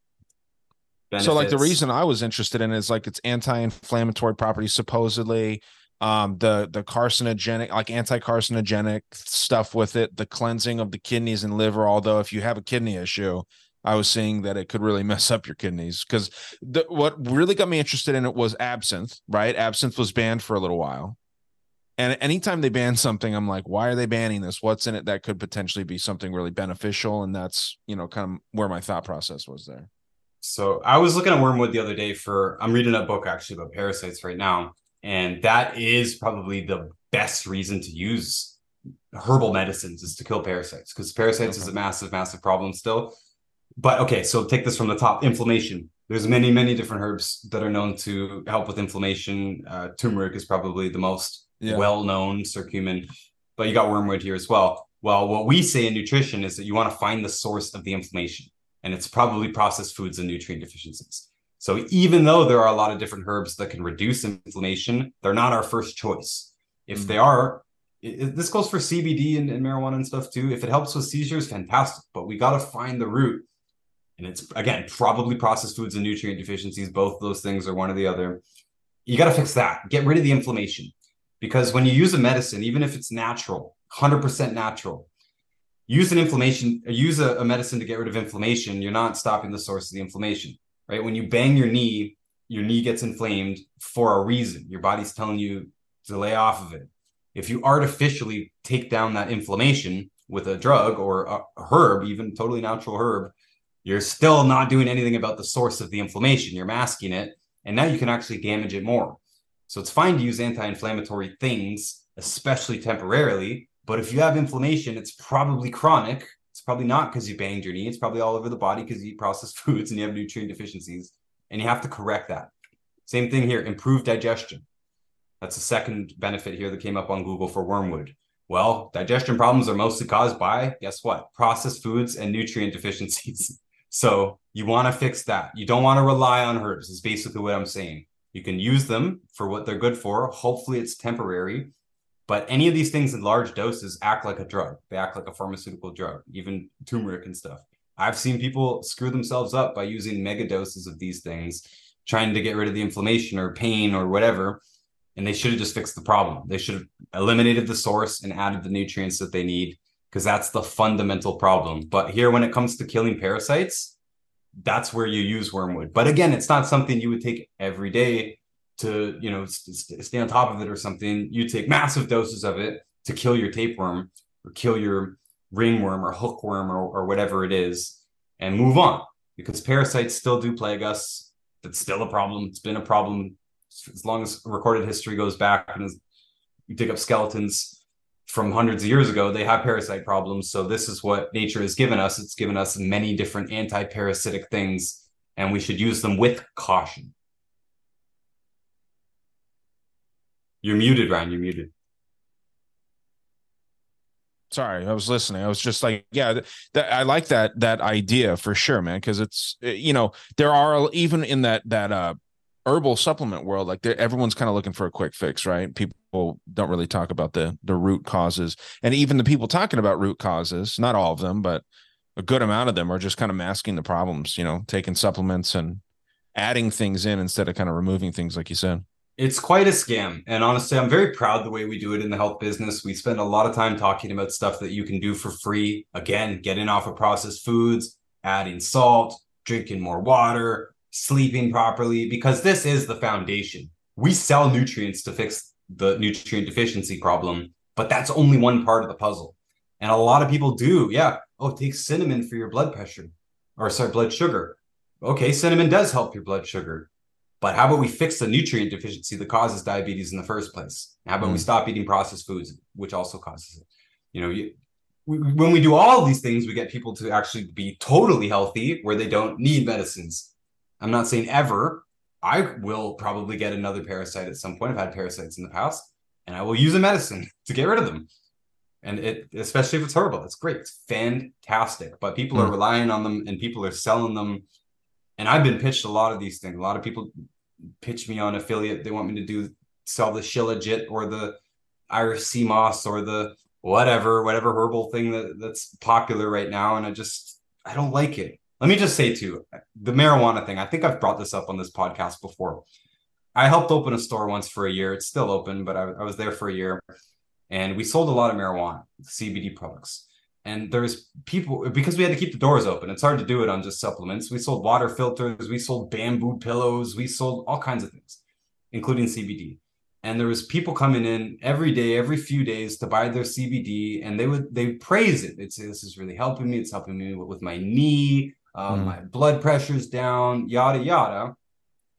So like the reason I was interested in it is like its anti-inflammatory properties supposedly. Um the the carcinogenic like anti-carcinogenic stuff with it the cleansing of the kidneys and liver although if you have a kidney issue I was seeing that it could really mess up your kidneys. Because the what really got me interested in it was absinthe right? Absinthe was banned for a little while and anytime they ban something I'm like why are they banning this what's in it that could potentially be something really beneficial and that's you know kind of where my thought process was there So I was looking at wormwood the other day for I'm reading a book actually about parasites right now, and that is probably the best reason to use herbal medicines is to kill parasites because parasites is a massive, massive problem still. But okay, so take this from the top: inflammation. There's many, many different herbs that are known to help with inflammation. Uh, turmeric is probably the most Yeah. well-known, curcumin, but you got wormwood here as well. Well, what we say in nutrition is that you want to find the source of the inflammation and it's probably processed foods and nutrient deficiencies. So even though there are a lot of different herbs that can reduce inflammation, they're not our first choice. If mm-hmm. they are, it- this goes for CBD and, and marijuana and stuff too. If it helps with seizures, fantastic. But we got to find the root. And it's again probably processed foods and nutrient deficiencies. Both those things are one or the other. You got to fix that. Get rid of the inflammation. Because when you use a medicine, even if it's natural, 100% natural, use an inflammation use a, a medicine to get rid of inflammation you're not stopping the source of the inflammation right? When you bang your knee your knee gets inflamed for a reason. Your body's telling you to lay off of it. If you artificially take down that inflammation with a drug or a, herb even totally natural herb you're still not doing anything about the source of the inflammation. You're masking it and now you can actually damage it more so it's fine to use anti-inflammatory things especially temporarily but if you have inflammation, it's probably chronic. It's probably not because you banged your knee. It's probably all over the body because you eat processed foods and you have nutrient deficiencies. And you have to correct that. Same thing here improve digestion. That's the second benefit here that came up on Google for wormwood. Well, digestion problems are mostly caused by, guess what? Processed foods and nutrient deficiencies. So you want to fix that. You don't want to rely on herbs, is basically what I'm saying. You can use them for what they're good for. Hopefully, it's temporary. But any of these things in large doses act like a drug. They act like a pharmaceutical drug, even turmeric and stuff. I've seen people screw themselves up by using mega doses of these things, trying to get rid of the inflammation or pain or whatever. And they should have just fixed the problem. They should have eliminated the source and added the nutrients that they need because that's the fundamental problem. But here, when it comes to killing parasites, that's where you use wormwood. But again, it's not something you would take every day to you know st- stay on top of it or something. You take massive doses of it to kill your tapeworm or kill your ringworm or hookworm or, or whatever it is and move on. Because parasites still do plague us. It's still a problem. It's been a problem as long as recorded history goes back and as you dig up skeletons from hundreds of years ago they have parasite problems so this is what nature has given us it's given us many different anti-parasitic things and we should use them with caution You're muted, Ryan. You're muted. Sorry, I was listening. I was just like, yeah, th- that I like that that idea for sure, man. Because it's uh, you know there are even in that that uh herbal supplement world, like everyone's kind of looking for a quick fix, right? People don't really talk about the the root causes, and even the people talking about root causes, not all of them, but a good amount of them are just kind of masking the problems. You know, taking supplements and adding things in instead of kind of removing things, like you said. It's quite a scam. And honestly, I'm very proud the way we do it in the health business. We spend a lot of time talking about stuff that you can do for free. Again, getting off of processed foods, adding salt, drinking more water, sleeping properly, because this is the foundation. We sell nutrients to fix the nutrient deficiency problem, but that's only one part of the puzzle. And a lot of people do, yeah. Oh, take cinnamon for your blood pressure or sorry, blood sugar. Okay, cinnamon does help your blood sugar. But how about we fix the nutrient deficiency that causes diabetes in the first place? How about we Mm. stop eating processed foods, which also causes it? You know, you, we, when we do all these things, we get people to actually be totally healthy where they don't need medicines. I'm not saying ever. I will probably get another parasite at some point. I've had parasites in the past, and I will use a medicine to get rid of them. And it, especially if it's herbal, it's great. It's fantastic. But people are Mm. relying on them, and people are selling them. And I've been pitched a lot of these things. A lot of people pitch me on affiliate. They want me to do sell the Shilajit or the Irish sea moss or the whatever, whatever herbal thing that, that's popular right now. And I just I don't like it. Let me just say too, the marijuana thing. I think I've brought this up on this podcast before. I helped open a store once for a year. It's still open, but I, I was there for a year, and we sold a lot of marijuana, CBD products. And there's people because we had to keep the doors open. It's hard to do it on just supplements. We sold water filters, we sold bamboo pillows, we sold all kinds of things, including CBD and there was people coming in every day every few days to buy their cbd and they would they praise it they'd say this is really helping me it's helping me with my knee uh, mm. my blood pressure's down yada yada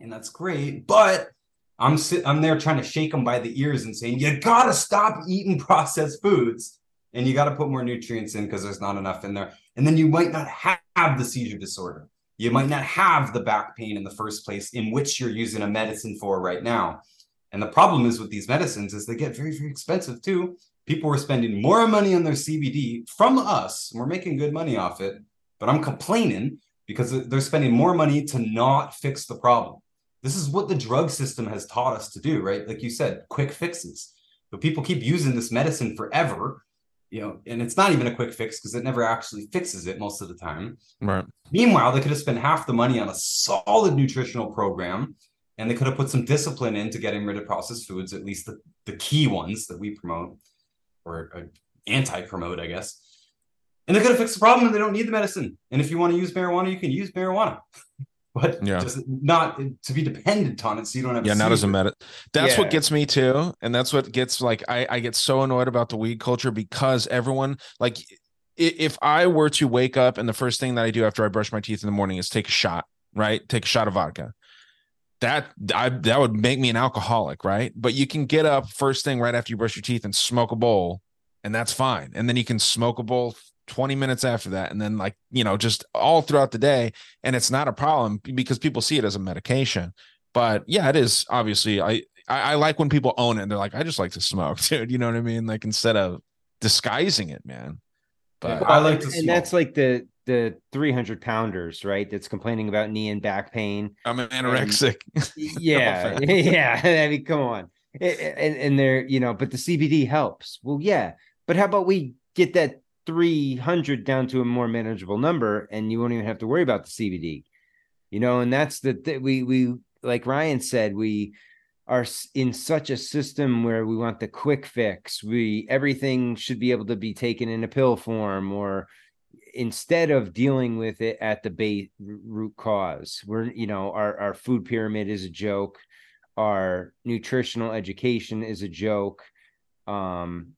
and that's great but i'm sit, i'm there trying to shake them by the ears and saying you gotta stop eating processed foods and you got to put more nutrients in because there's not enough in there and then you might not have the seizure disorder you might not have the back pain in the first place in which you're using a medicine for right now and the problem is with these medicines is they get very, very expensive too. People are spending more money on their CBD from us. we're making good money off it, but I'm complaining because they're spending more money to not fix the problem. This is what the drug system has taught us to do, right? Like you said, quick fixes. But people keep using this medicine forever, you know, and it's not even a quick fix because it never actually fixes it most of the time. Right. Meanwhile, they could have spent half the money on a solid nutritional program and they could have put some discipline into getting rid of processed foods, at least the, the key ones that we promote or, or anti-promote, I guess. And they could have fixed the problem and they don't need the medicine. And if you want to use marijuana, you can use marijuana. but yeah. just not to be dependent on it so you don't have to. yeah not as a medicine that's yeah. what gets me too and that's what gets like I, I get so annoyed about the weed culture because everyone like if i were to wake up and the first thing that i do after i brush my teeth in the morning is take a shot right take a shot of vodka that I that would make me an alcoholic, right? But you can get up first thing right after you brush your teeth and smoke a bowl, and that's fine. And then you can smoke a bowl 20 minutes after that, and then like you know, just all throughout the day, and it's not a problem because people see it as a medication. But yeah, it is obviously. I I, I like when people own it and they're like, I just like to smoke, dude. You know what I mean? Like instead of disguising it, man. But I like to, and smoke. that's like the the 300 pounders, right? That's complaining about knee and back pain. I'm an anorexic. And, yeah. yeah. I mean, come on. And, and they're, you know, but the CBD helps. Well, yeah. But how about we get that 300 down to a more manageable number and you won't even have to worry about the CBD, you know? And that's the, th- we, we, like Ryan said, we, are in such a system where we want the quick fix. We everything should be able to be taken in a pill form or instead of dealing with it at the base root cause we're you know our, our food pyramid is a joke our nutritional education is a joke um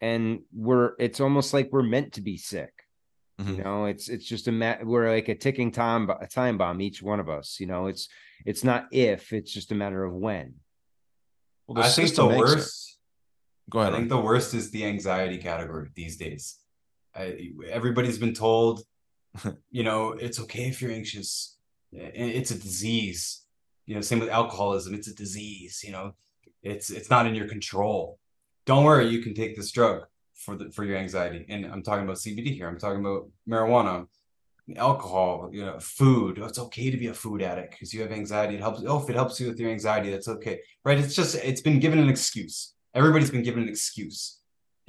and we're it's almost like we're meant to be sick mm-hmm. you know it's it's just a ma- we're like a ticking time a time bomb each one of us you know it's it's not if it's just a matter of when well, i think the worst it. go ahead i think the worst is the anxiety category these days I, everybody's been told, you know, it's okay if you're anxious. It's a disease. You know, same with alcoholism. It's a disease. You know, it's it's not in your control. Don't worry, you can take this drug for the for your anxiety. And I'm talking about CBD here. I'm talking about marijuana, alcohol, you know, food. It's okay to be a food addict because you have anxiety. It helps. Oh, if it helps you with your anxiety, that's okay, right? It's just it's been given an excuse. Everybody's been given an excuse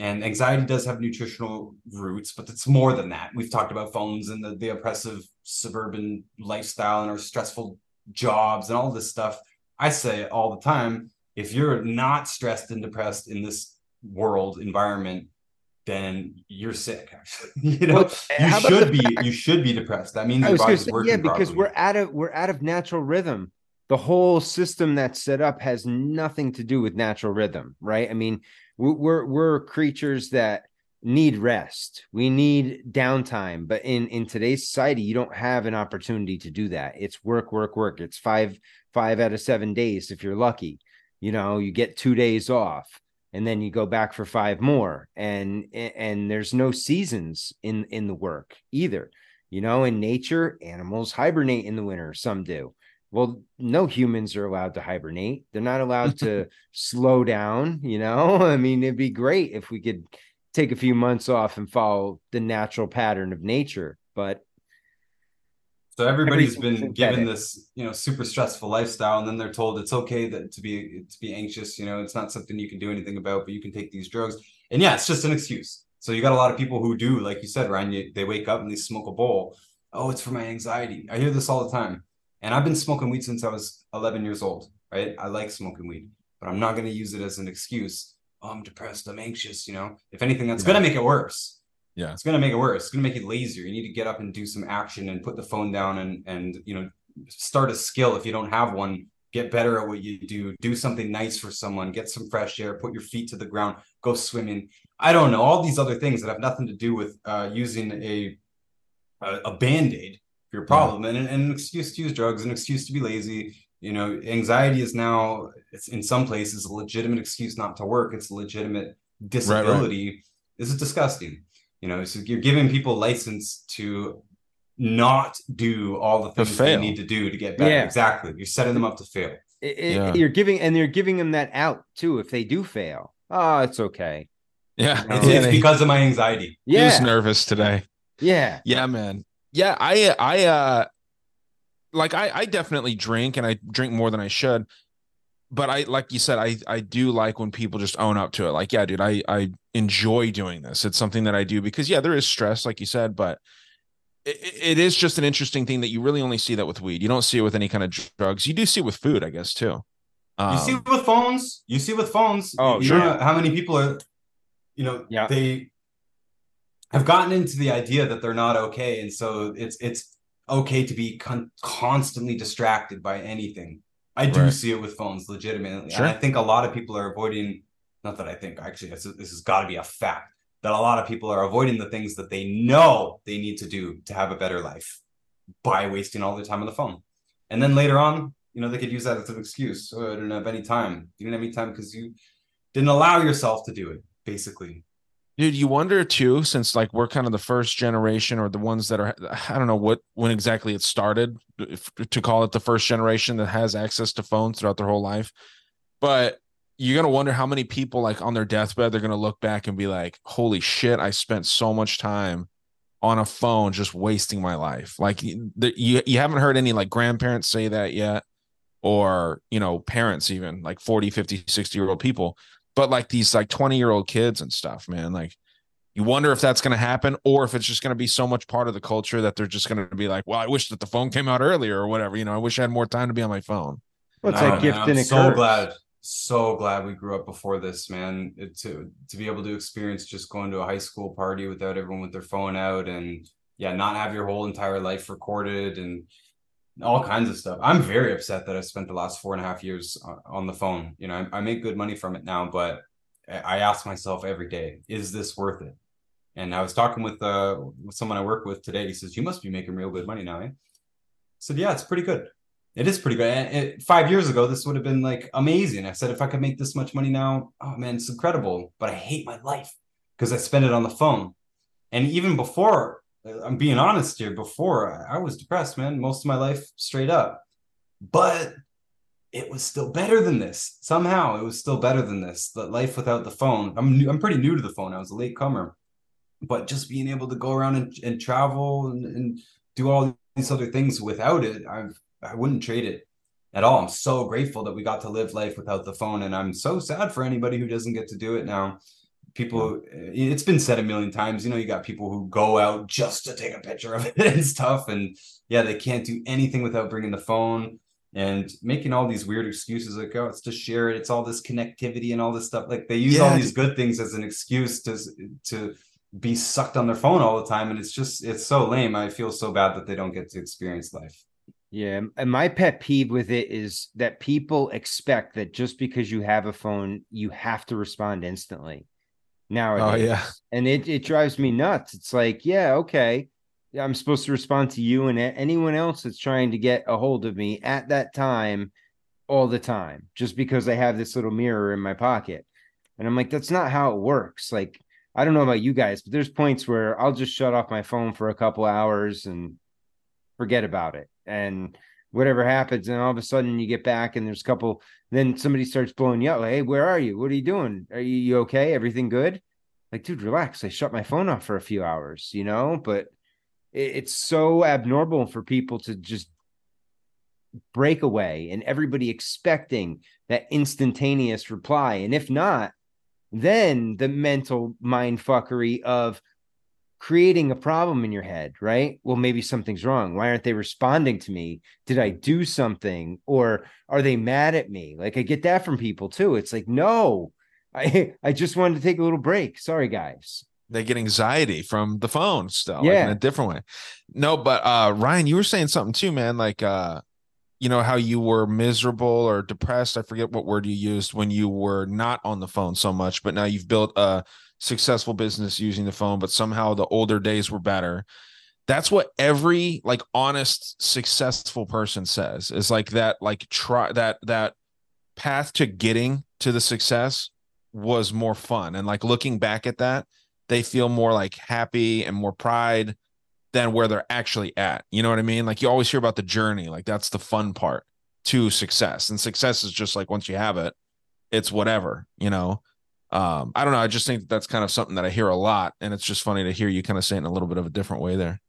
and anxiety does have nutritional roots, but it's more than that. We've talked about phones and the, the oppressive suburban lifestyle and our stressful jobs and all this stuff. I say all the time if you're not stressed and depressed in this world environment, then you're sick. you know, well, you should be fact- you should be depressed. That means your body's say, working Yeah, because properly. we're out of we're out of natural rhythm. The whole system that's set up has nothing to do with natural rhythm right? I mean we're we're creatures that need rest. We need downtime. But in in today's society you don't have an opportunity to do that. It's work work work. It's five five out of seven days if you're lucky you know you get two days off and then you go back for five more. And and there's no seasons in in the work either you know in nature animals hibernate in the winter some do. Well no humans are allowed to hibernate. They're not allowed to slow down you know? I mean it'd be great if we could take a few months off and follow the natural pattern of nature but so everybody's been given this you know super stressful lifestyle and then they're told it's okay that to be to be anxious you know it's not something you can do anything about but you can take these drugs and yeah it's just an excuse so you got a lot of people who do like you said ryan you, they wake up and they smoke a bowl oh, it's for my anxiety. I hear this all the time. And I've been smoking weed since I was 11 years old, right? I like smoking weed, but I'm not going to use it as an excuse. Oh, I'm depressed. I'm anxious. You know, if anything, that's going to make it worse. Yeah. It's going to make it worse. It's going to make you lazier. You need to get up and do some action and put the phone down and, and, you know, start a skill. If you don't have one, get better at what you do. Do something nice for someone. Get some fresh air. Put your feet to the ground. Go swimming. I don't know. All these other things that have nothing to do with uh, using a, a, a band aid for your problem and, and an excuse to use drugs, an excuse to be lazy. You know, anxiety is now it's in some places a legitimate excuse not to work. It's a legitimate disability. Right, right. This is disgusting. You know, so you're giving people license to not do all the things they need to do to get better. Yeah. Exactly. You're setting them up to fail. It, it, yeah. You're giving and you're giving them that out too if they do fail. Oh, it's okay. Yeah. You know? it's, it's, because of my anxiety. Yeah. He was nervous today. Yeah. Yeah, man. Yeah, I I uh like I I definitely drink and I drink more than I should. But I like you said I I do like when people just own up to it. Like, yeah, dude, I I enjoy doing this. It's something that I do because yeah, there is stress like you said, but it, it is just an interesting thing that you really only see that with weed. You don't see it with any kind of drugs. You do see it with food, I guess, too. Um, you see it with phones. You see with phones. Oh, you sure. Know how many people are, you know, yeah. they have gotten into the idea that they're not okay, and so it's it's okay to be con- constantly distracted by anything. I do right. see it with phones, legitimately, sure. and I think a lot of people are avoiding. Not that I think actually, this, this has got to be a fact that a lot of people are avoiding the things that they know they need to do to have a better life by wasting all their time on the phone. And then later on, you know, they could use that as an excuse. Oh, I didn't have any time. You didn't have any time because you didn't allow yourself to do it, basically. Dude, you wonder too, since like we're kind of the first generation or the ones that are, I don't know what, when exactly it started to call it the first generation that has access to phones throughout their whole life. But you're gonna wonder how many people like on their deathbed they're gonna look back and be like, "Holy shit! I spent so much time on a phone just wasting my life." Like you you haven't heard any like grandparents say that yet, or you know parents even like 40, 50, 60 year old people, but like these like 20 year old kids and stuff, man. Like you wonder if that's going to happen or if it's just going to be so much part of the culture that they're just going to be like, well, I wish that the phone came out earlier or whatever. You know, I wish I had more time to be on my phone. Well, it's like gift and a so curse. glad so glad we grew up before this, man. It, to to be able to experience just going to a high school party without everyone with their phone out, and yeah, not have your whole entire life recorded and all kinds of stuff. I'm very upset that I spent the last four and a half years on the phone. You know, I, I make good money from it now, but I ask myself every day, is this worth it? And I was talking with uh with someone I work with today. He says, "You must be making real good money now." Eh? I said, "Yeah, it's pretty good." It is pretty good. It, five years ago, this would have been like amazing. I said, if I could make this much money now, oh man, it's incredible. But I hate my life because I spend it on the phone. And even before, uh, I'm being honest here, before I was depressed, man, most of my life straight up. But it was still better than this. Somehow it was still better than this. The life without the phone. I'm new, I'm pretty new to the phone. I was a late comer. But just being able to go around and, and travel and, and do all these other things without it, I've I wouldn't trade it at all. I'm so grateful that we got to live life without the phone, and I'm so sad for anybody who doesn't get to do it now. People, it's been said a million times. You know, you got people who go out just to take a picture of it and stuff, and yeah, they can't do anything without bringing the phone and making all these weird excuses like, oh, it's to share it. It's all this connectivity and all this stuff. Like they use yeah. all these good things as an excuse to to be sucked on their phone all the time, and it's just it's so lame. I feel so bad that they don't get to experience life. Yeah, and my pet peeve with it is that people expect that just because you have a phone, you have to respond instantly. Nowadays. Oh yeah, and it it drives me nuts. It's like, yeah, okay, I'm supposed to respond to you and anyone else that's trying to get a hold of me at that time, all the time, just because I have this little mirror in my pocket. And I'm like, that's not how it works. Like, I don't know about you guys, but there's points where I'll just shut off my phone for a couple hours and forget about it. And whatever happens and all of a sudden you get back and there's a couple then somebody starts blowing you up like, hey where are you? What are you doing? Are you, you okay? Everything good? Like dude relax. I shut my phone off for a few hours you know? But it, it's so abnormal for people to just break away and everybody expecting that instantaneous reply. And if not then the mental mind fuckery of creating a problem in your head, right? Well, maybe something's wrong. Why aren't they responding to me? Did I do something or are they mad at me? Like I get that from people too. It's like, no, I I just wanted to take a little break. Sorry, guys. They get anxiety from the phone still, Yeah. like in a different way. No, but uh Ryan, you were saying something too, man. Like uh, you know, how you were miserable or depressed. I forget what word you used when you were not on the phone so much, but now you've built a successful business using the phone, but somehow the older days were better. That's what every like honest, successful person says is like that, like try that that path to getting to the success was more fun. And like looking back at that, they feel more like happy and more pride than where they're actually at. You know what I mean? Like you always hear about the journey, like that's the fun part to success. And success is just like once you have it, it's whatever, you know. Um, I don't know. I just think that that's kind of something that I hear a lot, and it's just funny to hear you kind of say it in a little bit of a different way there.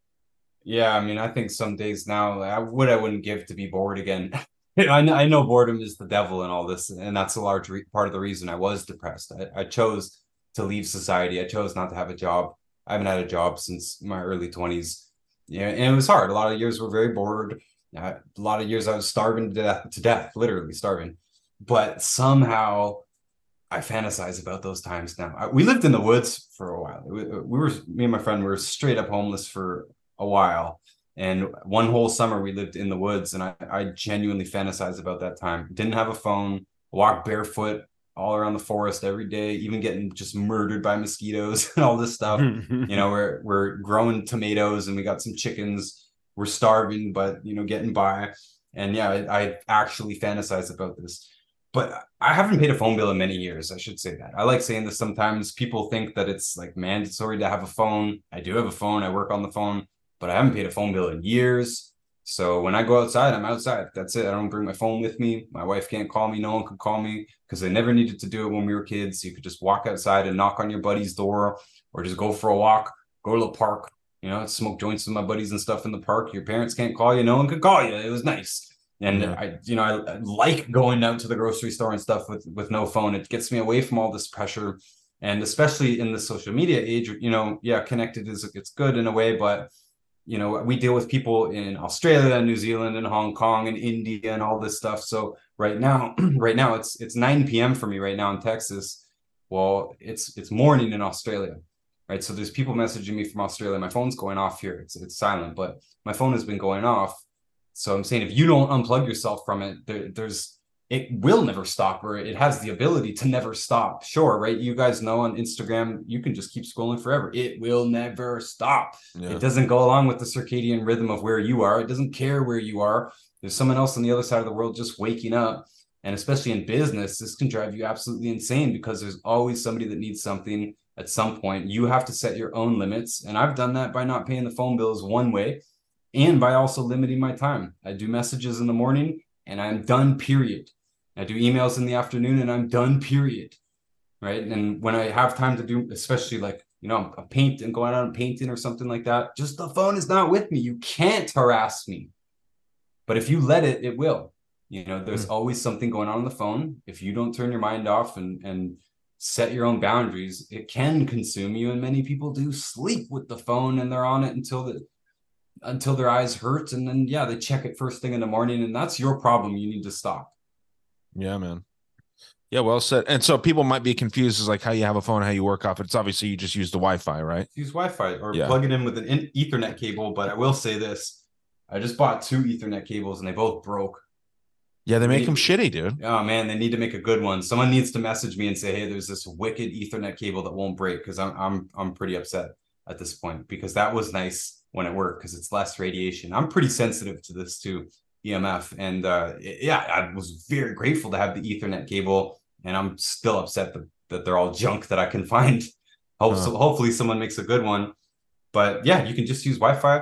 Yeah, I mean, I think some days now, I would I wouldn't give to be bored again. I know, I know boredom is the devil and all this, and that's a large re- part of the reason I was depressed. I, I chose to leave society. I chose not to have a job. I haven't had a job since my early twenties. Yeah, and it was hard. A lot of years were very bored. Uh, a lot of years I was starving to death, to death, literally starving. But somehow I fantasize about those times now. I, we lived in the woods for a while. We, we were me and my friend were straight up homeless for a while. And one whole summer we lived in the woods, and I, I genuinely fantasize about that time. Didn't have a phone, walked barefoot all around the forest every day, even getting just murdered by mosquitoes and all this stuff. you know, we're we're growing tomatoes and we got some chickens. We're starving, but you know, getting by. And yeah, I, I actually fantasize about this. But I haven't paid a phone bill in many years. I should say that. I like saying this sometimes. People think that it's like mandatory to have a phone. I do have a phone. I work on the phone, but I haven't paid a phone bill in years. So when I go outside, I'm outside. That's it. I don't bring my phone with me. My wife can't call me. No one can call me because I never needed to do it when we were kids. You could just walk outside and knock on your buddy's door or just go for a walk, go to the park, you know, smoke joints with my buddies and stuff in the park. Your parents can't call you. No one can call you. It was nice. And Yeah. I, you know, I, I like going out to the grocery store and stuff with with no phone. It gets me away from all this pressure, and especially in the social media age. You know, yeah, connected is it's good in a way, but you know, we deal with people in Australia, and New Zealand, and Hong Kong, and India, and all this stuff. So right now, right now, it's it's 9 p.m. for me right now in Texas. Well, it's it's morning in Australia, right? So there's people messaging me from Australia. My phone's going off here. It's it's silent, but my phone has been going off. So I'm saying if you don't unplug yourself from it, there, there's it will never stop, or it has the ability to never stop. Sure, right? You guys know on Instagram, you can just keep scrolling forever. It will never stop. Yeah. It doesn't go along with the circadian rhythm of where you are. It doesn't care where you are. There's someone else on the other side of the world just waking up. And especially in business, this can drive you absolutely insane because there's always somebody that needs something at some point. You have to set your own limits. And I've done that by not paying the phone bills one way and by also limiting my time. I do messages in the morning and I'm done, period. I do emails in the afternoon and I'm done, period. Right. And when I have time to do, especially like, you know, a paint and going out and painting or something like that, just the phone is not with me. You can't harass me. But if you let it, it will. You know, there's mm-hmm. always something going on on the phone. If you don't turn your mind off and and set your own boundaries, it can consume you. And many people do sleep with the phone and they're on it until the until their eyes hurt. And then yeah, they check it first thing in the morning. And that's your problem. You need to stop. Yeah, man. Yeah, well said. And so people might be confused as like how you have a phone, how you work off it. It's obviously you just use the Wi-Fi, right? use Wi-Fi or Yeah. plug it in with an Ethernet cable. But I will say this: I just bought two Ethernet cables and they both broke. Yeah, they make Me- them shitty, dude. Oh man, they need to make a good one. Someone needs to message me and say, "Hey, there's this wicked Ethernet cable that won't break." Because I'm I'm I'm pretty upset at this point because that was nice when it worked because it's less radiation. I'm pretty sensitive to this too, EMF, and uh, it- yeah, I was very grateful to have the Ethernet cable, and I'm still upset that, that they're all junk that I can find. Hope, Huh. so hopefully, someone makes a good one. But yeah, you can just use Wi-Fi.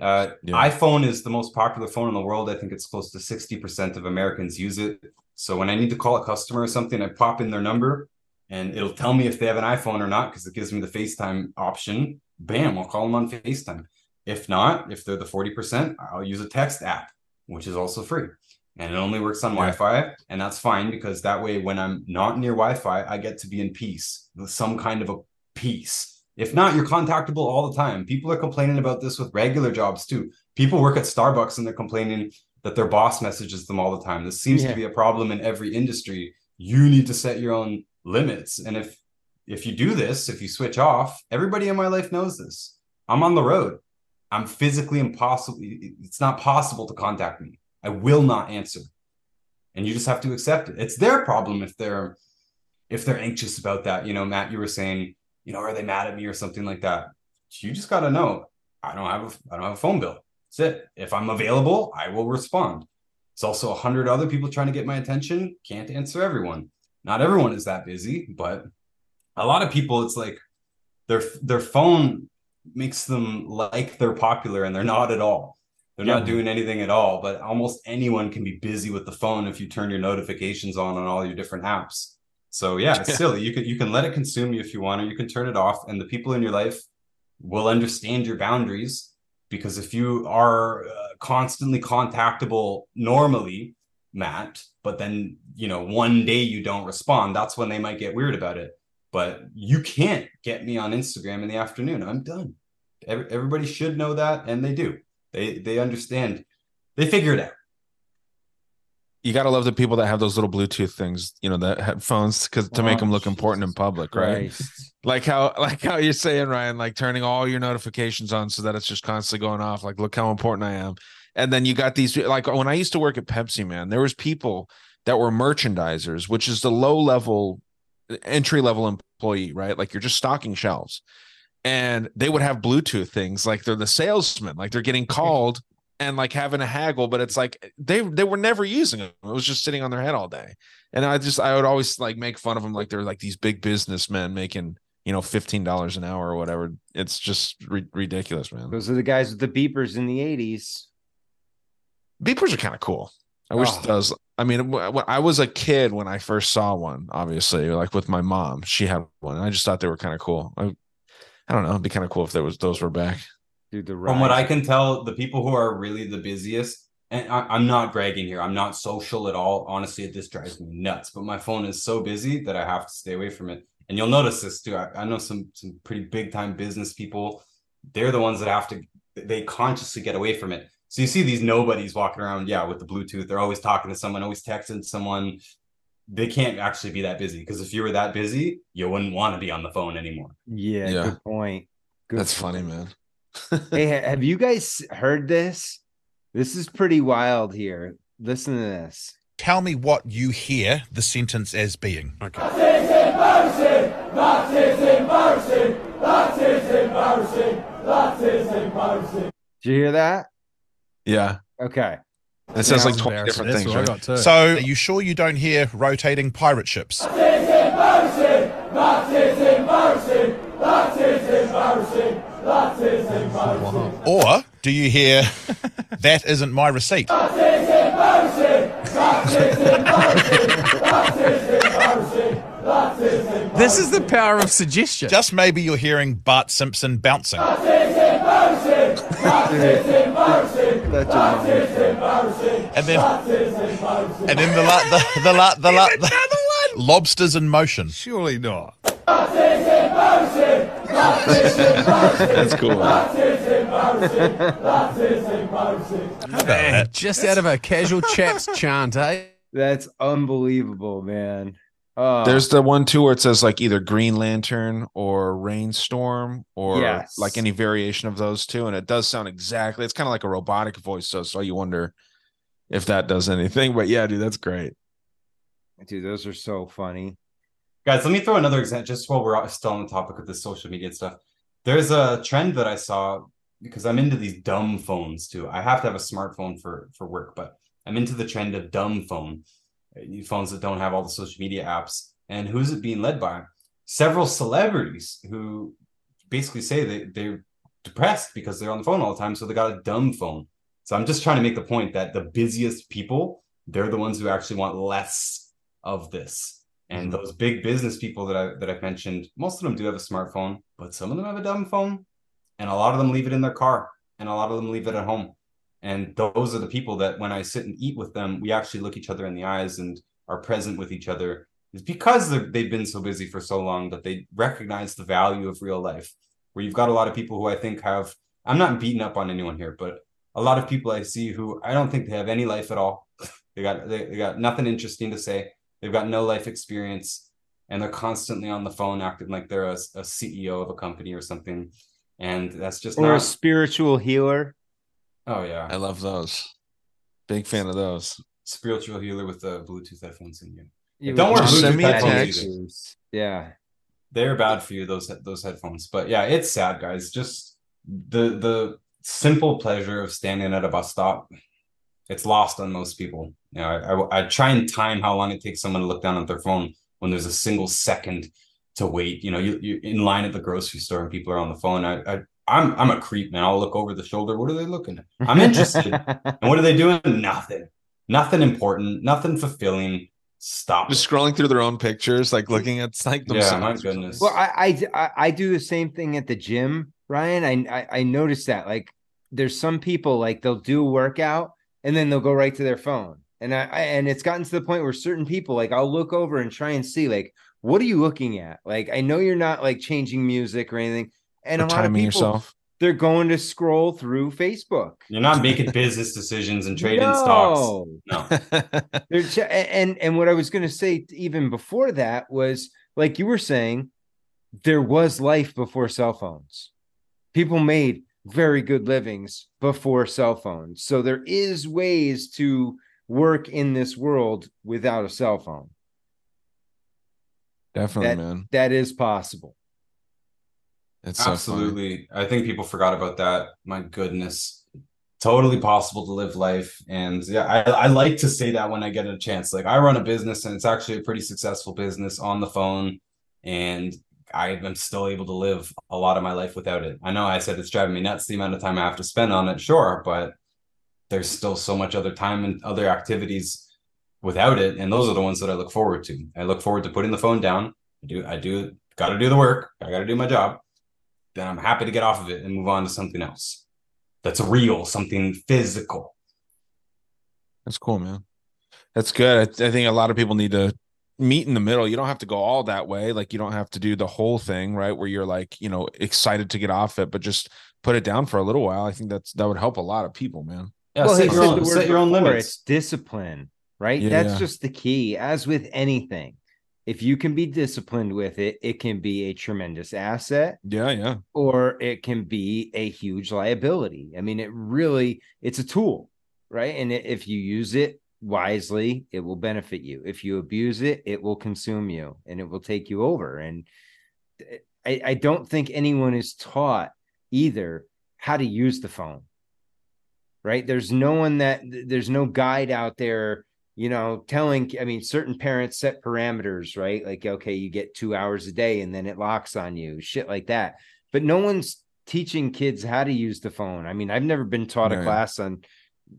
Uh, Yeah. iPhone is the most popular phone in the world. I think it's close to 60% of Americans use it. So when I need to call a customer or something, I pop in their number and it'll tell me if they have an iPhone or not because it gives me the FaceTime option. Bam, I'll call them on FaceTime. If not, if they're the 40%, I'll use a text app, which is also free. And it only works on Yeah. Wi-Fi, and that's fine because that way, when I'm not near Wi-Fi, I get to be in peace, with some kind of a peace. If not, you're contactable all the time. People are complaining about this with regular jobs too. People work at Starbucks and they're complaining that their boss messages them all the time. This seems Yeah. to be a problem in every industry. You need to set your own limits. And if if you do this, if you switch off, everybody in my life knows this. I'm on the road. I'm physically impossible. It's not possible to contact me. I will not answer. And you just have to accept it. It's their problem if they're if they're anxious about that. You know, Mat, you were saying, you know, are they mad at me or something like that? You just gotta know. I don't have a I don't have a phone bill. That's it. If I'm available, I will respond. It's also a hundred other people trying to get my attention. Can't answer everyone. Not everyone is that busy, but a lot of people, it's like their their phone makes them like they're popular and they're not at all. They're not doing anything at all. But almost anyone can be busy with the phone if you turn your notifications on on all your different apps. So yeah, it's silly. You can you can let it consume you if you want, or you can turn it off, and the people in your life will understand your boundaries. Because if you are uh, constantly contactable normally, Mat, but then you know one day you don't respond, that's when they might get weird about it. But you can't get me on Instagram in the afternoon. I'm done. Every, everybody should know that, and they do. They they understand. They figure it out. You gotta love the people that have those little Bluetooth things, you know, that headphones, because to make Oh, them look important in Jesus public, right? Christ. Like how, like how you're saying, Ryan, like turning all your notifications on so that it's just constantly going off. Like, look how important I am. And then you got these, like when I used to work at Pepsi, man, there was people that were merchandisers, which is the low level, entry level employee, right? Like you're just stocking shelves, and they would have Bluetooth things, like they're the salesman, like they're getting called and like having a haggle, but it's like they they were never using them. It was just sitting on their head all day. And I just I would always like make fun of them like they're like these big businessmen making you know fifteen dollars an hour or whatever. It's just ri- ridiculous, man. Those are the guys with the beepers in the 80s. Beepers are kind of cool. I wish Oh. those. I mean, wh- wh- I was a kid when I first saw one. Obviously, like with my mom, she had one. And I just thought they were kind of cool. I, I don't know. It'd be kind of cool if there was those were back. Dude, the From what I can tell, the people who are really the busiest, and I, I'm not bragging here, I'm not social at all. Honestly, this drives me nuts. But my phone is so busy that I have to stay away from it. And you'll notice this too. I, I know some some pretty big time business people. They're the ones that have to. They consciously get away from it. So you see these nobodies walking around, yeah, with the Bluetooth. They're always talking to someone, always texting someone. They can't actually be that busy because if you were that busy, you wouldn't want to be on the phone anymore. Yeah, Yeah. good point. Good That's funny, man. hey, have you guys heard this? This is pretty wild here. Listen to this. Tell me what you hear the sentence as being. Okay. That is embarrassing. That is embarrassing. That is embarrassing. That is embarrassing. Do you hear that? Yeah, Okay. it says like twenty different That's things. Right? So, are you sure you don't hear rotating pirate ships? That is embarrassing! That is embarrassing! That is embarrassing! That is embarrassing! Or do you hear that isn't my receipt? That is embarrassing! That is embarrassing! That is embarrassing! That is embarrassing! This is the power of suggestion. Just maybe you're hearing Bart Simpson bouncing. Such a mind- And then And then the la, the the la, the, la, the lobsters in motion. Surely not. That's cool. How about that? Just out of a casual chat's chant, eh? That's unbelievable, man. Oh, There's the one too where it says like either Green Lantern or Rainstorm or Yes. like any variation of those two, and it does sound exactly. It's kind of like a robotic voice, so so you wonder if that does anything. But yeah, dude, that's great. dude, those are so funny. Guys, let me throw another example just while we're still on the topic of the social media stuff. There's a trend that I saw because I'm into these dumb phones too. I have to have a smartphone for for work, but I'm into the trend of dumb phone, uh, phones that don't have all the social media apps. And who's it being led by? Several celebrities who basically say they they're depressed because they're on the phone all the time, so they got a dumb phone. So I'm just trying to make the point that the busiest people, they're the ones who actually want less of this. And mm-hmm. those big business people that I that I've mentioned, most of them do have a smartphone, but some of them have a dumb phone, and a lot of them leave it in their car, and a lot of them leave it at home. And those are the people that when I sit and eat with them, we actually look each other in the eyes and are present with each other. is because they've been so busy for so long that they recognize the value of real life. Where you've got a lot of people who I think have, I'm not beating up on anyone here, but a lot of people I see who I don't think they have any life at all. They got they, they got nothing interesting to say. They've got no life experience, and they're constantly on the phone acting like they're a, a CEO of a company or something. And that's just or not. a spiritual healer. Oh yeah, I love those. Big fan of those. spiritual healer with the Bluetooth headphones in you. Yeah, Don't with wear the Send me headphones. text. Yeah. they're bad for you those those headphones but yeah it's sad guys just the the simple pleasure of standing at a bus stop it's lost on most people you know I, I, I try and time how long it takes someone to look down at their phone when there's a single second to wait you know you, you're in line at the grocery store and people are on the phone i, I I'm I'm a creep, man. I'll look over the shoulder. What are they looking at? I'm interested. and what are they doing? Nothing. Nothing important. Nothing fulfilling. Stop. Just it. scrolling through their own pictures, like looking at like themselves. Yeah, my goodness. Well, I, I I I do the same thing at the gym, Ryan. I I, I noticed that like there's some people like they'll do a workout and then they'll go right to their phone, and I, I and it's gotten to the point where certain people like I'll look over and try and see like what are you looking at? Like I know you're not like changing music or anything, and Or a lot of people yourself. they're going to scroll through Facebook. You're not making business decisions and trading stocks. No. No. They're ch- and and what I was going to say even before that was like you were saying, there was life before cell phones. People made very good livings before cell phones, so there is ways to work in this world without a cell phone. Definitely, That man. that is possible. It's. Absolutely. I think people forgot about that. My goodness. Totally possible to live life. And yeah, I, I like to say that when I get a chance. Like I run a business and it's actually a pretty successful business on the phone. And I am still able to live a lot of my life without it. I know I said it's driving me nuts the amount of time I have to spend on it, sure, but there's still so much other time and other activities without it. And those are the ones that I look forward to. I look forward to putting the phone down. I do I do gotta do the work. I gotta do my job then I'm happy to get off of it and move on to something else that's real, something physical. That's cool, man. That's good. I, I think a lot of people need to meet in the middle. You don't have to go all that way. Like you don't have to do the whole thing, right? Where you're like, you know, excited to get off it, but just put it down for a little while. I think that's that would help a lot of people, man. Yeah, well, set your own, the set your own limits. It's discipline, right? Yeah, That's yeah. just the key. As with anything, if you can be disciplined with it, it can be a tremendous asset Yeah, yeah. or it can be a huge liability. I mean, it really it's a tool, right? And if you use it wisely, it will benefit you. If you abuse it, it will consume you and it will take you over. And I, I don't think anyone is taught either how to use the phone. Right? There's no one that there's no guide out there you know, telling, I mean, certain parents set parameters, right? Like, okay, you get two hours a day and then it locks on you, shit like that. But no one's teaching kids how to use the phone. I mean, I've never been taught a class on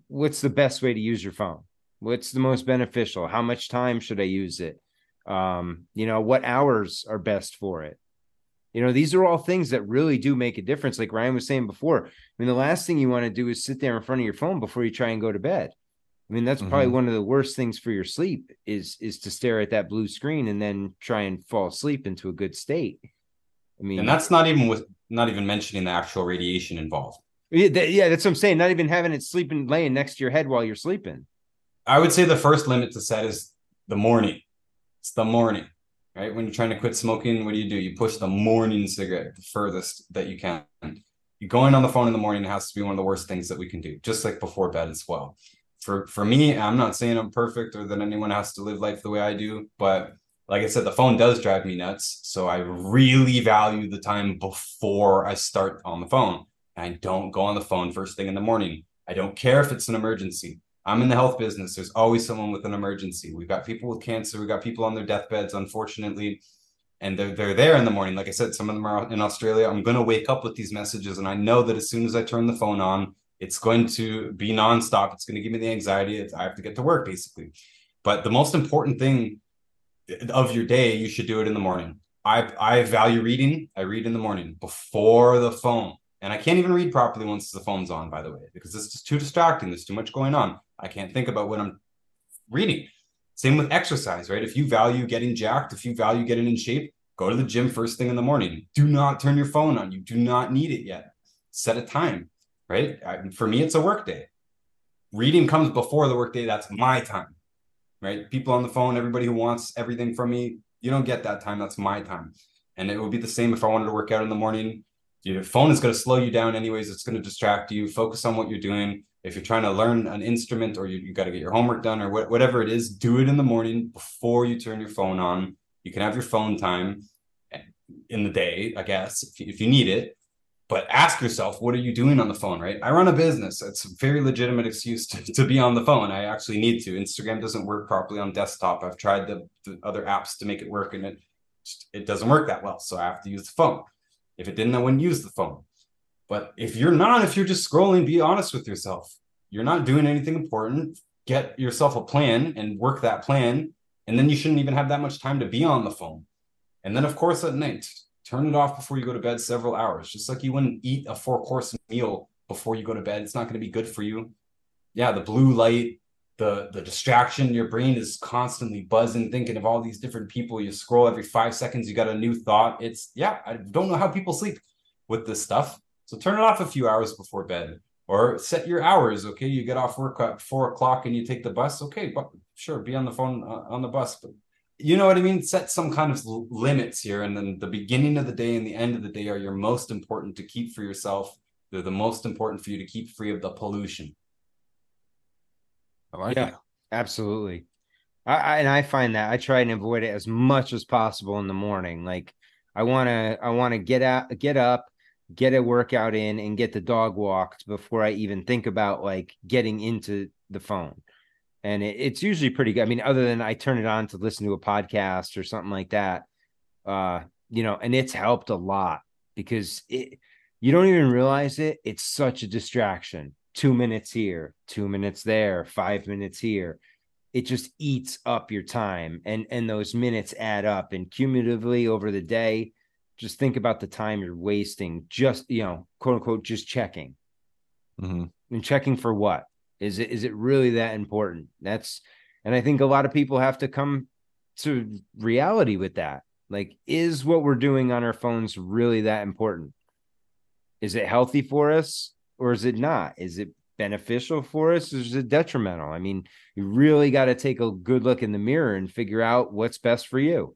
what's the best way to use your phone, what's the most beneficial, how much time should I use it, um, you know, what hours are best for it. You know, these are all things that really do make a difference. Like Ryan was saying before, I mean, the last thing you want to do is sit there in front of your phone before you try and go to bed. I mean, that's probably Mhm. one of the worst things for your sleep is is to stare at that blue screen and then try and fall asleep into a good state. I mean, And that's not even with not even mentioning the actual radiation involved. yeah, that- yeah, that's what I'm saying. Not even having it sleeping laying next to your head while you're sleeping. I would say the first limit to set is the morning. It's the morning, right? When you're trying to quit smoking, what do you do? You push the morning cigarette the furthest that you can. You going on the phone in the morning has to be one of the worst things that we can do, just like before bed as well. For for me, I'm not saying I'm perfect or that anyone has to live life the way I do, but like I said, the phone does drive me nuts. So I really value the time before I start on the phone. I don't go on the phone first thing in the morning. I don't care if it's an emergency. I'm in the health business. There's always someone with an emergency. We've got people with cancer. We've got people on their deathbeds, unfortunately, and they're they're there in the morning. Like I said, some of them are in Australia. I'm gonna wake up with these messages, and I know that as soon as I turn the phone on, it's going to be nonstop. It's going to give me the anxiety. It's, I have to get to work basically. But the most important thing of your day, you should do it in the morning. I I value reading. I read in the morning before the phone. And I can't even read properly once the phone's on, by the way, because it's just too distracting. There's too much going on. I can't think about what I'm reading. Same with exercise, right? If you value getting jacked, if you value getting in shape, go to the gym first thing in the morning. Do not turn your phone on. You do not need it yet. Set a time, right? I, for me, it's a work day. Reading comes before the workday. That's my time, right? People on the phone, everybody who wants everything from me, you don't get that time. That's my time. And it would be the same if I wanted to work out in the morning. Your phone is going to slow you down, anyways. It's going to distract you. Focus on what you're doing. If you're trying to learn an instrument or you, you got to get your homework done or wh- whatever it is, do it in the morning before you turn your phone on. You can have your phone time eh, in the day, I guess, if you, if you need it. But ask yourself, what are you doing on the phone, right? I run a business. It's a very legitimate excuse to, to be on the phone. I actually need to. Instagram doesn't work properly on desktop. I've tried the, the other apps to make it work and it it doesn't work that well. So I have to use the phone. If it didn't, I wouldn't use the phone. But if you're not, if you're just scrolling, be honest with yourself. You're not doing anything important. Get yourself a plan and work that plan. And then you shouldn't even have that much time to be on the phone. And then, of course, at night, turn it off before you go to bed several hours. Just like you wouldn't eat a four course meal before you go to bed. It's not going to be good for you. Yeah, the blue light, the the distraction your brain is constantly buzzing thinking of all these different people you scroll every five seconds you got a new thought it's yeah i don't know how people sleep with this stuff so turn it off a few hours before bed or set your hours okay you get off work at four o'clock and you take the bus okay but sure be on the phone uh, on the bus but you know what i mean set some kind of limits here and then the beginning of the day and the end of the day are your most important to keep for yourself they're the most important for you to keep free of the pollution I like yeah, it. absolutely. I, I and I find that I try and avoid it as much as possible in the morning. Like I want to, I want to get out, get up, get a workout in, and get the dog walked before I even think about like getting into the phone. And it, it's usually pretty good. I mean, other than I turn it on to listen to a podcast or something like that, uh, you know, and it's helped a lot because it, you don't even realize it. It's such a distraction two minutes here, two minutes there, five minutes here. It just eats up your time, and and those minutes add up, and cumulatively over the day, just think about the time you're wasting, just you know, quote unquote, just checking. Mm-hmm. And checking for what? Is it is it really that important? That's, and I think a lot of people have to come to reality with that. Like, is what we're doing on our phones really that important? Is it healthy for us? or is it not? Is it beneficial for us or is it detrimental? I mean, you really got to take a good look in the mirror and figure out what's best for you.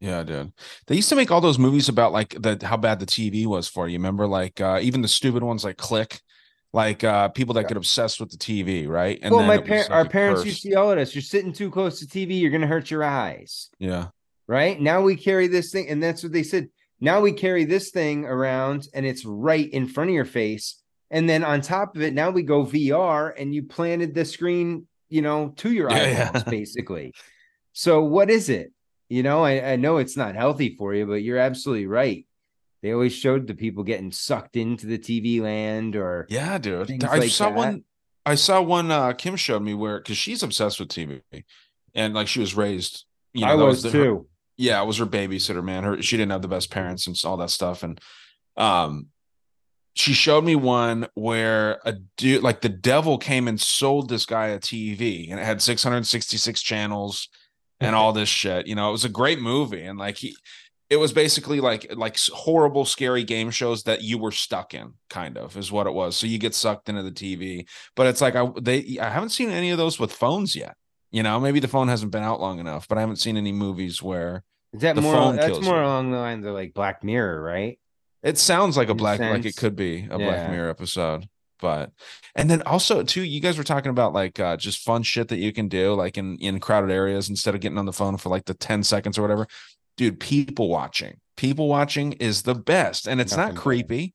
Yeah, dude. They used to make all those movies about like the how bad the TV was for you. Remember, like uh, even the stupid ones like Click, like uh, people that get obsessed with the TV, right? And well, my par- our parents used to yell at us: "You're sitting too close to TV. You're going to hurt your eyes." Yeah. Right now we carry this thing, and that's what they said. Now we carry this thing around and it's right in front of your face. And then on top of it, now we go VR and you planted the screen, you know, to your yeah, eyeballs, yeah. basically. So what is it? You know, I, I know it's not healthy for you, but you're absolutely right. They always showed the people getting sucked into the TV land or yeah, dude. I like saw that. one I saw one uh Kim showed me where because she's obsessed with TV and like she was raised, you know, I was, was the, too. Her, yeah, it was her babysitter, man. Her she didn't have the best parents and all that stuff. And um she showed me one where a dude like the devil came and sold this guy a TV and it had 666 channels and all this shit. You know, it was a great movie. And like he it was basically like like horrible scary game shows that you were stuck in kind of is what it was so you get sucked into the tv but it's like i they i haven't seen any of those with phones yet you know, maybe the phone hasn't been out long enough, but I haven't seen any movies where is that more that's more you. along the lines of like Black Mirror, right? It sounds like a black sense. like it could be a yeah. Black Mirror episode. But and then also too, you guys were talking about like uh just fun shit that you can do like in in crowded areas instead of getting on the phone for like the 10 seconds or whatever. Dude, people watching. People watching is the best. And it's Nothing not creepy.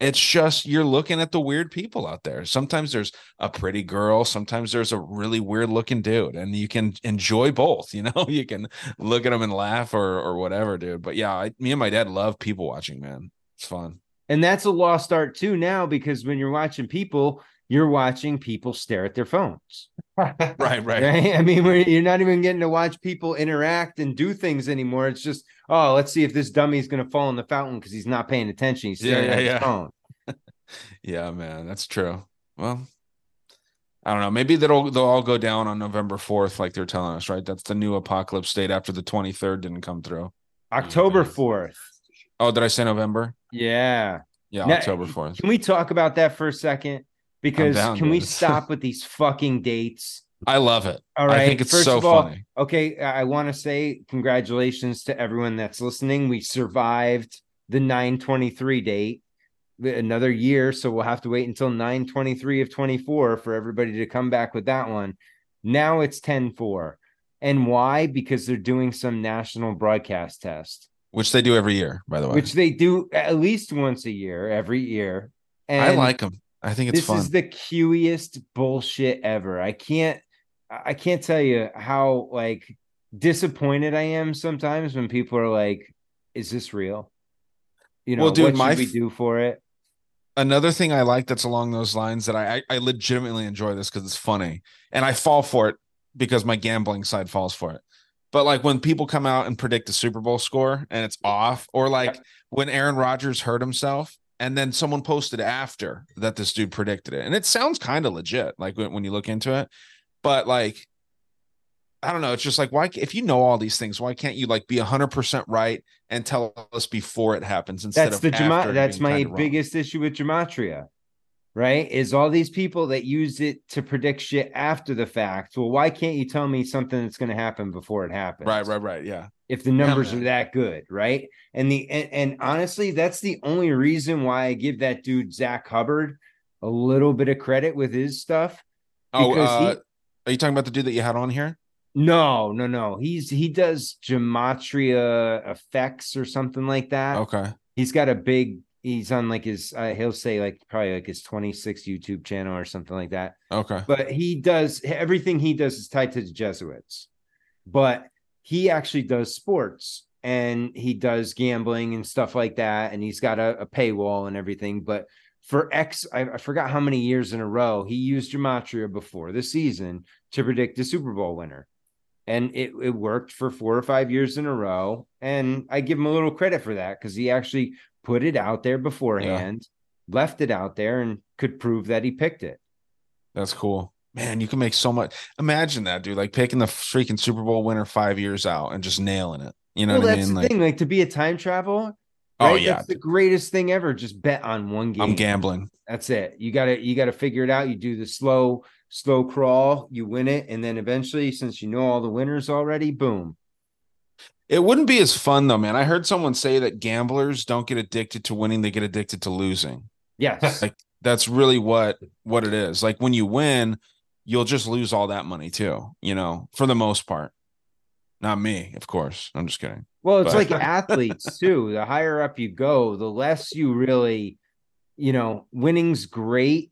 It's just you're looking at the weird people out there. Sometimes there's a pretty girl, sometimes there's a really weird looking dude, and you can enjoy both. You know, you can look at them and laugh or or whatever, dude. But yeah, I, me and my dad love people watching, man. It's fun. And that's a lost art too now because when you're watching people, you're watching people stare at their phones. right, right, right. I mean, you're not even getting to watch people interact and do things anymore. It's just, oh, let's see if this dummy is going to fall in the fountain because he's not paying attention. He's staring yeah, yeah, at his phone. yeah, man, that's true. Well, I don't know. Maybe they'll they'll all go down on November fourth, like they're telling us, right? That's the new apocalypse date after the twenty third didn't come through. October mm-hmm. 4th. Oh, did I say November? Yeah. Yeah, Now, October fourth. Can we talk about that for a second? Because can we stop with these fucking dates? I love it. All right. I think it's First so of all, funny. Okay, I want to say congratulations to everyone that's listening. We survived the 923 date another year, so we'll have to wait until 923 of 24 for everybody to come back with that one. Now it's 10-4. And why? Because they're doing some national broadcast test, Which they do every year, by the way. which they do at least once a year, every year. And I like them. I think it's this fun. is the cutest bullshit ever. I can't I can't tell you how like disappointed I am sometimes when people are like, "Is this real?" You know, Well, dude, what my should we do for it? Another thing I like that's along those lines that I I, I legitimately enjoy this because it's funny and I fall for it because my gambling side falls for it. But like when people come out and predict the Super Bowl score and it's off, or like when Aaron Rodgers hurt himself and then someone posted after that this dude predicted it, and it sounds kind of legit, like when, when you look into it. But like, I don't know. It's just like why if you know all these things, why can't you like be hundred percent right and tell us before it happens instead That's of the gema- that's my kinda wrong? biggest issue with gematria. Right? Is all these people that use it to predict shit after the fact. Well, why can't you tell me something that's going to happen before it happens? Right, right, right. Yeah. If the numbers are that good, right? And the and, and honestly, that's the only reason why I give that dude Zach Hubbard a little bit of credit with his stuff. Oh, Because he- uh, are you talking about the dude that you had on here? No, no, no. He's he does gematria effects or something like that. Okay. He's got a big. He's on like his. Uh, he'll say like probably like his twenty six YouTube channel or something like that. Okay. but he does everything he does is tied to the Jesuits. But he actually does sports and he does gambling and stuff like that. And he's got a, a paywall and everything. But for X, I, I forgot how many years in a row he used gematria before the season to predict the Super Bowl winner. And it, it worked for four or five years in a row. And I give him a little credit for that because he actually put it out there beforehand, left it out there, and could prove that he picked it. That's cool. Man, you can make so much. Imagine that, dude. Like picking the freaking Super Bowl winner five years out and just nailing it. You know well, what I that's mean? the Like, thing. Like to be a time traveler. Oh, yeah, that's the greatest thing ever. Just bet on one game. I'm gambling. That's it. You got to you got to figure it out. You do the slow slow crawl. You win it, and then eventually, since you know all the winners already, boom. It wouldn't be as fun though, man. I heard someone say that gamblers don't get addicted to winning; they get addicted to losing. Yes. Like that's really what what it is. Like when you win, you'll just lose all that money too. You know, for the most part. Not me, of course. I'm just kidding. Well, it's But- like athletes too. The higher up you go, the less you really, you know, winning's great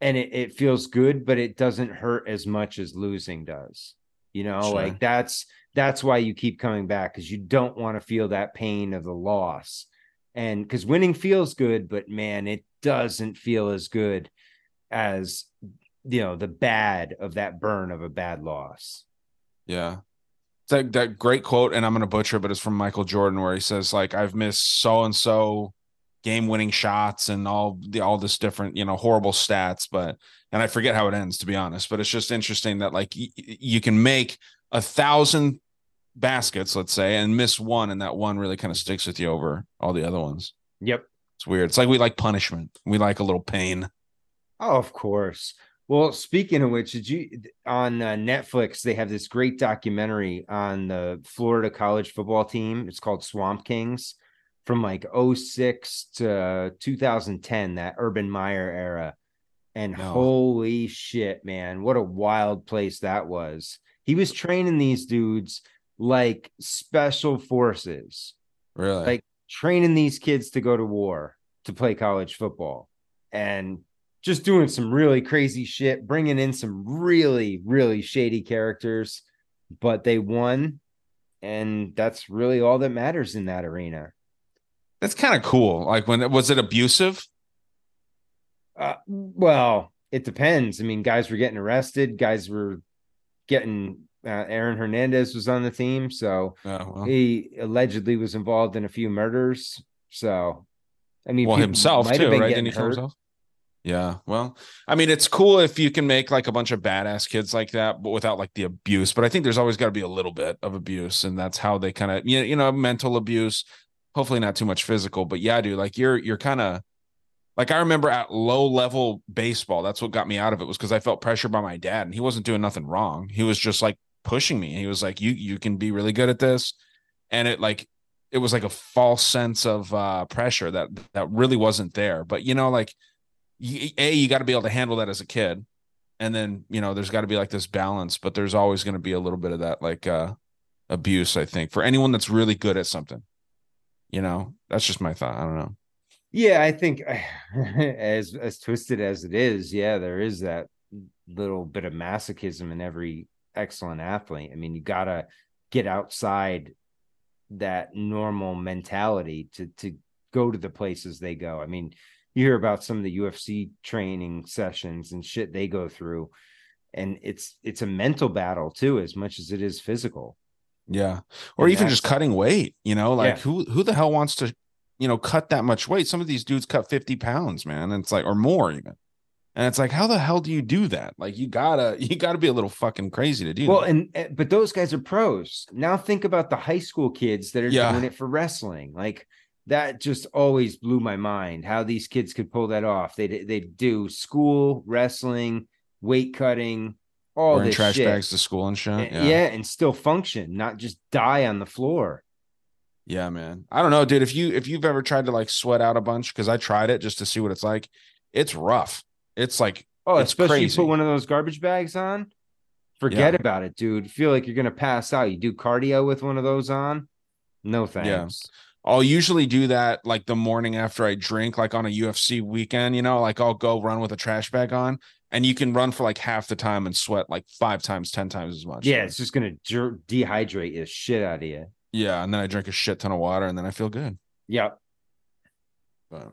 and it, it feels good, but it doesn't hurt as much as losing does. You know, Sure. like that's that's why you keep coming back because you don't want to feel that pain of the loss. And because winning feels good, but man, it doesn't feel as good as you know the bad of that burn of a bad loss. Yeah. It's that, that great quote, and I'm gonna butcher it, but it's from Michael Jordan where he says, like, I've missed so and so game winning shots and all the all this different, you know, horrible stats, but and I forget how it ends to be honest, but it's just interesting that like y- you can make a thousand baskets, let's say, and miss one, and that one really kind of sticks with you over all the other ones. Yep. It's weird. It's like we like punishment. We like a little pain. Oh, of course. Well, speaking of which, did you on uh, Netflix? They have this great documentary on the Florida college football team. It's called Swamp Kings from like 06 to 2010, that Urban Meyer era. And No. holy shit, man, what a wild place that was. He was training these dudes like special forces, Really? like training these kids to go to war to play college football. And just doing some really crazy shit, bringing in some really, really shady characters, but they won. And that's really all that matters in that arena. That's kind of cool. Like when was it abusive? Uh, well, it depends. I mean, guys were getting arrested, guys were getting, uh, Aaron Hernandez was on the team. So Oh, well. he allegedly was involved in a few murders. So, I mean, well, himself too, right? Didn't he hurt. himself? Yeah. Well, I mean, it's cool if you can make like a bunch of badass kids like that, but without like the abuse. But I think there's always got to be a little bit of abuse, and that's how they kind of you know, you know mental abuse. Hopefully, not too much physical, but yeah, dude, like you're you're kind of like I remember at low level baseball. That's what got me out of it was because I felt pressure by my dad, and he wasn't doing nothing wrong. He was just like pushing me. He was like, "You you can be really good at this," and it like it was like a false sense of uh pressure that that really wasn't there. But you know, like you, a you got to be able to handle that as a kid and then you know there's got to be like this balance but there's always going to be a little bit of that like uh abuse i think for anyone that's really good at something you know that's just my thought i don't know Yeah, I think as as twisted as it is, yeah, there is that little bit of masochism in every excellent athlete. I mean, you gotta get outside that normal mentality to to go to the places they go. I mean, you hear about some of the UFC training sessions and shit they go through, and it's it's a mental battle too, as much as it is physical. yeah or And even just cutting weight you know like Yeah. who who the hell wants to you know cut that much weight some of these dudes cut 50 pounds man and it's like or more even and it's like how the hell do you do that like you gotta you gotta be a little fucking crazy to do Well, that. and uh, but those guys are pros. Now think about the high school kids that are Yeah. doing it for wrestling. Like that just always blew my mind how these kids could pull that off. They they do school wrestling, weight cutting, all wearing this trash shit. bags to school and shit And- yeah. and still function, not just die on the floor. Yeah, man. I don't know, dude. If you if you've ever tried to like sweat out a bunch, because I tried it just to see what it's like, it's rough. It's like Oh, It's especially you put one of those garbage bags on. Forget Yeah. about it, dude. Feel like you're gonna pass out. You do cardio with one of those on. No thanks. I'll usually do that like the morning after I drink, like on a UFC weekend, you know, like I'll go run with a trash bag on, and you can run for like half the time and sweat like five times, ten times as much. Yeah, it's just gonna jer- dehydrate the shit out of you. yeah, and then I drink a shit ton of water, and then I feel good. Yep. But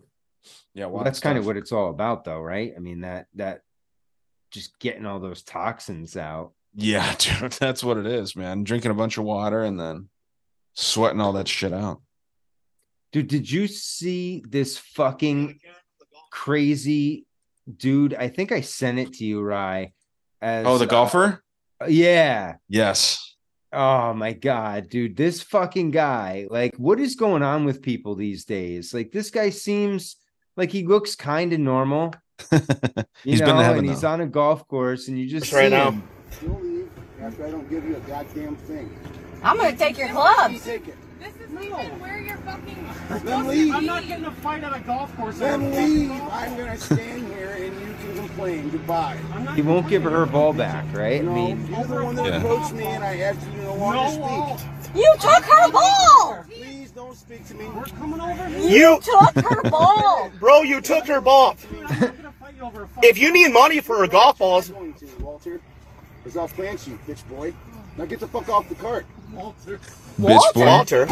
yeah, Well, that's kind of what it's all about, though, right? I mean that that just getting all those toxins out. Yeah, dude, that's what it is, man. Drinking a bunch of water and then sweating all that shit out. Dude, did you see this fucking crazy dude? I think I sent it to you, Rye. As, Oh, the uh, golfer? yeah. Yes. Oh my god, dude, this fucking guy, like what is going on with people these days? Like this guy seems like he looks kind of normal, you He's know, been to heaven, and he's though. on a golf course and you just Right see now. him. You'll leave after I don't give you a goddamn thing. I'm gonna take your clubs. Take it. This is even where you're fucking Then leave. I'm not getting a fight at a golf course. Then leave. I'm gonna stand here and you can complain. Goodbye. He won't give her her ball back, right? I No, mean, you're the one that Yeah. approached me and I asked you to no longer speak. You took her ball. Please don't speak to me. We're coming over here. You took her ball. Bro, you took her ball. if you need money for her golf balls. I'm going to, Walter. Because I'll plant you, bitch boy. Now get the fuck off the cart. Walter. Bitch boy. Walter.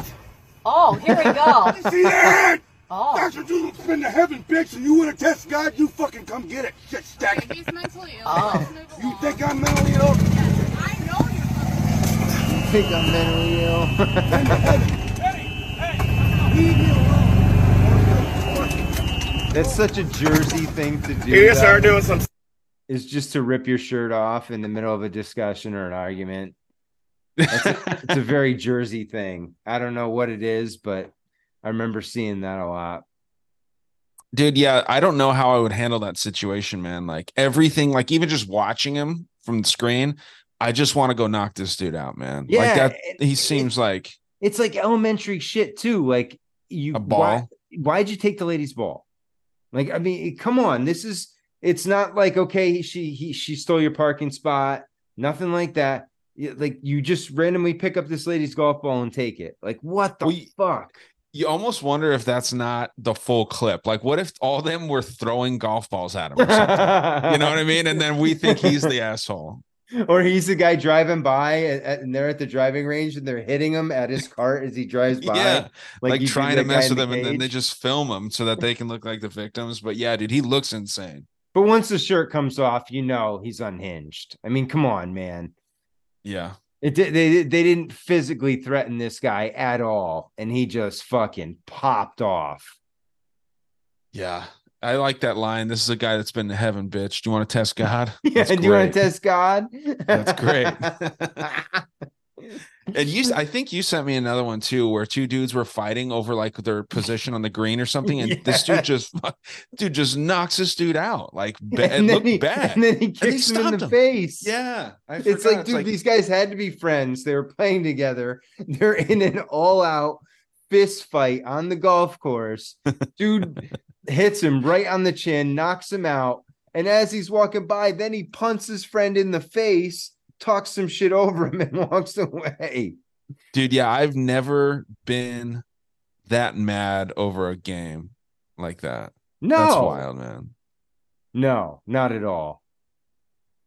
Oh, here we go. See that? Oh. That's what you spend to heaven, bitch, and you want to test God, you fucking come get it. Shit stack. He's mentally ill. Oh. You think I'm mentally ill? I think I'm mentally ill. Leave me alone. That's such a Jersey thing to do. You though, start doing some Is just to rip your shirt off in the middle of a discussion or an argument. That's a, it's a very Jersey thing. I don't know what it is, but I remember seeing that a lot. Dude, yeah, I don't know how I would handle that situation, man. Like everything, like even just watching him from the screen, I just want to go knock this dude out, man. Yeah, like that it- he seems like It's like elementary shit too. Like you, A ball? Why, why'd you take the lady's ball? Like, I mean, come on. This is. It's not like okay, she he she stole your parking spot. Nothing like that. Like you just randomly pick up this lady's golf ball and take it. Like what the Well, fuck? you almost wonder if that's not the full clip. Like, what if all of them were throwing golf balls at him or something? you know what I mean? And then we think he's the asshole. or he's the guy driving by and, they're at the driving range and they're hitting him at his cart as he drives by. Yeah, like, do trying to mess with the and then they just film him so that they can look like the victims. But yeah, dude, he looks insane. But once the shirt comes off, you know he's unhinged. I mean, come on, man. Yeah, It did, they they didn't physically threaten this guy at all, and he just fucking popped off. yeah. I like that line. This is a guy that's been to heaven, bitch. Do you want to test God? Yeah, do you want to test God? That's great. And you, I think you sent me another one too, where two dudes were fighting over like their position on the green or something, and this dude just, dude just knocks this dude out. Like, and looked he, bad. And then he kicks him in the him. face. Yeah, it's like, dude, these guys had to be friends. They were playing together. They're in an all-out fist fight on the golf course. Dude hits him right on the chin, knocks him out. And as he's walking by, then he punts his friend in the face, talks some shit over him, and walks away. dude. Yeah, I've never been that mad over a game like that. No, That's wild, man. no, not at all.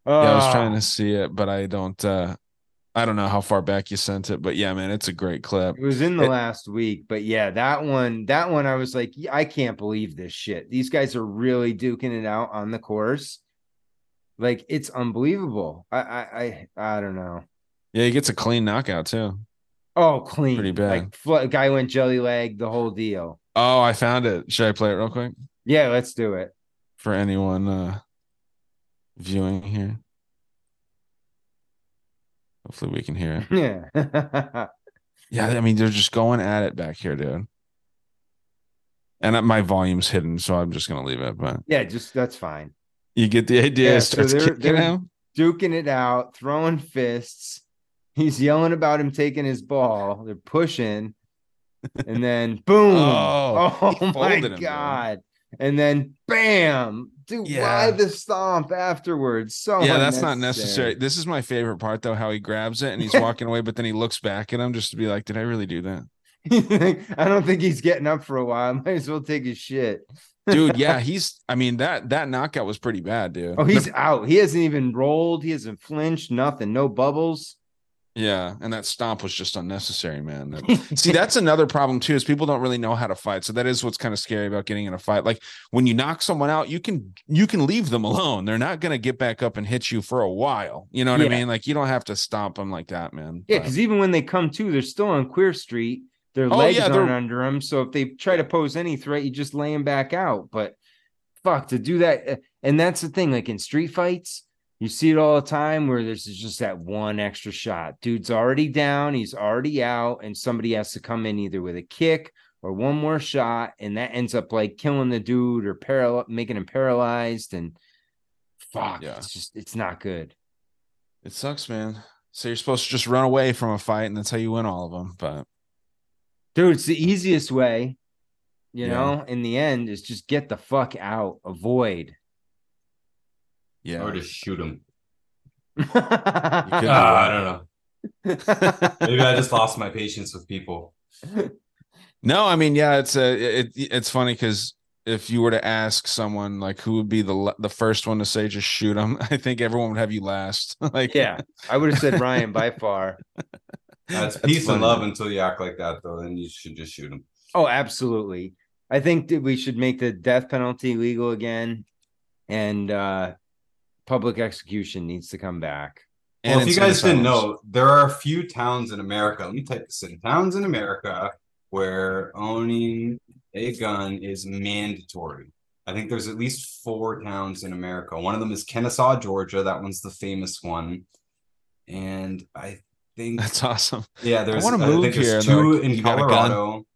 Yeah, I was Ah. trying to see it, but I don't. uh I don't know how far back you sent it, but yeah, man, it's a great clip. It was in the It- last week, but yeah, that one, that one, I was like, I can't believe this shit. These guys are really duking it out on the course. Like it's unbelievable. I, I, I, I don't know. Yeah, he gets a clean knockout too. Oh, clean. Pretty bad. Like fl- guy went jelly leg, the whole deal. Oh, I found it. Should I play it real quick Yeah, let's do it. for anyone uh viewing here? Hopefully, we can hear it. Yeah. Yeah, I mean, they're just going at it back here, dude. And uh, my volume's hidden, so I'm just gonna leave it. But yeah, just that's fine. You get the idea. Yeah, It so they're, they're duking it out, throwing fists. He's yelling about him taking his ball. They're pushing, and then boom! Oh, Oh, my him, god! And then bam! Dude, why the stomp afterwards? So Yeah, that's not necessary. This is my favorite part, though, how he grabs it and he's walking away, but then he looks back at him just to be like, "Did I really do that?" I don't think he's getting up for a while. Might as well take his shit. Dude yeah he's i mean that that knockout was pretty bad dude Oh, he's The- out. He hasn't even rolled. He hasn't flinched. Nothing. No bubbles. yeah and that stomp was just unnecessary man That- see that's another problem too is people don't really know how to fight so that is what's kind of scary about getting in a fight like when you knock someone out you can you can leave them alone they're not going to get back up and hit you for a while you know what i mean like you don't have to stomp them like that man Yeah, because even when they come to, they're still on Queer Street. Their Oh, legs yeah, aren't under them. So if they try to pose any threat, you just lay them back out. But fuck, to do that, uh, and that's the thing. Like in street fights, you see it all the time where there's just that one extra shot. Dude's already down, he's already out, and somebody has to come in either with a kick or one more shot, and that ends up like killing the dude or paral- making him paralyzed. And fuck, Yeah. it's just it's not good. it sucks man so you're supposed to just run away from a fight and that's how you win all of them but dude it's the easiest way you Yeah. know in the end is just get the fuck out avoid yeah Or just shoot him. You could do Ah, I don't know. Maybe I just lost my patience with people. No, I mean, yeah, it's a it, it's funny because if you were to ask someone like who would be the the first one to say just shoot him, I think everyone would have you last. like, yeah i would have said ryan by far That's, That's peace funny. and love until you act like that, though. Then you should just shoot him. oh absolutely i think that we should make the death penalty legal again and uh public execution needs to come back And well, if you guys didn't asylums. know, there are a few towns in America. Let me type this in: towns in America where owning a gun is mandatory. I think there's at least four towns in America. One of them is Kennesaw, Georgia. That one's the famous one, and I think that's awesome. Yeah, there's. I wanna I move think there's here, two like, in "You got a gun?" Colorado.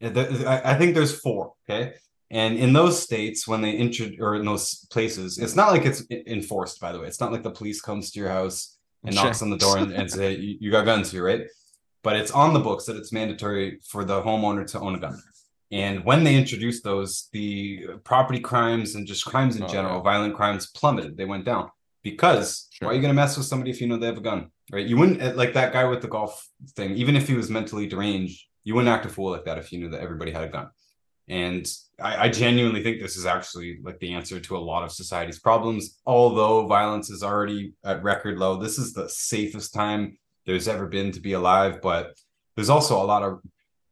Yeah, there- I I think there's four. Okay, and in those states, when they intro or in those places, it's not like it's enforced. By the way, it's not like the police comes to your house and knocks Checks. on the door and, and say you, you got guns here, right? But it's on the books that it's mandatory for the homeowner to own a gun. And when they introduced those, the property crimes and just crimes in Oh, general, yeah. violent crimes plummeted. They went down because Sure. why are you going to mess with somebody if you know they have a gun, right? You wouldn't uh, like that guy with the golf thing, even if he was mentally deranged, you wouldn't act a fool like that if you knew that everybody had a gun. And I, I genuinely think this is actually like the answer to a lot of society's problems. Although violence is already at record low, this is the safest time there's ever been to be alive. But there's also a lot of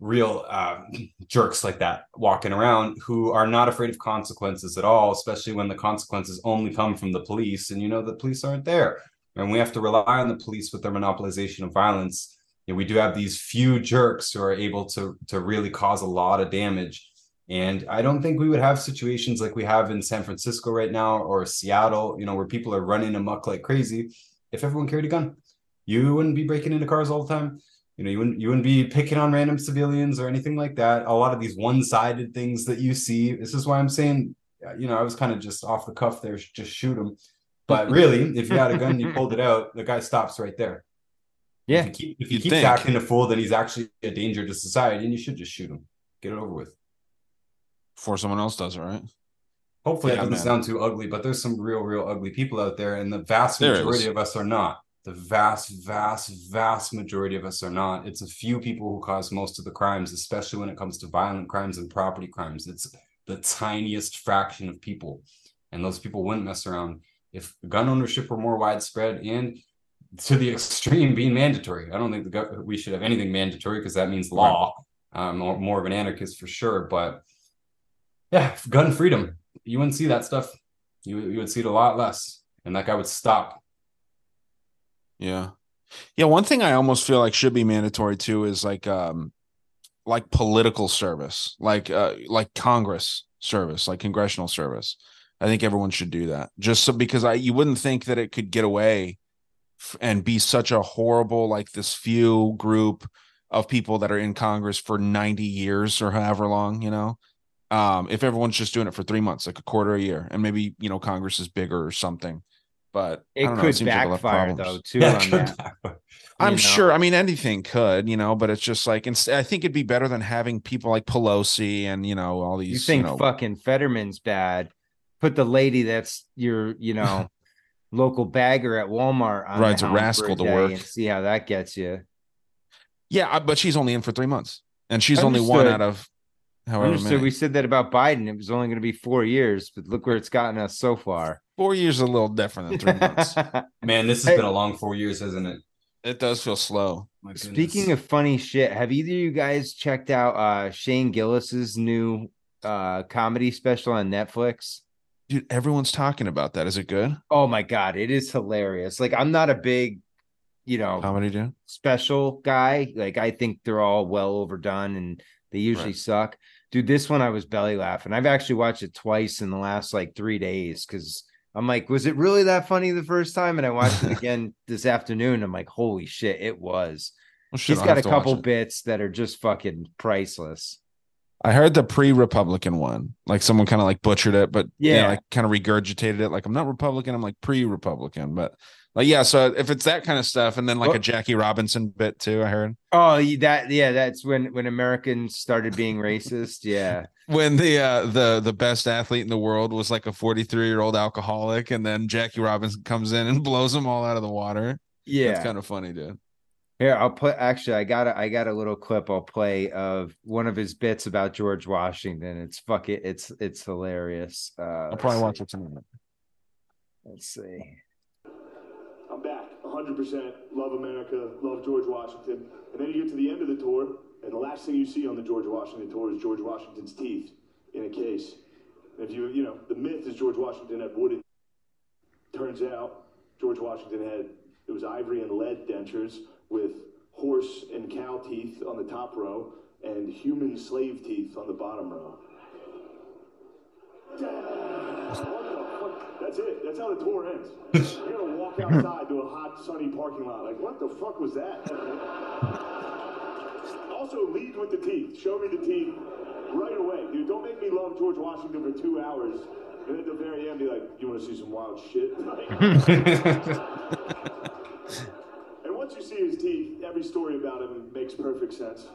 real uh, jerks like that walking around who are not afraid of consequences at all, especially when the consequences only come from the police, and you know the police aren't there, and we have to rely on the police with their monopolization of violence. Know, we do have these few jerks who are able to to really cause a lot of damage, And I don't think we would have situations like we have in San Francisco right now or Seattle, you know, where people are running amok like crazy if everyone carried a gun. You wouldn't be breaking into cars all the time. You know, you wouldn't you wouldn't be picking on random civilians or anything like that. A lot of these one-sided things that you see. This is why I'm saying, you know, I was kind of just off the cuff there, just shoot them. But really, if you had a gun and you pulled it out, the guy stops right there. Yeah. If you keep, if You'd keeps acting a fool, then he's actually a danger to society, and you should just shoot him. Get it over with. Before someone else does it, right? Hopefully, Yeah, it doesn't man. sound too ugly, but there's some real, real ugly people out there, and the vast There majority is. of us are not. The vast, vast, vast majority of us are not. It's a few people who cause most of the crimes, especially when it comes to violent crimes and property crimes. It's the tiniest fraction of people, and those people wouldn't mess around if gun ownership were more widespread and to the extreme being mandatory. I don't think the gov- we should have anything mandatory because that means law. I'm more, more of an anarchist for sure, but yeah, gun freedom. You wouldn't see that stuff. You you would see it a lot less, and that guy would stop. Yeah. Yeah, one thing I almost feel like should be mandatory too is like um like political service, like uh like Congress service, like congressional service. I think everyone should do that. Just so because I you wouldn't think that it could get away f- and be such a horrible like this few group of people that are in Congress for 90 years or however long, you know. Um if everyone's just doing it for 3 months, like a quarter a year and maybe, you know, Congress is bigger or something. But I It know, could like lot of backfire problems. though too Yeah, on that. I'm you know? sure. I mean, anything could, you know, but it's just like inst- I think it'd be better than having people like Pelosi and you know all these. You think know, fucking Fetterman's bad? Put the lady that's your, you know, local bagger at Walmart on the Rides a helm rascal to work. and see how that gets you. yeah, but she's only in for three months, and she's only one out of however Understood. many. We said that about Biden. It was only going to be four years, but look where it's gotten us so far. Four years is a little different than three months. Man, this has Hey. been a long four years, hasn't it? it does feel slow. Speaking of funny shit, have either of you guys checked out uh Shane Gillis's new uh comedy special on Netflix? Dude, everyone's talking about that. Is it good? Oh my god, it is hilarious. Like I'm not a big, you know, Comedy, dude. special guy. Like I think they're all well overdone and they usually Right. suck. Dude, this one I was belly laughing. I've actually watched it twice in the last like three days because I'm like, was it really that funny the first time? And I watched it again this afternoon. I'm like, holy shit, it was. Well, shit, He's I'll got a have to watch couple bits that are just fucking priceless. I heard the pre-Republican one. Like someone kind of like butchered it, but yeah, Yeah. like kind of regurgitated it. Like I'm not Republican. I'm like pre-Republican, but like yeah. So if it's that kind of stuff, and then like a Jackie Robinson bit too, I heard. Oh, that yeah, that's when when Americans started being racist. Yeah. when the uh the the best athlete in the world was like a 43 year old alcoholic and then jackie robinson comes in and blows them all out of the water Yeah. that's kind of funny dude Here, I'll put actually I got a I got a little clip I'll play of one of his bits about George Washington. It's fuck it, it's it's hilarious. Uh i'll let's probably see. watch it tonight Let's see. I'm back. 100% love America, love George Washington. And then you get to the end of the tour, and the last thing you see on the George Washington tour is George Washington's teeth in a case. And if you, you know, the myth is George Washington had wooden. Turns out George Washington had, it was ivory and lead dentures with horse and cow teeth on the top row and human slave teeth on the bottom row. What the fuck? That's it. That's how the tour ends. You're gonna walk outside to a hot, sunny parking lot. Like, what the fuck was that? also, lead with the teeth. Show me the teeth right away, dude. Don't make me love George Washington for two hours, and at the very end, be like, "You want to see some wild shit?" once you see his teeth, every story about him makes perfect sense.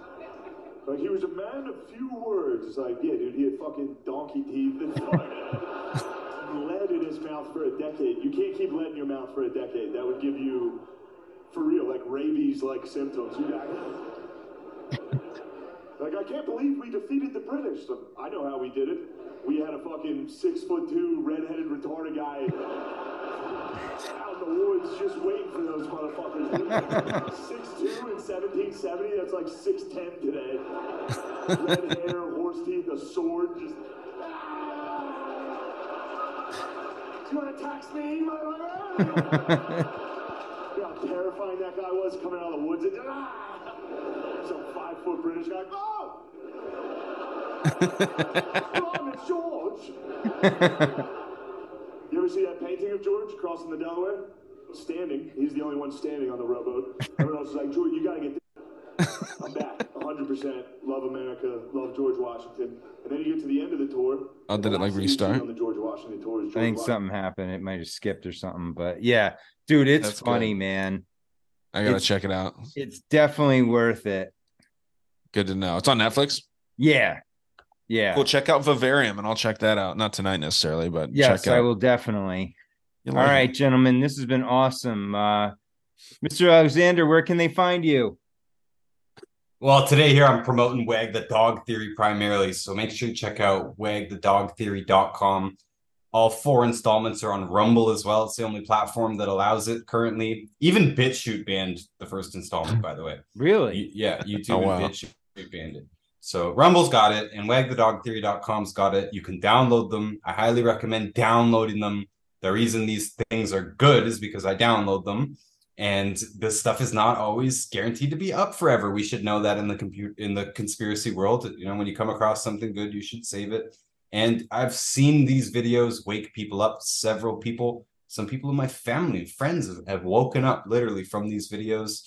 Like he was a man of few words. It's like, yeah, dude, he had fucking donkey teeth and lead in his mouth for a decade. You can't keep lead in your mouth for a decade. That would give you, for real, like rabies-like symptoms. You got. it. Like I can't believe we defeated the British. So, I know how we did it. We had a fucking six foot two redheaded retarded guy in the woods just waiting for those motherfuckers. Six two in seventeen seventy. That's like six ten today. Red hair, horse teeth, a sword, just. ah! You want to tax me? You know how terrifying that guy was coming out of the woods and ah! some five foot British guy. Oh! It's George. You ever see that painting of George crossing the Delaware? Standing. He's the only one standing on the rowboat. Everyone else is like, George, you gotta get this. I'm back. 100%. Love America. Love George Washington. And then you get to the end of the tour. Oh, did it like last thing you see restart? On the George Washington tour is I think Washington. something happened. It might have skipped or something, but yeah, dude, it's That's funny, good. man. I gotta check it out. It's definitely worth it. Good to know. It's on Netflix. Yeah, yeah. Cool. Check out Vivarium, and I'll check that out. Not tonight necessarily, but Yes, check out. I will definitely. You All like right, it. gentlemen, this has been awesome. Uh, Mr. Alexander, where can they find you? Well, today here I'm promoting Wag the Dog Theory primarily. So make sure you check out wagthedogtheory.com. All four installments are on Rumble as well. It's the only platform that allows it currently. Even BitChute banned the first installment, by the way. Really? Y- Yeah, YouTube Oh, wow. and BitChute banned it. So Rumble's got it, and wagthedogtheory.com's got it. You can download them. I highly recommend downloading them. The reason these things are good is because I download them, and this stuff is not always guaranteed to be up forever. We should know that in the compute in the conspiracy world. You know, when you come across something good, you should save it. And I've seen these videos wake people up. Several people, some people in my family and friends have, have woken up literally from these videos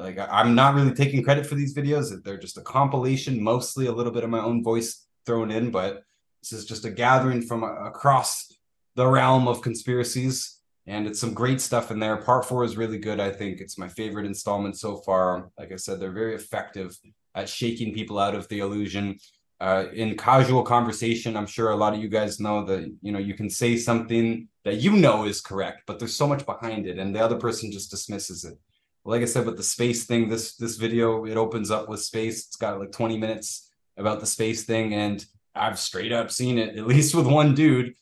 like I'm not really taking credit for these videos. They're just a compilation, mostly a little bit of my own voice thrown in, but this is just a gathering from across the realm of conspiracies. And it's some great stuff in there. Part four is really good. I think it's my favorite installment so far. Like I said, they're very effective at shaking people out of the illusion. Uh, in casual conversation, I'm sure a lot of you guys know that you know you can say something that you know is correct, but there's so much behind it, and the other person just dismisses it like I said with the space thing, this this video it opens up with space. It's got like 20 minutes about the space thing, and I've straight up seen it at least with one dude.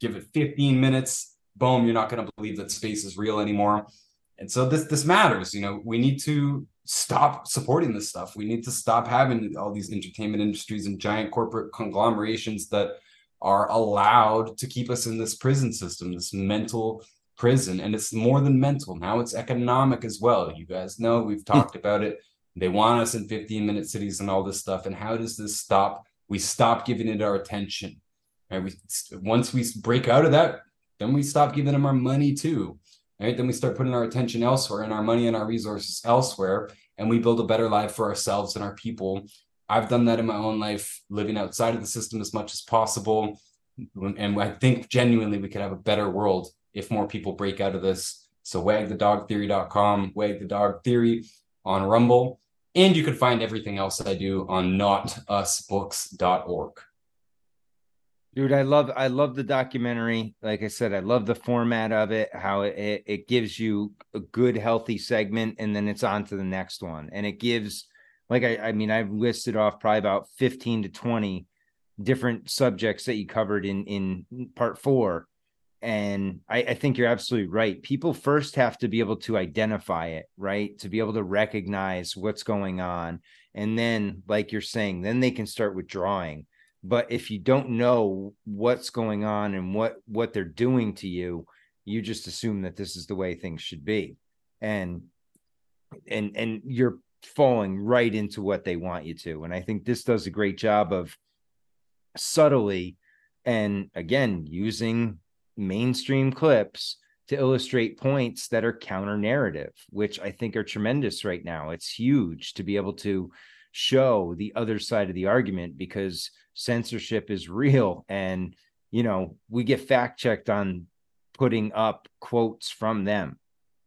Give it 15 minutes, boom, you're not gonna believe that space is real anymore. And so this this matters. You know, we need to stop supporting this stuff. We need to stop having all these entertainment industries and giant corporate conglomerations that are allowed to keep us in this prison system, this mental prison and it's more than mental. Now it's economic as well. You guys know we've hmm. talked about it. They want us in 15 minute cities and all this stuff and how does this stop we stop giving it our attention right? We once we break out of that then we stop giving them our money too right? Then we start putting our attention elsewhere and our money and our resources elsewhere and we build a better life for ourselves and our people. I've done that in my own life living outside of the system as much as possible and i think genuinely we could have a better world if more people break out of this. So wagthedogtheory.com, wag the dog on Rumble. And you can find everything else I do on notusbooks.org. Dude, I love I love the documentary. Like I said, I love the format of it, how it, it, it gives you a good, healthy segment, and then it's on to the next one. And it gives like I, I mean, I've listed off probably about 15 to 20 different subjects that you covered in in part four. And I, I think you're absolutely right. People first have to be able to identify it, right? To be able to recognize what's going on. And then, like you're saying, then they can start withdrawing but if you don't know what's going on and what what they're doing to you you just assume that this is the way things should be and and and you're falling right into what they want you to and i think this does a great job of subtly and again using mainstream clips to illustrate points that are counter narrative which i think are tremendous right now. It's huge to be able to show the other side of the argument because censorship is real. And you know we get fact checked on putting up quotes from them.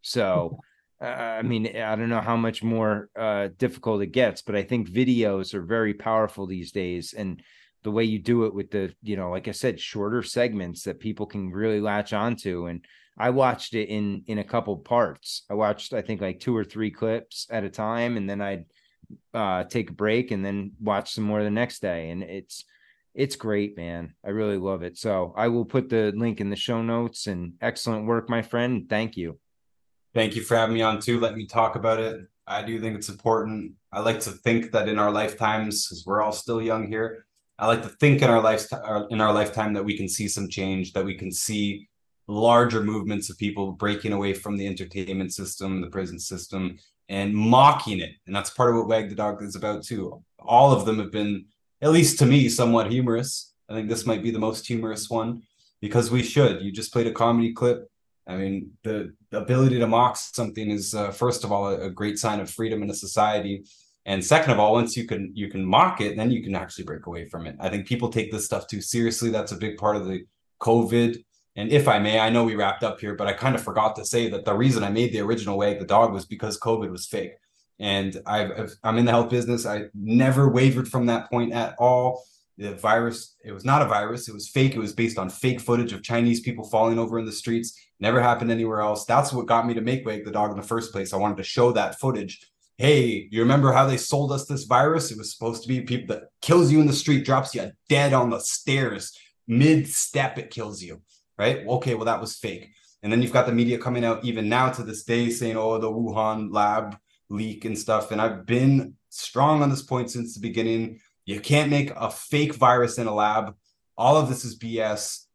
So uh, i mean i don't know how much more uh difficult it gets but i think videos are very powerful these days. And the way you do it with the you know like i said shorter segments that people can really latch onto and i watched it in in a couple parts i watched i think like two or three clips at a time and then i'd uh take a break and then watch some more the next day and it's it's great man i really love it so i will put the link in the show notes and excellent work my friend thank you Thank you for having me on too. Let me talk about it. I do think it's important. I like to think that in our lifetimes, because we're all still young here, I like to think in our lifetime in our lifetime that we can see some change, that we can see larger movements of people breaking away from the entertainment system, the prison system, and mocking it. And that's part of what Wag the Dog is about too. All of them have been at least to me, somewhat humorous. I think this might be the most humorous one because we should. You just played a comedy clip. I mean, the, the ability to mock something is, uh, first of all, a, a great sign of freedom in a society. And second of all, once you can you can mock it, then you can actually break away from it. I think people take this stuff too seriously. That's a big part of the COVID. And if I may, I know we wrapped up here, but I kind of forgot to say that the reason I made the original wag the dog was because COVID was fake. And I've, I'm in the health business. I never wavered from that point at all. The virus, it was not a virus. It was fake. It was based on fake footage of Chinese people falling over in the streets. Never happened anywhere else. That's what got me to make Wag the Dog in the first place. I wanted to show that footage hey, you remember how they sold us this virus? It was supposed to be people that kills you in the street, drops you dead on the stairs, mid step, it kills you, right? Okay, well, that was fake. And then you've got the media coming out even now to this day saying, oh, the Wuhan lab leak and stuff. And I've been strong on this point since the beginning. You can't make a fake virus in a lab. All of this is BS.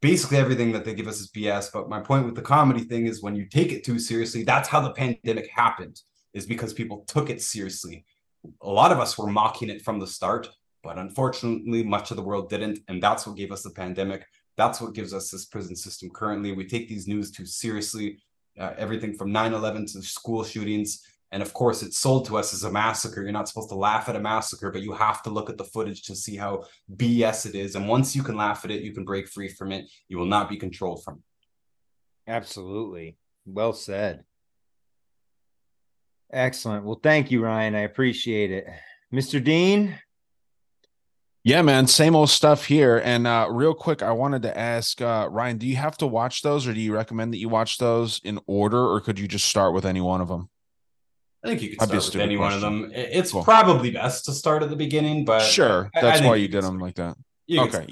Basically, everything that they give us is BS. But my point with the comedy thing is when you take it too seriously, that's how the pandemic happened is because people took it seriously. A lot of us were mocking it from the start, but unfortunately, much of the world didn't. And that's what gave us the pandemic. That's what gives us this prison system currently. We take these news too seriously. Uh, everything from 9 11 to school shootings. And of course, it's sold to us as a massacre. You're not supposed to laugh at a massacre, but you have to look at the footage to see how BS it is. And once you can laugh at it, you can break free from it. You will not be controlled from it. Absolutely. Well said. Excellent. Well, thank you, Ryan. I appreciate it. Mr. Dean? Yeah, man, same old stuff here. And uh, real quick, I wanted to ask uh, Ryan, do you have to watch those or do you recommend that you watch those in order or could you just start with any one of them? I think you could start with any question. one of them. It's cool. probably best to start at the beginning, but sure, that's I, I why you did them like that. Okay,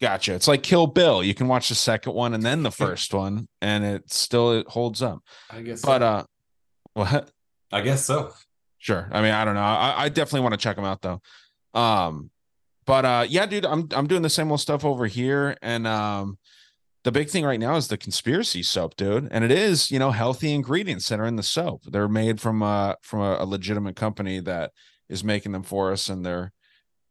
gotcha. It's like Kill Bill. You can watch the second one and then the first one, and it still it holds up. I guess, but so. uh, what? I guess so. Sure. I mean, I don't know. I, I definitely want to check them out though. Um, but uh, yeah, dude, I'm I'm doing the same old stuff over here, and um, the big thing right now is the conspiracy soap, dude, and it is you know healthy ingredients that are in the soap. They're made from uh from a, a legitimate company that is making them for us, and they're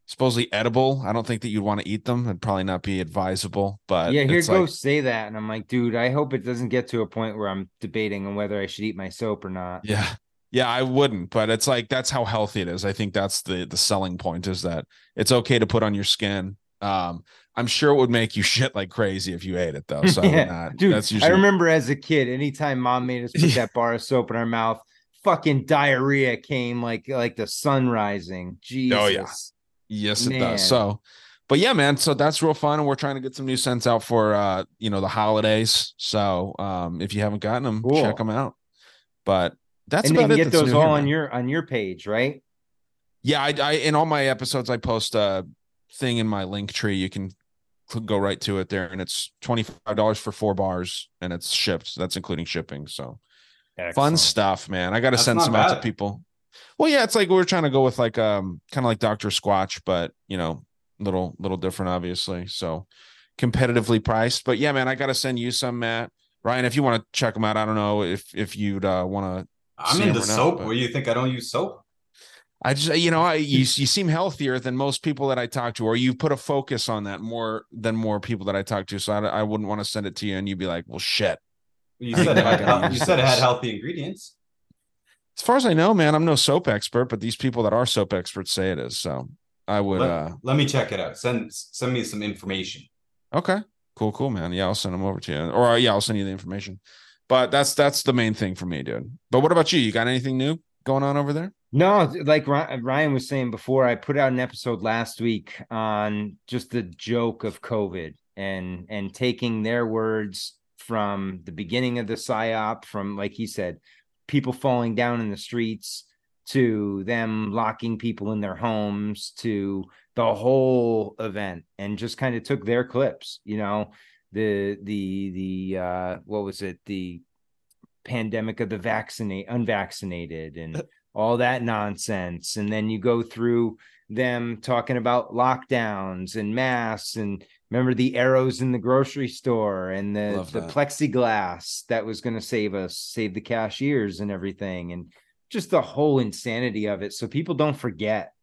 supposedly edible. I don't think that you'd want to eat them. It'd probably not be advisable. But yeah, here go like, say that, and I'm like, dude, I hope it doesn't get to a point where I'm debating on whether I should eat my soap or not. Yeah, yeah, I wouldn't. But it's like that's how healthy it is. I think that's the the selling point is that it's okay to put on your skin. Um, I'm sure it would make you shit like crazy if you ate it though. So yeah. not, dude, that's usually... I remember as a kid, anytime mom made us put that bar of soap in our mouth, fucking diarrhea came like like the sun rising. Jesus. Oh yeah. Yes, it does. So, but yeah, man. So that's real fun, and we're trying to get some new scents out for uh, you know, the holidays. So, um, if you haven't gotten them, cool. check them out. But that's and about it. Get those all here, on man. your on your page, right? Yeah, I, I in all my episodes, I post a thing in my link tree. You can go right to it there, and it's twenty five dollars for four bars, and it's shipped. That's including shipping. So, Excellent. fun stuff, man. I got to send some bad. out to people. Well, yeah, it's like we're trying to go with like um kind of like Dr. Squatch, but you know, little little different, obviously. So competitively priced. But yeah, man, I gotta send you some, Mat. Ryan, if you want to check them out, I don't know if if you'd uh, want to. I'm into soap. Not, What do you think? I don't use soap. I just, you know, I you, you seem healthier than most people that I talk to, or you put a focus on that more than more people that I talk to. So I, I wouldn't want to send it to you, and you'd be like, "Well, shit." You said it had, you said it had healthy ingredients as far as I know, man, I'm no soap expert, but these people that are soap experts say it is. So I would let, uh let me check it out. Send send me some information. Okay. Cool, cool, man. Yeah, I'll send them over to you. Or uh, yeah, I'll send you the information. But that's that's the main thing for me, dude. But what about you? You got anything new going on over there? No, like Ryan was saying before, I put out an episode last week on just the joke of COVID and and taking their words from the beginning of the psyop, from like he said, people falling down in the streets to them locking people in their homes to the whole event and just kind of took their clips you know? The the the uh what was it? The pandemic of the vaccinate unvaccinated and all that nonsense. And then you go through them talking about lockdowns and masks and remember the arrows in the grocery store and the the plexiglass that was going to save us save the cashiers and everything and just the whole insanity of it so people don't forget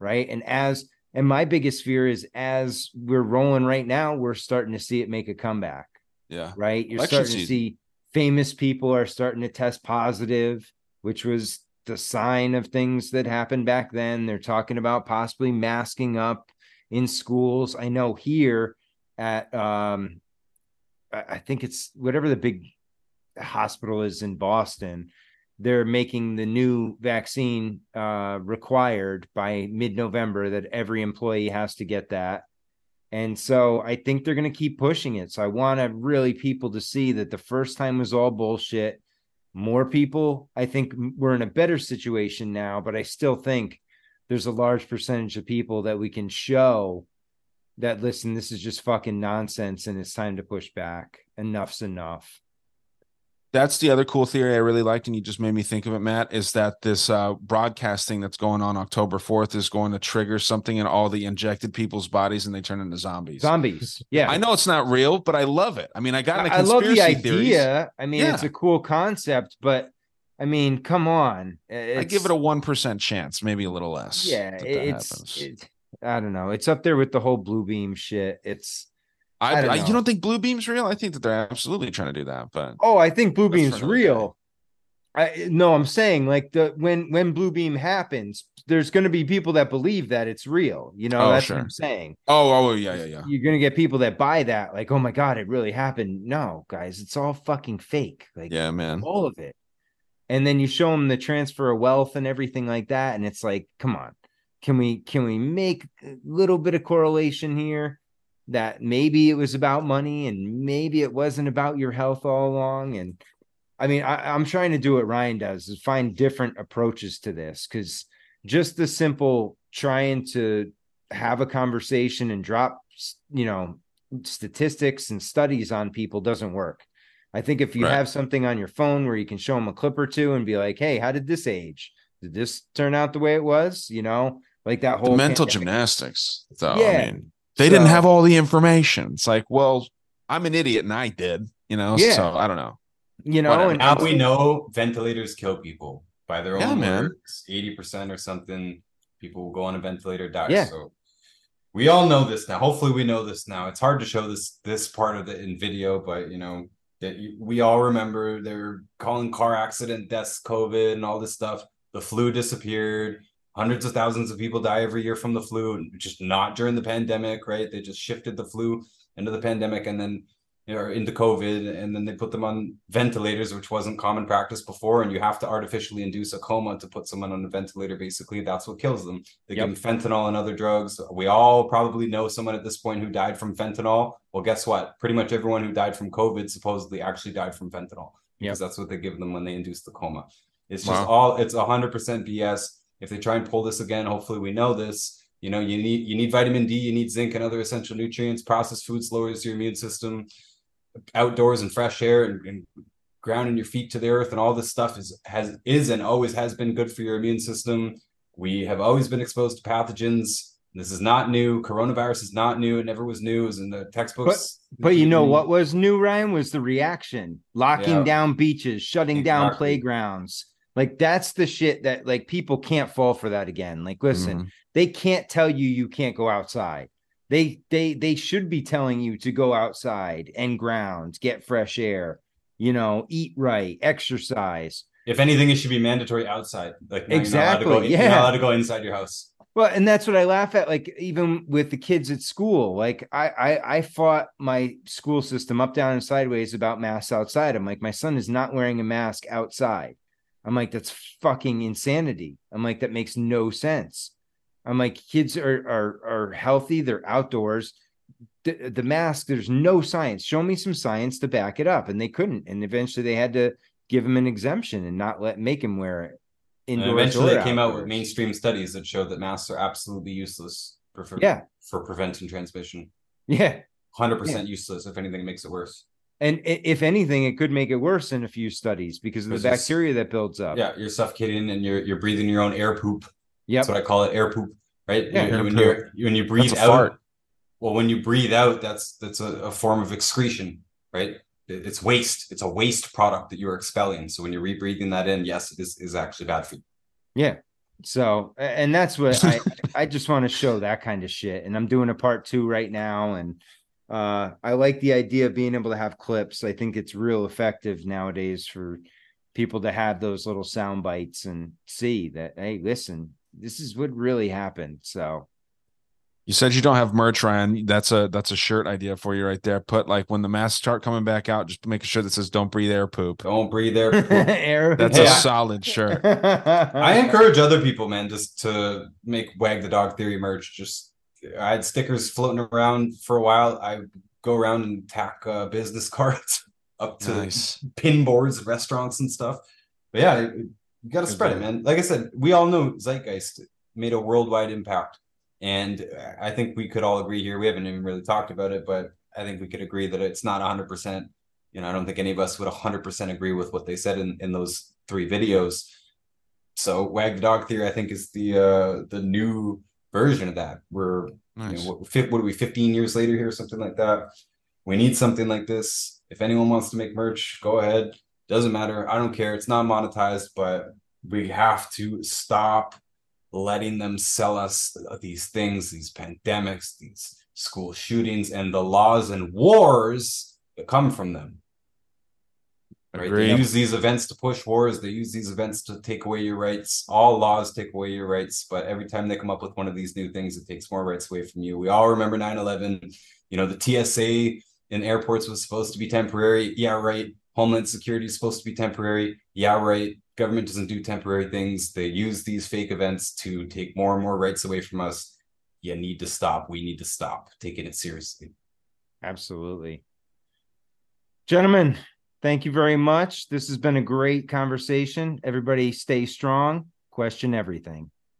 right and as And my biggest fear is as we're rolling right now, we're starting to see it make a comeback, Yeah. right? You're Election starting to see famous people are starting to test positive, which was the sign of things that happened back then. They're talking about possibly masking up in schools. I know here at um I think it's whatever the big hospital is in Boston, they're making the new vaccine uh, required by mid-November that every employee has to get that. And so I think they're going to keep pushing it. So I want to really people to see that the first time was all bullshit. More people, I think we're in a better situation now, but I still think there's a large percentage of people that we can show that listen, this is just fucking nonsense and it's time to push back. Enough's enough. That's the other cool theory I really liked, and you just made me think of it, Mat. Is that this uh, broadcasting that's going on October 4th is going to trigger something in all the injected people's bodies and they turn into zombies? Zombies. Yeah. I know it's not real, but I love it. I mean, I got into I love the idea. theories. I mean, it's a cool concept, but I mean, come on. I give it a 1% chance, maybe a little less. yeah, that that it's happens. it, I don't know. It's up there with the whole blue beam shit. It's I, I don't I- you don't think Blue Beam's real? I think that they're absolutely trying to do that, but oh, I think blue beam's real. I no, I'm saying like the when when blue beam happens, there's going to be people that believe that it's real. You know, Oh, that's sure. what I'm saying. oh, oh, yeah, yeah, yeah. You're going to get people that buy that, like, oh my god, it really happened. No, guys, it's all fucking fake. Like, Yeah, man. all of it. And then you show them the transfer of wealth and everything like that, and it's like, come on, can we can we make a little bit of correlation here that maybe it was about money and maybe it wasn't about your health all along? And I mean, I, I'm trying to do what Ryan does is find different approaches to this because just the simple trying to have a conversation and drop, you know, statistics and studies on people doesn't work. I think if you Right. have something on your phone where you can show them a clip or two and be like, "Hey, how did this age? Did this turn out the way it was?" You know, like that The whole mental pandemic. gymnastics, though. Yeah. I mean, they didn't have all the information. It's like, well, I'm an idiot and I did, you know? Yeah. So I don't know. You know, Whatever. and Now we know ventilators kill people by their Yeah, own man. words. Eighty percent or something, people will go on a ventilator die. Yeah. So we all know this now. Hopefully, we know this now. It's hard to show this this part of it in video, but you know that we all remember they're calling car accident deaths COVID and all this stuff. The flu disappeared. Hundreds of thousands of people die every year from the flu, just not during the pandemic, right? They just shifted the flu into the pandemic and then or into COVID, and then they put them on ventilators, which wasn't common practice before. And you have to artificially induce a coma to put someone on a ventilator. Basically, that's what kills them. They Yep. give them fentanyl and other drugs. We all probably know someone at this point who died from fentanyl. Well, guess what? Pretty much everyone who died from COVID supposedly actually died from fentanyl because that's what they give them when they induce the coma. It's just all it's hundred percent BS. If they try and pull this again, hopefully we know this. You know, you need you need vitamin D, you need zinc and other essential nutrients. Processed foods lowers your immune system. Outdoors and fresh air and, and grounding your feet to the earth and all this stuff is has is and always has been good for your immune system. We have always been exposed to pathogens. This is not new. Coronavirus is not new. It never was new. It was in the textbooks. But you know what was new, Ryan, was the reaction, locking Yeah. down beaches, shutting down playgrounds. Like that's the shit that like people can't fall for that again. Like, listen, Mhm. they can't tell you you can't go outside. They they they should be telling you to go outside and ground, get fresh air, you know, eat right, exercise. If anything, it should be mandatory outside. Like Exactly, you're not allowed to go, You're yeah. not allowed to go inside your house. Well, and that's what I laugh at. Like even with the kids at school, like I, I I fought my school system up, down, and sideways about masks outside. I'm like, my son is not wearing a mask outside. I'm like, that's fucking insanity. I'm like, that makes no sense. I'm like, kids are are are healthy. They're outdoors. The, the mask, there's no science. Show me some science to back it up, and they couldn't. And eventually, they had to give him an exemption and not let make him wear it. And eventually, they came out with mainstream studies that showed that masks are absolutely useless for for, Yeah. for preventing transmission. Yeah. Hundred percent useless. If anything, it makes it worse. And if anything, it could make it worse in a few studies because of the bacteria that builds up. Yeah, you're suffocating and you're you're breathing your own air poop. Yep. That's what I call it, air poop. Right? Yeah. You- when poop. you're when you breathe out. fart. Well, when you breathe out, that's that's a, a form of excretion, right? It's waste. It's a waste product that you're expelling. So when you're rebreathing that in, yes, it is, is actually bad for you. Yeah. So, and that's what I I just want to show that kind of shit. And I'm doing a part two right now, and uh, I like the idea of being able to have clips. I think it's real effective nowadays for people to have those little sound bites and see that hey, listen, this is what really happened. So, You said you don't have merch, Ryan. That's a that's a shirt idea for you right there. Put like when the masks start coming back out, just make sure that says "Don't breathe air poop." Don't breathe air. Air- That's Hey, a I- solid shirt. I encourage other people, man, just to make Wag the Dog Theory merch. Just I had stickers floating around for a while. I go around and tack uh, business cards up to Nice. pin boards, restaurants, and stuff. But yeah, you got to spread it, man. Like I said, we all know Zeitgeist made a worldwide impact, and I think we could all agree here. We haven't even really talked about it, but I think we could agree that it's not 100. percent You know, I don't think any of us would 100 percent agree with what they said in in those three videos. So Wag the Dog Theory, I think, is the uh the new version of that. We're Nice. you know, what, what are we 15 years later here, something like that. We need something like this. If anyone wants to make merch, go ahead. Doesn't matter. I don't care. It's not monetized, but we have to stop letting them sell us these things, these pandemics, these school shootings, and the laws and wars that come from them. Right? They use these events to push wars. They use these events to take away your rights. All laws take away your rights, but every time they come up with one of these new things, it takes more rights away from you. We all remember 9-11. You know, the TSA in airports was supposed to be temporary. Yeah, right. Homeland Security is supposed to be temporary. Yeah, right. Government doesn't do temporary things. They use these fake events to take more and more rights away from us. You need to stop. We need to stop taking it seriously. Absolutely. Gentlemen, thank you very much. This has been a great conversation. Everybody stay strong, question everything.